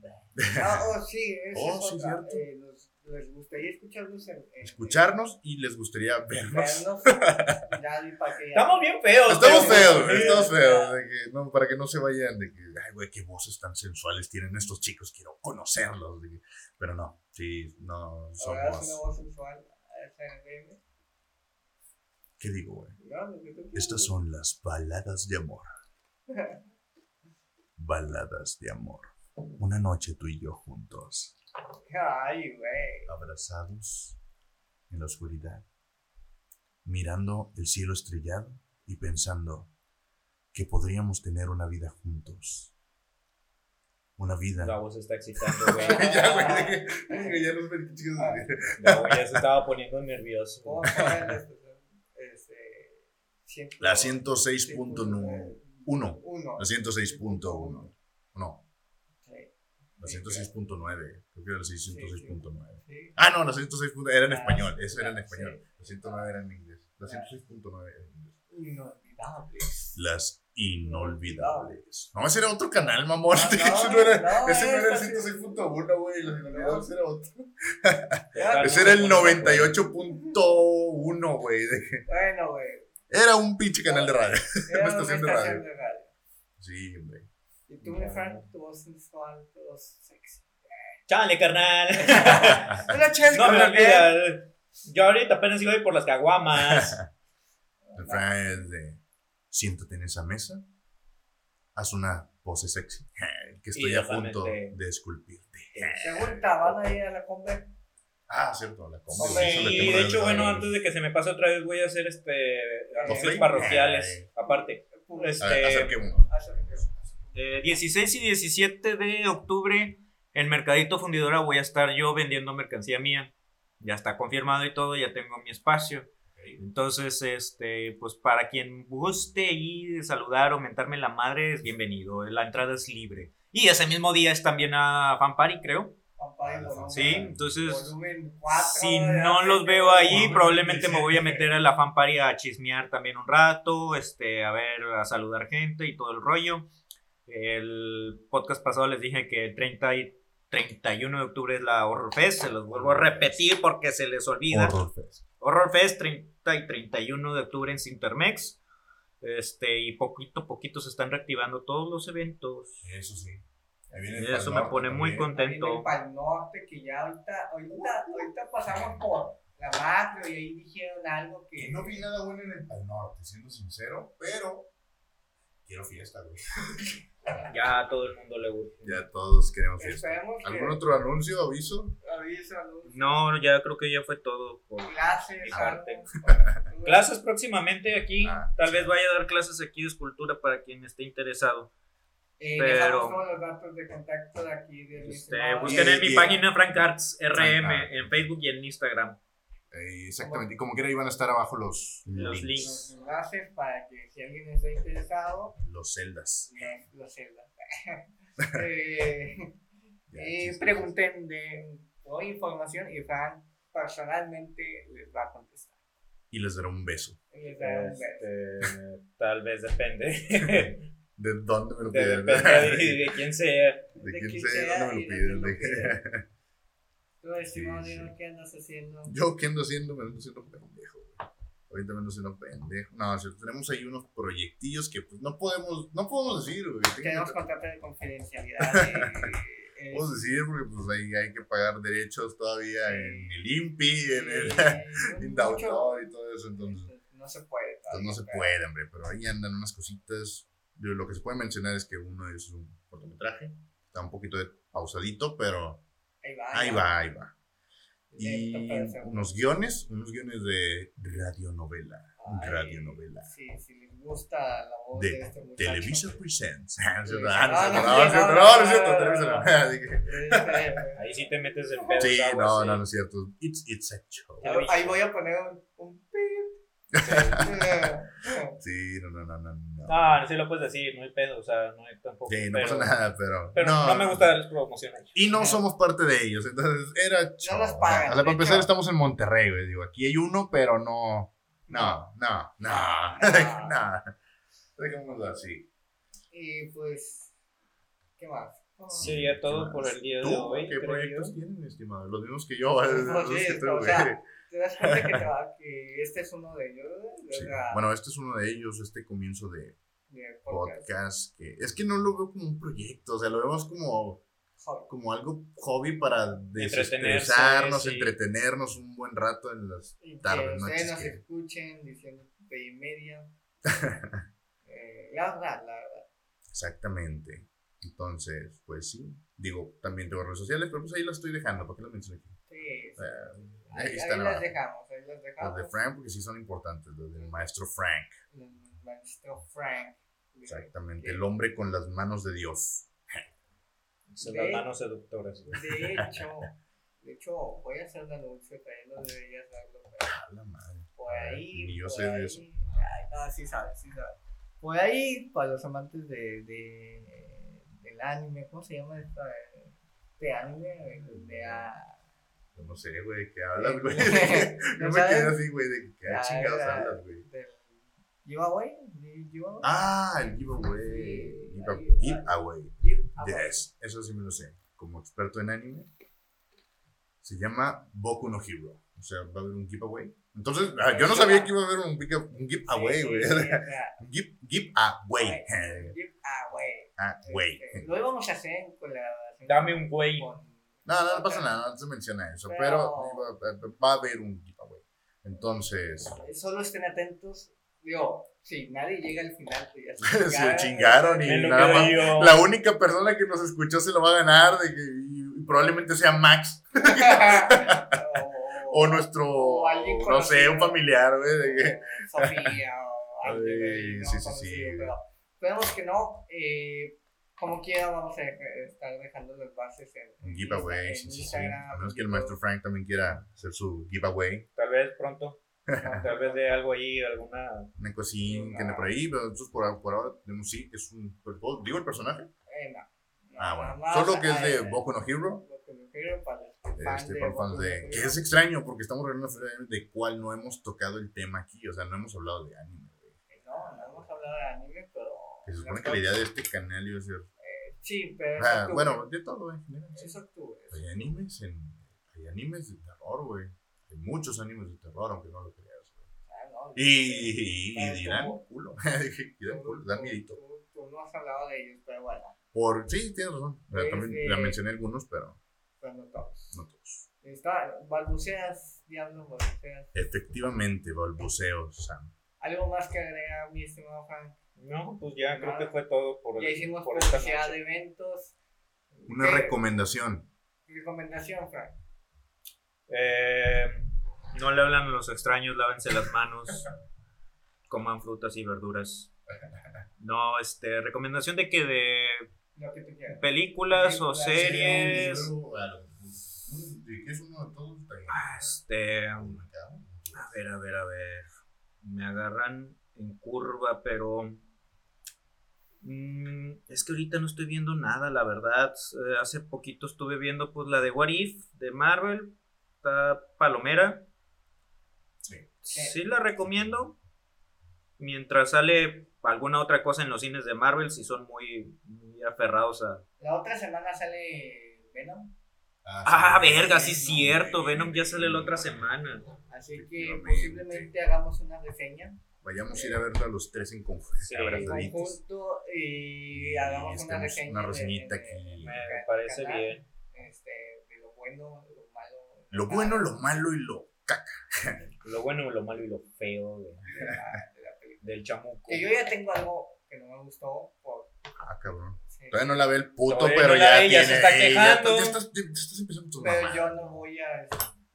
Ah, oh, sí, esa Oh, es sí, otra. cierto. Eh, les gustaría escucharnos en, en- Escucharnos y les gustaría vernos. vernos. *laughs* ya vi para que ya- Estamos bien feos. Estamos feos, estamos feos. De que, no, para que no se vayan de que, ay, güey, qué voces tan sensuales tienen estos chicos, quiero conocerlos. que- pero no, sí, no Ahora es una somos. voz sensual. ¿Qué digo, güey? No. Estas son las baladas de amor. *laughs* Baladas de amor. Una noche tú y yo juntos, Ay, güey. abrazados en la oscuridad, mirando el cielo estrellado y pensando que podríamos tener una vida juntos. Una vida. Gabo se está excitando, *laughs* güey. ya, güey, ya los ven, chicos. Gabo ya se estaba poniendo nervioso. ¿Cómo se llama la estación? Este. ciento- La 106.1. Uno. La 106.1. No. La 106.9. Creo que era la 106.9. Sí. Ah, no, la 106. Era en Ah, español. Eso era en español. La 109 era en inglés. La 106.9 era en inglés. Inolvidable. Las inolvidables. No, ese era otro canal, mamón. Ah, no, *laughs* ese no era, no, ese no era el esta sí. 106.1, güey. Los inolvidables era otro. *laughs* Ese no era el pone- 98.1, güey. Bueno, güey. Era un pinche canal de radio. Era *laughs* Una estación de radio. de radio. Sí, güey. Y tú, mi Frank, tu voz sensual, tu voz sexy. Chale, carnal. *laughs* Una chela no me con la olvidas. Yo ahorita apenas iba a ir por las caguamas. *laughs* El Fran es de. Siéntate en esa mesa. Haz una pose sexy. *laughs* Que estoy a punto de esculpirte. Según van ahí a la compra. Ah, cierto, la combi. Le y de hecho, bueno, antes de que se me pase otra vez, voy a hacer este anuncios parroquiales. Aparte, Pues, A ver, este, acerquémonos. Eh, 16 y 17 de octubre en Mercadito Fundidora voy a estar yo vendiendo mercancía mía. Ya está confirmado y todo, ya tengo mi espacio. Entonces, este, pues para quien guste ir saludar o mentarme la madre, es bienvenido. La entrada es libre. Y ese mismo día es también a Fan Party, creo. Sí, entonces, Volumen 4. Si no los veo ahí, probablemente me voy a meter a la fan party a chismear también un rato, este, a ver, a saludar gente y todo el rollo. El podcast pasado les dije que el 30 y 31 de octubre es la Horror Fest, se los vuelvo a repetir porque se les olvida. Horror Fest. Horror Fest 30 y 31 de octubre en Cintermex. Este, y poquito a poquito se están reactivando todos los eventos. Eso sí. Ahí viene el eso me pone muy también. contento. Para el norte, que ya ahorita, ahorita, ahorita pasamos por la macro y ahí dijeron algo que. Que no vi nada bueno en el Pal Norte, siendo sincero, pero quiero fiesta, güey. *laughs* Ya a todo el mundo le gusta. Ya todos queremos que. ¿Algún otro anuncio, aviso? aviso, anuncio, No, ya creo que ya fue todo. por- Clases. Parte. algo. *laughs* Clases próximamente aquí. Ah, Tal sí. vez vaya a dar clases aquí de escultura para quien esté interesado. Eh, Pero- dejamos todos los datos de contacto de aquí. De Este, busquen en mi página Frank Arts RM Frank Arts. en Facebook y en Instagram. Eh, exactamente. Y como quiera, iban a estar abajo los, Los los links. enlaces para que si alguien está interesado, Los celdas. los, los celdas. *laughs* *laughs* eh, Ya, chistes. pregunten de toda información y Fran personalmente les va a contestar. Y les dará un beso. Y les dará un beso. Este, tal vez depende. *laughs* ¿De dónde me lo De- piden? depende de, de quién sea. De sea, me lo de piden. quien lo de- pida. Tú, estimado Sí. ¿qué andas haciendo? Yo, ¿qué ando haciendo? Me ando haciendo pendejo, güey. Ahorita me ando haciendo pendejo. No, o sea, tenemos ahí unos proyectillos que pues no podemos, no podemos decir, güey. Tenemos contrato de confidencialidad. *laughs* es- Podemos decir porque pues ahí hay que pagar derechos todavía en el INPI, en el *laughs* Indautor y todo eso, entonces. No se puede. Pues no se puede, hombre, pero ahí andan unas cositas. Lo que se puede mencionar es que uno es un cortometraje, está un poquito de pausadito, pero Ahí va. ahí va, ahí va. Y unos guiones, unos guiones de radionovela, Ay, radionovela. Sí, si les gusta la voz de, De este muchacho. Televisa Presents. *laughs* No es cierto, Sí, no es no, cierto, no, no, no es cierto, no, no, no es no, cierto, no, Televisa no, no. *laughs* Así que- Ahí sí te metes en pedos. Sí, no, no, no es cierto. It's, it's a show. ahí voy a poner un. *laughs* Sí, no, no, no, no. no. No, sí lo puedes decir, no hay pedo, o sea, no hay tampoco. Sí, no pero, pasa nada, pero. Pero no, me gusta darles ellos. Y no somos parte de ellos, entonces era show. nos pagan, O sea, para empezar estamos en Monterrey, güey. Digo, aquí hay uno, pero no. No, no, no. no. *laughs* Dejémoslo así. Y pues, ¿qué más? Oh, Sería todo ¿Qué por el día de ¿Tú hoy. ¿Qué proyectos yo. tienen, estimado? Los mismos que yo. *laughs* Los mismos que tú, o güey. Te das cuenta que, te va, que este es uno de ellos, ¿verdad? Sí. Bueno, este es uno de ellos, este comienzo de de podcast. podcast. Que es que no lo veo como un proyecto, o sea, lo vemos como, como algo hobby para desestresarnos, sí. entretenernos un buen rato en las Y que tardes, ustedes noches. nos que- escuchen diciendo y media. *laughs* eh, la verdad, la verdad. Exactamente. Entonces, pues sí. Digo, también tengo redes sociales, pero pues ahí las estoy dejando. ¿Para qué las menciono aquí? Sí, sí. Eh, ahí, ahí ahí están las dejamos, ahí las Los dejamos. de Frank, porque sí son importantes. Los del maestro Frank. El maestro Frank. Exactamente. Que- El hombre con las manos de Dios. Son De- las manos seductoras. De hecho, de hecho, voy a hacer un anuncio, también no deberías darlo, pero A la madre. por ahí. Ni yo por sé de ahí- eso. Ay, no, sí sabes, sí sabes. Por ahí, para los amantes de, de, del anime, ¿cómo se llama esta? De anime, de a. Yo no sé, güey, ¿de qué hablas, güey? *laughs* *laughs* ¿No Yo me quedé así, güey, de qué Ah, chingados hablas, güey. Del giveaway, del giveaway. Ah, el giveaway. Ahí- Giveaway. Giveaway. Yes, eso sí me lo sé. Como experto en anime, se llama Boku no Hero. O sea, va a haber un giveaway. Entonces, ah, yo no sabía que iba a haber un, un giveaway, Sí, güey. give, *laughs* giveaway. giveaway. Ah, güey. Este, Lo íbamos a hacer en colaboración. Dame un güey. con- No, no, no pasa nada, no se menciona eso. Pero, Pero- va, va a haber un giveaway. Entonces, Solo estén atentos. Digo, si nadie llega al final, pues ya *laughs* se chingaron y nada más. digo. La única persona que nos escuchó se lo va a ganar de que, y, probablemente sea Max *laughs* o nuestro, o alguien no sé, un familiar, güey, de que Sofía o *laughs* alguien Ay, ahí, no sí, sí, sí. pero esperemos que no. Eh, como quiera, vamos a dejar- estar dejando las bases en, giveaway, sí, sí, sí. A menos en que el maestro Frank también quiera hacer su giveaway, Tal vez pronto. *laughs* Tal vez de algo ahí, alguna. una cosín que ande por ahí, pero nosotros por, por ahora tenemos, sí, es un, digo el personaje. Eh, no. No, Ah, bueno, más, solo que es de Boku no Hero. Boku no Hero para fans Este, de para fans no de. Que es extraño porque estamos feria de cual no hemos tocado el tema aquí. O sea, no hemos hablado de anime, güey. No, no hemos hablado de anime, pero. Que se supone que la idea de este canal iba a ser. Sí, pero. Ah, bueno, de todo en general. sí. Es Hay animes en. Hay animes de terror, güey. Hay muchos animes de terror, aunque no lo creas, güey. Ah, no, Y, y, y Pero dirán tú- culo. *laughs* y dan culo, dan miedito. Tú, tú no has hablado de ellos, pero bueno, Por, sí, tienes razón. O sea, también la mencioné algunos, pero pero no todos. no todos. Está, balbuceas, diablo, balbuceas. Efectivamente, balbuceo, Sam. ¿Algo más que agregar, mi estimado Frank? No, pues ya creo que fue todo por, Ya hicimos por esta publicidad noche. de eventos. Una ¿Qué recomendación. recomendación, Frank? Eh, no le hablan a los extraños, lávense las manos, *laughs* coman frutas y verduras. No, este, recomendación de que de Lo que tú quieras. películas o series, ¿De qué es uno de todos? este, a ver, a ver, a ver, me agarran en curva, pero mm, es que ahorita no estoy viendo nada, la verdad. Eh, hace poquito estuve viendo pues la de What If de Marvel, está Palomera. Sí. Sí la recomiendo. Mientras sale alguna otra cosa en los cines de Marvel, si son muy, muy aferrados a La otra semana sale Venom. Ah, sí. verga, sí es cierto. Venom ya sale la otra semana. Así que posiblemente hagamos una reseña Vayamos a ir a verla los tres en conjunto. Sí, en conjunto y Y hagamos una reseña. una reseñita en- aquí. Me parece canal, bien. Este, de lo bueno, lo malo. Lo bueno, lo malo y lo caca. Lo bueno, lo malo y lo feo de- de la, de la película. del chamuco. Que yo ya tengo algo que no me gustó por. Ah, cabrón. sí. Todavía no la ve el puto, Todavía pero no ya ve, ya tiene. se está quejando. Ya, estás, ya estás empezando tus Pero mamadas. yo no voy a.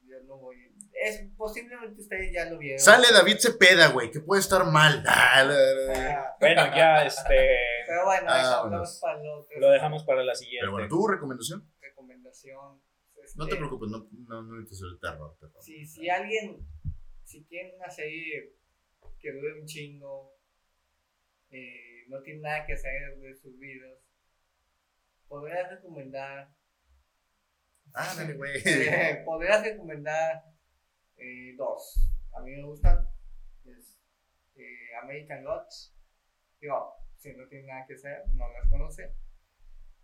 Yo no voy. Es, posiblemente ustedes ya lo vieron. Sale David Cepeda, güey, que puede estar mal. Ah, la- la- Bueno, ya *laughs* este. Pero bueno, Ah, eso bueno. hablamos para el otro. Lo dejamos para la siguiente. Pero bueno, ¿tu recomendación? Recomendación. No te este, preocupes, no, no, no necesitas el terror. terror. Si, si alguien, si quiere una serie que dure un chingo, eh, no tiene nada que hacer de sus vidas, podría recomendar, Ah, dale, güey. *laughs* eh, podría recomendar eh, dos. A mí me gustan. Es, eh, American Gods. Digo, si no tiene nada que hacer, no las conoce.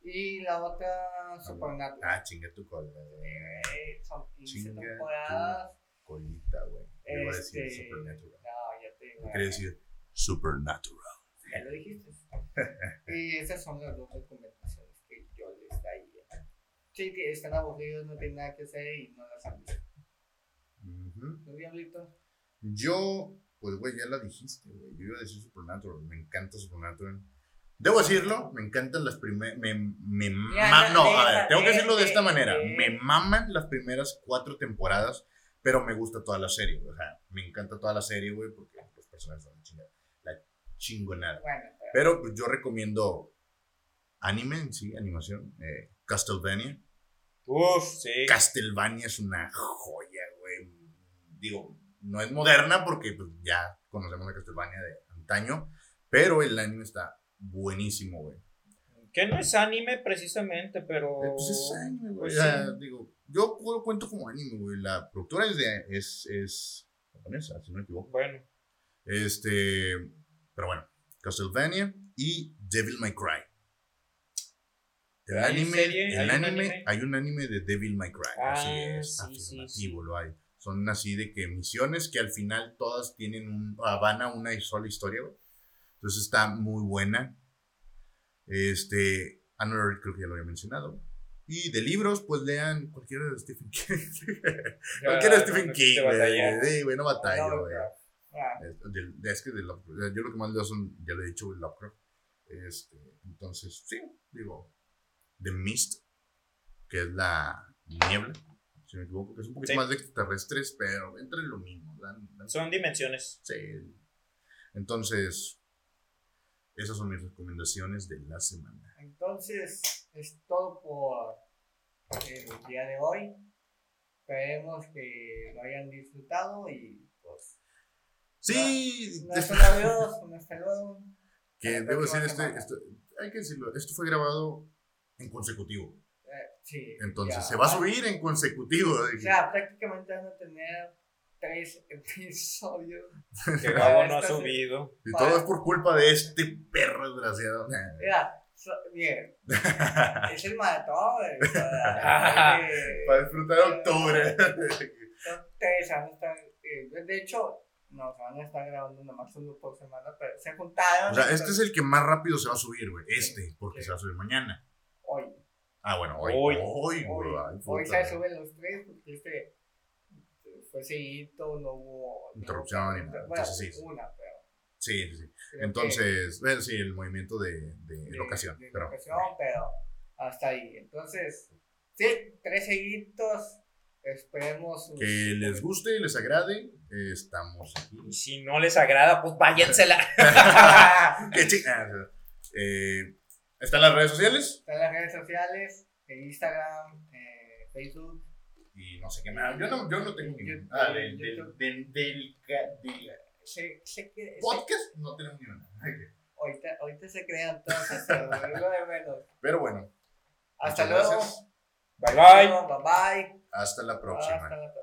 Y la otra, Supernatural. Ah, chinga tu cola. Eh, son 15 Chinga temporadas. Colita, güey. Yo Iba a decir Este, Supernatural. No, ya te Quería decir Supernatural. Ya lo dijiste. *laughs* y esas son las dos recomendaciones que yo les daría. Sí, que están aburridos, no tienen nada que hacer y no las han visto. Yo, pues, güey, ya la dijiste, güey. Yo iba a decir Supernatural. Me encanta Supernatural. Debo decirlo, me encantan las primeras. Me, me Ya, no, a ver, tengo que decirlo de esta manera. Me maman las primeras cuatro temporadas, pero me gusta toda la serie, güey. O sea, me encanta toda la serie, güey, porque los personajes son la chingada. La chingonada. Bueno, pero, Pero pues, yo recomiendo anime en sí, animación. Eh, Castlevania. Uf, sí. Castlevania es una joya. Digo, no es moderna porque pues, ya conocemos la Castlevania de antaño, pero el anime está buenísimo, güey. Que no es anime precisamente, pero. Eh, Pues es anime, güey. pues O sea, sí. digo, yo lo cuento como anime, güey. La productora es, de, es, es japonesa, si no me equivoco. Bueno, Este, pero bueno, Castlevania y Devil May Cry. El ¿Hay anime, serie? el ¿Hay un anime, anime? hay un anime de Devil May Cry. así Ah, es, sí, sí, afirmativo sí. lo hay. Son así de que misiones que al final todas tienen un, ah, van a una sola historia, güey. Entonces está muy buena. Este, Another creo que ya lo había mencionado. Y de libros, pues lean cualquiera de Stephen *laughs* King. cualquiera de no Stephen King. Sí, güey, no güey. ah, es que de Lovecraft, yo lo que más leo son, ya lo he dicho, Lovecraft. Este, entonces, sí, digo, The Mist, que es la niebla, si no me equivoco, que es un poquito Sí. más de extraterrestres, pero entra en lo mismo. dan- dan- Son dimensiones. sí. Entonces, esas son mis recomendaciones de la semana. Entonces, es todo por el día de hoy. Esperemos que lo hayan disfrutado y pues. Sí, No, luego, un hasta luego. que debo decir, este, esto, hay que decirlo, esto fue grabado en consecutivo. Eh, sí. Entonces, ya. se va a subir en consecutivo. O sea, prácticamente van a tener tres *laughs* episodios. Que Gabo no ha subido. Y todo es por culpa de este perro desgraciado. Mira, so- bien, *laughs* es el maratón, sea, *laughs* eh, Para disfrutar octubre. son tres, van a estar, eh, de hecho, no, se van a estar grabando nomás uno por semana, pero se juntaron. O sea, este es el que más rápido se va a subir, güey. Este, porque Sí. se va a subir mañana. Hoy, Ah, bueno, hoy. Hoy. Hoy, hoy, hoy puta. se suben los tres porque este fue seguido, no hubo Interrupción ni nada, Bueno, entonces sí. una, pero. Sí, sí, sí. que- Entonces, bueno, sí, el movimiento de, de de- locación. de pero, locación, pero hasta ahí. Entonces, sí, tres seguiditos. Esperemos. sus- que les guste, les agrade. eh, estamos aquí. Y si no les agrada, pues váyansela. *laughs* *laughs* Qué ah, eh, ¿Están las redes sociales? Están las redes sociales, en Instagram, eh, Facebook. Y no sé qué más. Yo no, yo no tengo Yo- ningún. Ah, del, podcast no tenemos ni una. ahorita, ahorita se crean todas, pero. Pero bueno, Hasta luego. Bye bye. Bye bye. Hasta la próxima. Hasta la próxima.